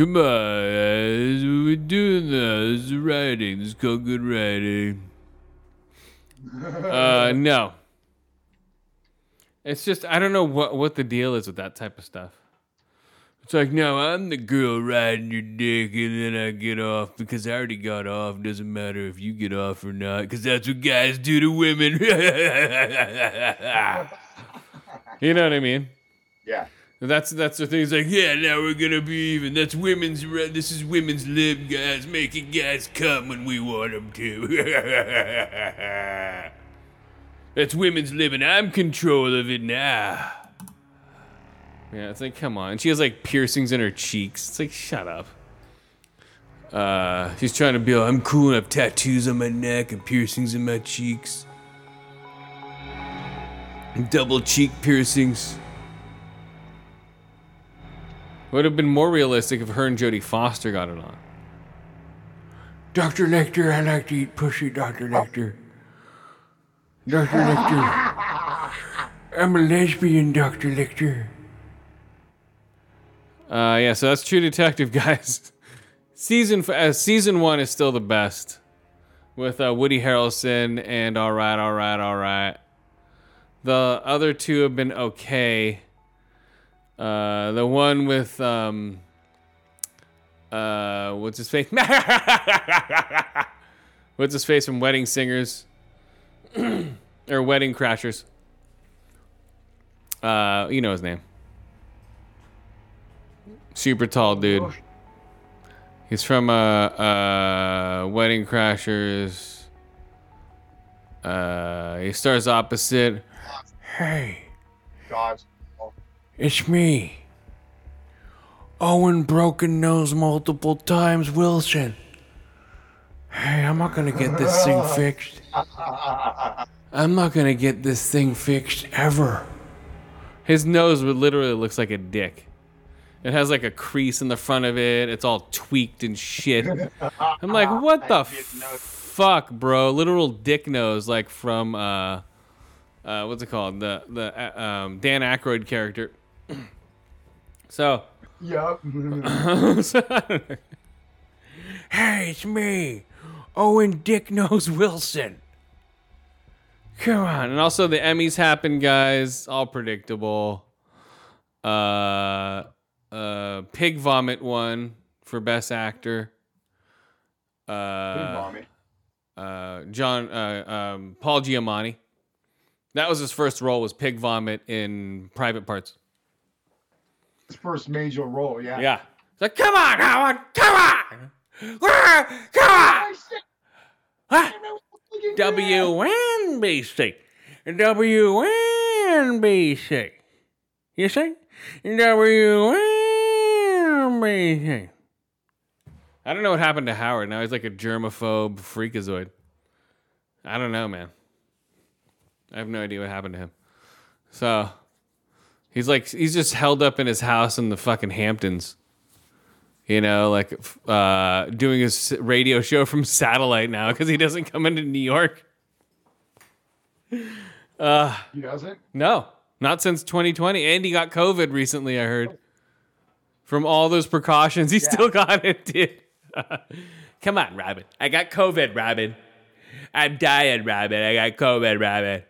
Come on, guys. We're doing this. This is writing. This is called good writing. Uh, [laughs] no. It's just I don't know what what the deal is with that type of stuff. It's like, no, I'm the girl riding your dick, and then I get off because I already got off. Doesn't matter if you get off or not, because that's what guys do to women. [laughs] [laughs] you know what I mean? Yeah. That's that's the thing. It's like, yeah, now we're gonna be even. That's women's. Re- this is women's lib, guys, making guys come when we want them to. [laughs] that's women's living. I'm control of it now. Yeah, it's like, come on. And she has like piercings in her cheeks. It's like, shut up. Uh, she's trying to be, oh, I'm cool. I have tattoos on my neck and piercings in my cheeks. And double cheek piercings. Would have been more realistic if her and Jodie Foster got it on. Dr. Nectar, I like to eat pussy, Dr. Nectar. Dr. Nectar. I'm a lesbian, Dr. Nectar. Uh, yeah, so that's True Detective, [laughs] guys. Season f- uh, season one is still the best, with uh, Woody Harrelson and all right, all right, all right. The other two have been okay. Uh, the one with um, uh, what's his face? [laughs] what's his face from Wedding Singers [clears throat] or Wedding Crashers? Uh, you know his name. Super tall dude. He's from uh, uh, Wedding Crashers. Uh, he stars opposite. Hey, God's. It's me. Owen Broken Nose multiple times Wilson. Hey, I'm not gonna get this thing [laughs] fixed. I'm not gonna get this thing fixed ever. His nose would literally looks like a dick. It has like a crease in the front of it. It's all tweaked and shit. I'm like, [laughs] what the fuck, bro? Literal dick nose, like from uh, uh, what's it called? The the uh, um, Dan Aykroyd character. So, Yup. [laughs] hey, it's me, Owen Dick Nose Wilson. Come on, and also the Emmys happened, guys. All predictable. Uh, uh, Pig Vomit won for Best Actor. Uh, Vomit. uh, John uh, um, Paul Giamatti. That was his first role. Was Pig Vomit in Private Parts. His first major role, yeah. Yeah. It's like, come on, Howard, come on, come on. WNBC, WNBC. You see, WNBC. I don't know what happened to Howard. Now he's like a germaphobe freakazoid. I don't know, man. I have no idea what happened to him. So he's like he's just held up in his house in the fucking Hamptons. You know, like uh, doing his radio show from [laughs] satellite now because he doesn't come into New York. Uh, He doesn't? no, not since 2020. And he got COVID recently, I heard. From all those precautions, he still got it, dude. [laughs] Come on, Robin. I got COVID, Robin. I'm dying, Robin. I got COVID, Robin.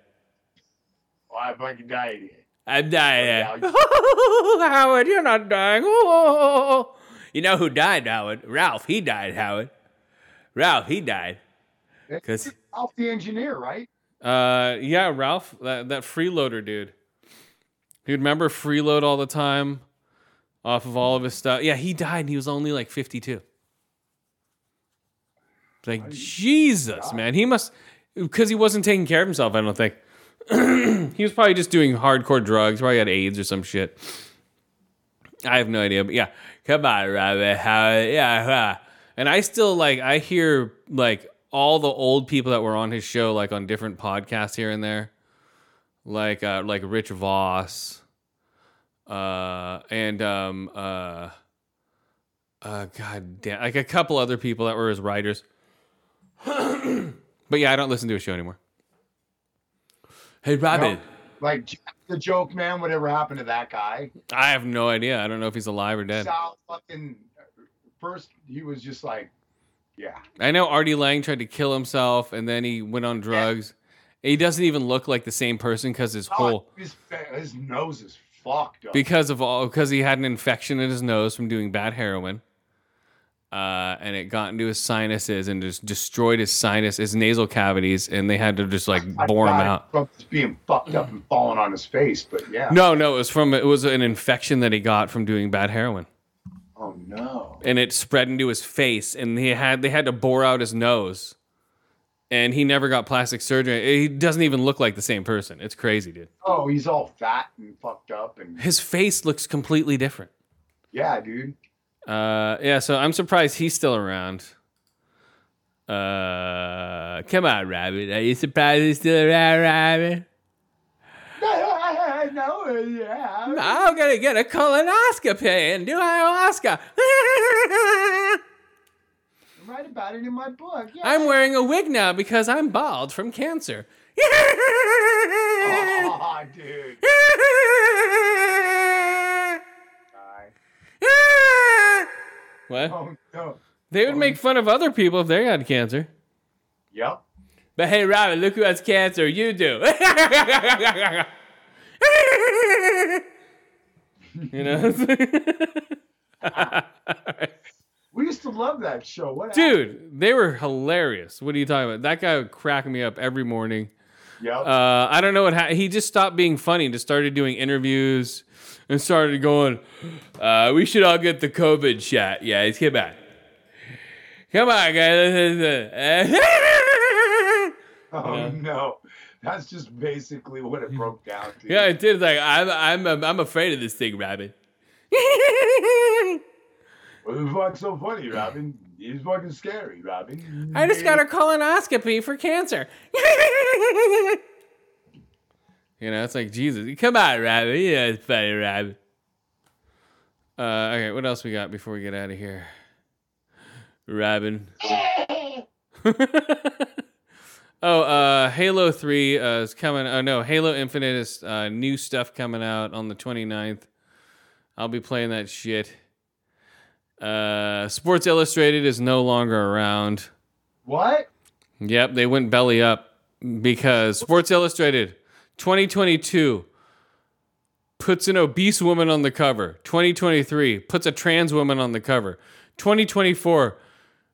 Oh, I fucking died. I'm dying. [laughs] Howard, you're not dying. Oh. [laughs] You know who died, Howard? Ralph. He died, Howard. Ralph, he died. Cause Alf the engineer, right? uh yeah, Ralph, that that freeloader dude. He would remember freeload all the time off of all of his stuff. Yeah, he died and he was only like 52. Like, Jesus, man. He must, because he wasn't taking care of himself, I don't think. [clears throat] he was probably just doing hardcore drugs. Probably had AIDS or some shit. I have no idea, but yeah, come on, Robert. How, yeah, huh. and I still like I hear like all the old people that were on his show, like on different podcasts here and there, like uh, like Rich Voss, uh, and um, uh, uh, God damn, like a couple other people that were his writers. [clears throat] but yeah, I don't listen to his show anymore. Hey, Robin. No, like the joke man, whatever happened to that guy? I have no idea. I don't know if he's alive or dead. Sal fucking uh, first he was just like, yeah. I know Artie Lange tried to kill himself and then he went on drugs. He doesn't even look like the same person because his Oh, whole his, his nose is fucked up. because of all because he had an infection in his nose from doing bad heroin. Uh, and it got into his sinuses and just destroyed his sinus, his nasal cavities, and they had to just like I bore him out. From just being fucked up and falling on his face, but yeah. No, no, it was from it was an infection that he got from doing bad heroin, Oh no. and it spread into his face, and he had they had to bore out his nose, and he never got plastic surgery. He doesn't even look like the same person. It's crazy, dude. Oh, he's all fat and fucked up and His face looks completely different. yeah, dude. Uh, yeah, so I'm surprised he's still around. Uh, come on, Rabbit. Are you surprised he's still around, Rabbit? no, yeah. I'm gonna get a colonoscopy and do ayahuasca. write about it in my book. Yeah. I'm wearing a wig now because I'm bald from cancer. oh, dude. [laughs] What? Oh no. They would make fun of other people if they had cancer. Yep. But hey, Robin, look who has cancer. You do. [laughs] you know? [laughs] We used to love that show. What happened? Dude, they were hilarious. What are you talking about? That guy would crack me up every morning. Yep. Uh, I don't know what ha- he just stopped being funny and just started doing interviews and started going. Uh, we should all get the COVID shot. Yeah, it's come on, come on, guys. [laughs] oh no. That's just basically what it broke down to. yeah, it did. Like I'm, I'm, I'm afraid of this thing, Rabbit. What the fuck's so funny, Robin? He's fucking scary, Robin. I just got a colonoscopy for cancer. [laughs] you know, it's like Jesus. Come on, Rabbit. Yeah, it's funny, Rabbit. Uh, okay, what else we got before we get out of here? Robin. [laughs] oh, uh, Halo 3 uh, is coming. Oh, no, Halo Infinite is uh, new stuff coming out on the 29th. I'll be playing that shit. Uh, Sports Illustrated is no longer around. What? Yep, they went belly up because Sports Illustrated 2022 puts an obese woman on the cover. 2023 puts a trans woman on the cover. 2024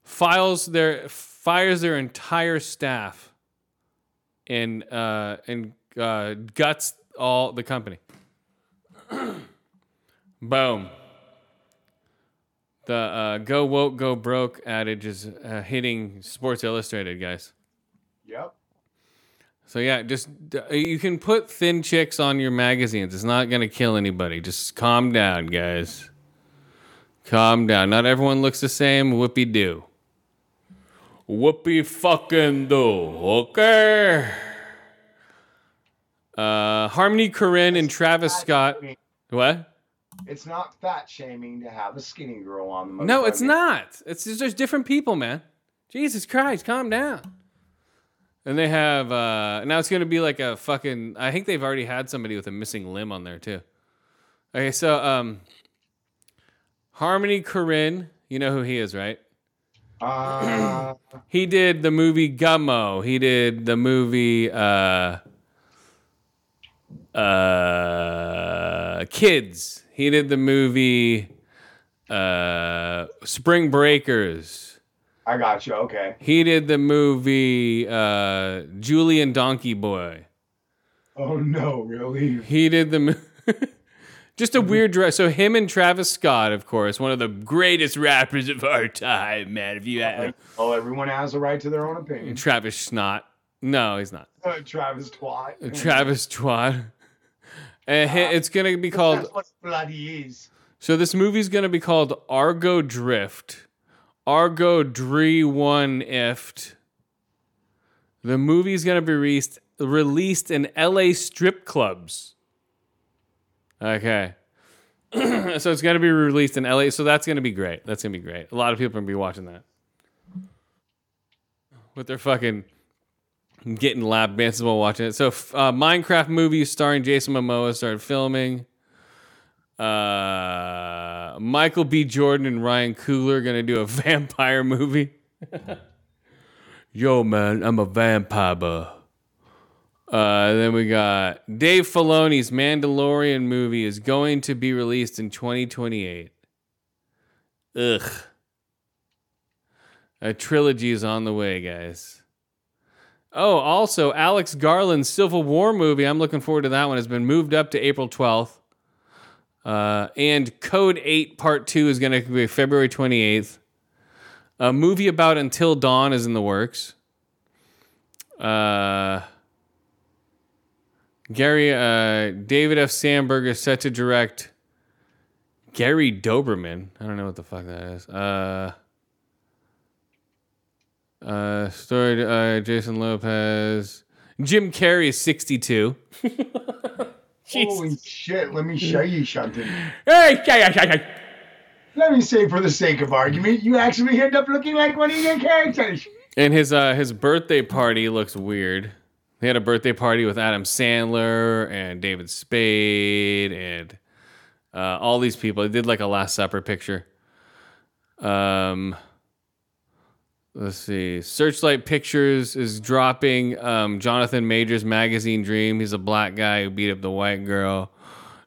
files their fires their entire staff and uh, and uh, guts all the company. [clears throat] Boom. The uh, "Go woke, go broke" adage is uh, hitting Sports Illustrated, guys. Yep. So yeah, just uh, you can put thin chicks on your magazines. It's not gonna kill anybody. Just calm down, guys. Calm down. Not everyone looks the same. Whoopie do. Whoopie fucking do. Okay. Uh, Harmony Korine and Travis Scott. What? It's not fat shaming to have a skinny girl on the No, it's not. It's just there's different people, man. Jesus Christ, calm down. And they have uh now it's gonna be like a fucking I think they've already had somebody with a missing limb on there too. Okay, so um Harmony Korine, you know who he is, right? Uh, He did the movie Gummo. He did the movie uh uh Kids. He did the movie uh Spring Breakers. I got you. Okay. He did the movie uh Julien Donkey Boy. Oh no, really? He did the mo- [laughs] Just a weird dress. So him and Travis Scott, of course, one of the greatest rappers of our time, man. If you had Oh, everyone has a right to their own opinion. Travis Snot. No, he's not. Uh, Travis Twat. Travis Twat. [laughs] And hi- it's gonna be called. That's what bloody is. So this movie's gonna be called Aggro Drift. Aggro Dree One Ift. The movie's gonna be released released in LA strip clubs. Okay. [clears throat] so it's gonna be released in LA. So that's gonna be great. That's gonna be great. A lot of people are gonna be watching that. With their fucking getting lap dances while watching it. So uh, Minecraft movie starring Jason Momoa started filming. Uh, Michael B. Jordan and Ryan Coogler gonna do a [laughs] vampire movie. Yo, man, I'm a vampire. bro. Uh, then we got Dave Filoni's Mandalorian movie is going to be released in 2028. Ugh. A trilogy is on the way, guys. Oh, also, Alex Garland's Civil War movie, I'm looking forward to that one, has been moved up to April 12th. Uh, and Code 8 Part 2 is going to be February 28th. A movie about Until Dawn is in the works. Uh, Gary, uh, David F. Sandberg is set to direct Gary Dauberman. I don't know what the fuck that is. Uh, uh, story, uh, Jason Lopez. Jim Carrey is 62. [laughs] [laughs] Holy shit, let me show you something. Hey, hey, hey, hey. Let me say, for the sake of argument, you actually end up looking like one of your characters. And his uh his birthday party looks weird. He had a birthday party with Adam Sandler and David Spade and uh, all these people. He did like a Last Supper picture. Um, let's see. Searchlight Pictures is dropping um, Jonathan Majors magazine Dream. He's a black guy who beat up the white girl.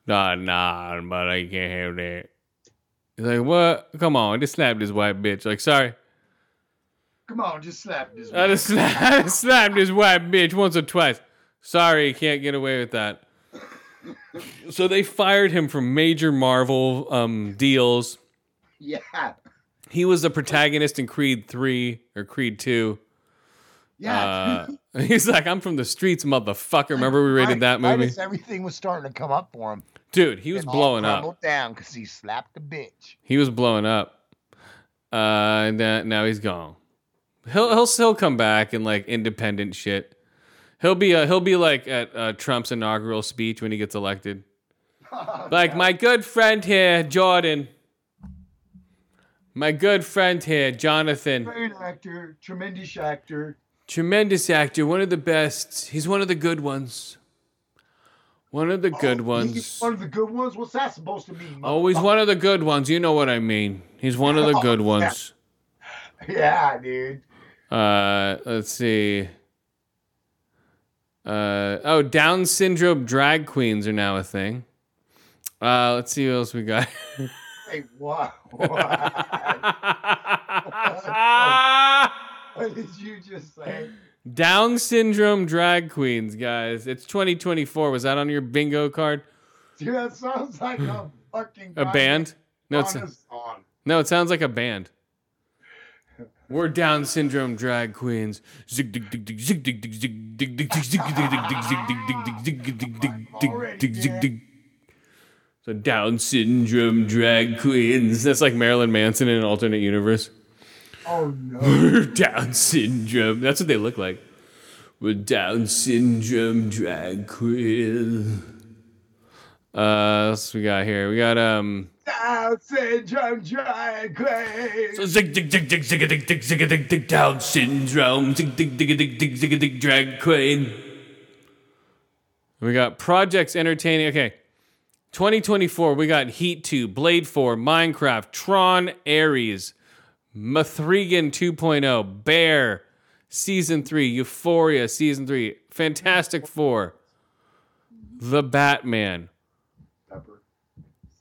Nah, nah, but I can't have that. He's like, what? Come on, just slapped this white bitch. Like, sorry. Come on, just slap this. I just, sla- [laughs] I just slapped this white bitch once or twice. Sorry, can't get away with that. [laughs] So they fired him from major Marvel um, deals. Yeah. He was the protagonist in Creed 3 or Creed 2. Yeah. Uh, [laughs] he's like, I'm from the streets, motherfucker. Remember we rated that movie? everything was starting to come up for him. Dude, he was blowing up. down because he slapped the bitch. He was blowing up. Uh, and then, now he's gone. He'll he'll still come back in like independent shit. He'll be uh, he'll be like at uh, Trump's inaugural speech when he gets elected. [laughs] Like my good friend here, Jordan. My good friend here, Jonathan. Great actor, tremendous actor. Tremendous actor, one of the best. He's one of the good ones. One of the good He's ones. one of the good ones. What's that supposed to mean? Always one of the good ones. You know what I mean. He's one of the [laughs] good ones. [laughs] Yeah, dude. Uh, let's see. Uh, oh, Down syndrome drag queens are now a thing. Uh, let's see what else we got. [laughs] Hey, what? What? what did you just say? Down syndrome drag queens, guys. It's 2024. Was that on your bingo card? Dude, that sounds like a fucking A band? No, it's no. It sounds like a band. We're Down syndrome drag queens. Zig dig dig So Down syndrome drag queens. That's like Marilyn Manson in an alternate universe. Oh no. Down syndrome. That's what they look like. We're Down syndrome drag queen. Uh, what else we got here? We got um. Down syndrome drag queen. So zig dig dig dig zig dig dig zig dig dig Down syndrome zig dig dig dig dig zig dig drag queen. We got projects entertaining. Okay, 2024. We got Heat 2, Blade 4, Minecraft, Tron, Ares, Mathregan 2.0, Bear, Season 3, Euphoria Season 3, Fantastic Four, The Batman.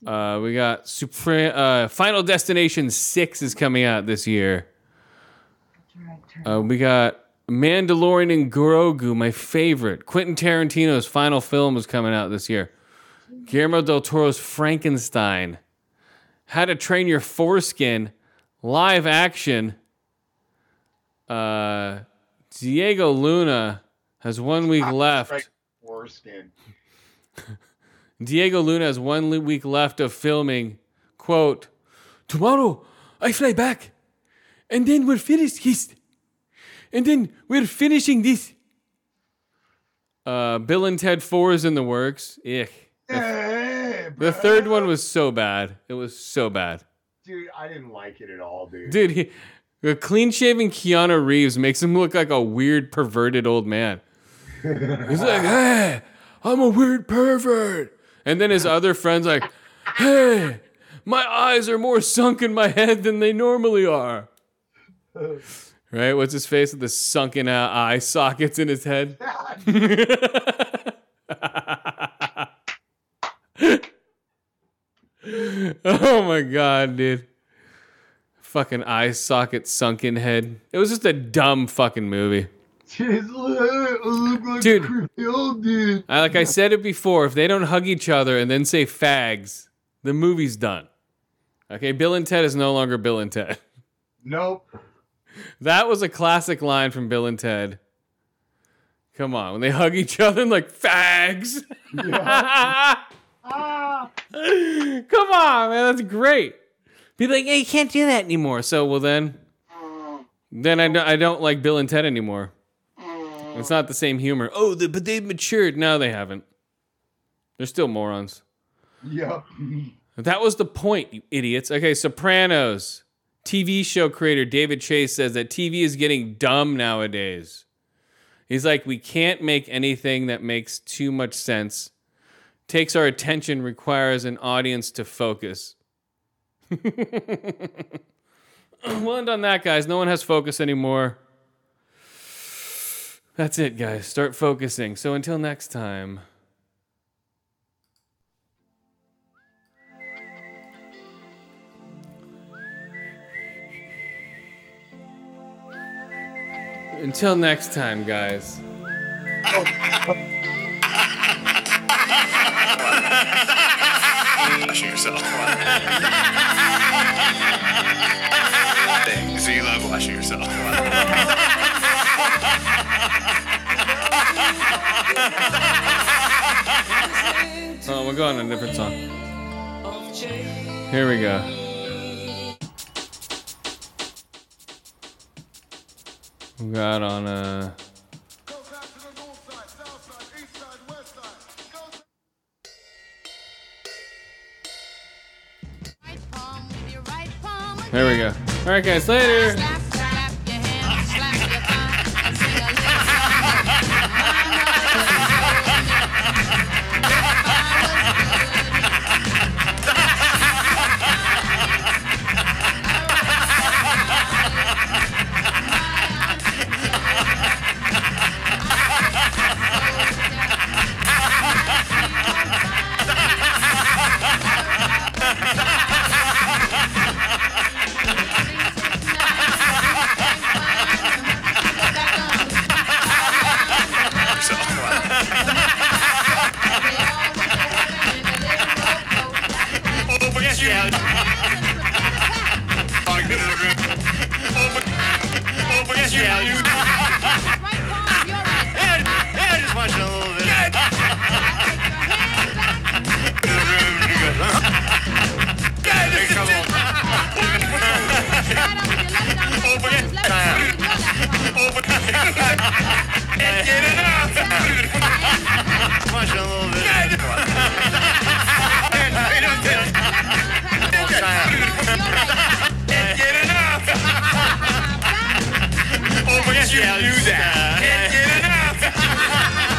Uh, we got Supreme, uh, Final Destination 6 is coming out this year. Uh, we got Mandalorian and Grogu, my favorite. Quentin Tarantino's final film is coming out this year. Guillermo del Toro's Frankenstein, How to Train Your Foreskin, live action. Uh, Diego Luna has one week left. Foreskin. [laughs] Diego Luna has one week left of filming. Quote, Tomorrow I fly back, and then we're finished this. And then we're finishing this. Uh, Bill and Ted 4 is in the works. Ich. The third one was so bad. It was so bad. dude, I didn't like it at all, dude. Dude, he, a clean shaven Keanu Reeves makes him look like a weird, perverted old man. He's like, [laughs] hey, I'm a weird pervert. And then his other friend's like, hey, my eyes are more sunk in my head than they normally are. Right? What's his face with the sunken uh, eye sockets in his head? [laughs] [laughs] [laughs] oh my god, dude. Fucking eye socket sunken head. It was just a dumb fucking movie. Dude. I, like I said it before, if they don't hug each other and then say fags, the movie's done. Okay, Bill and Ted is no longer Bill and Ted. [laughs] Nope. That was a classic line from Bill and Ted. Come on, when they hug each other and like fags. [laughs] [laughs] Come on, man, that's great. Be like, hey, you can't do that anymore. So, well, then, then I don't, I don't like Bill and Ted anymore. It's not the same humor. Oh, the, but they've matured. No, they haven't. They're still morons. Yep. That was the point, you idiots. Okay, Sopranos. TV show creator David Chase says that TV is getting dumb nowadays. He's like, we can't make anything that makes too much sense. Takes our attention, requires an audience to focus. [laughs] well on that, guys. No one has focus anymore. That's it, guys. Start focusing. So until next time. Until next time, guys. [laughs] Yourself. So you love washing yourself. Oh, we're going on a different song. Here we go. We got on uh There we go. All right, guys. Later.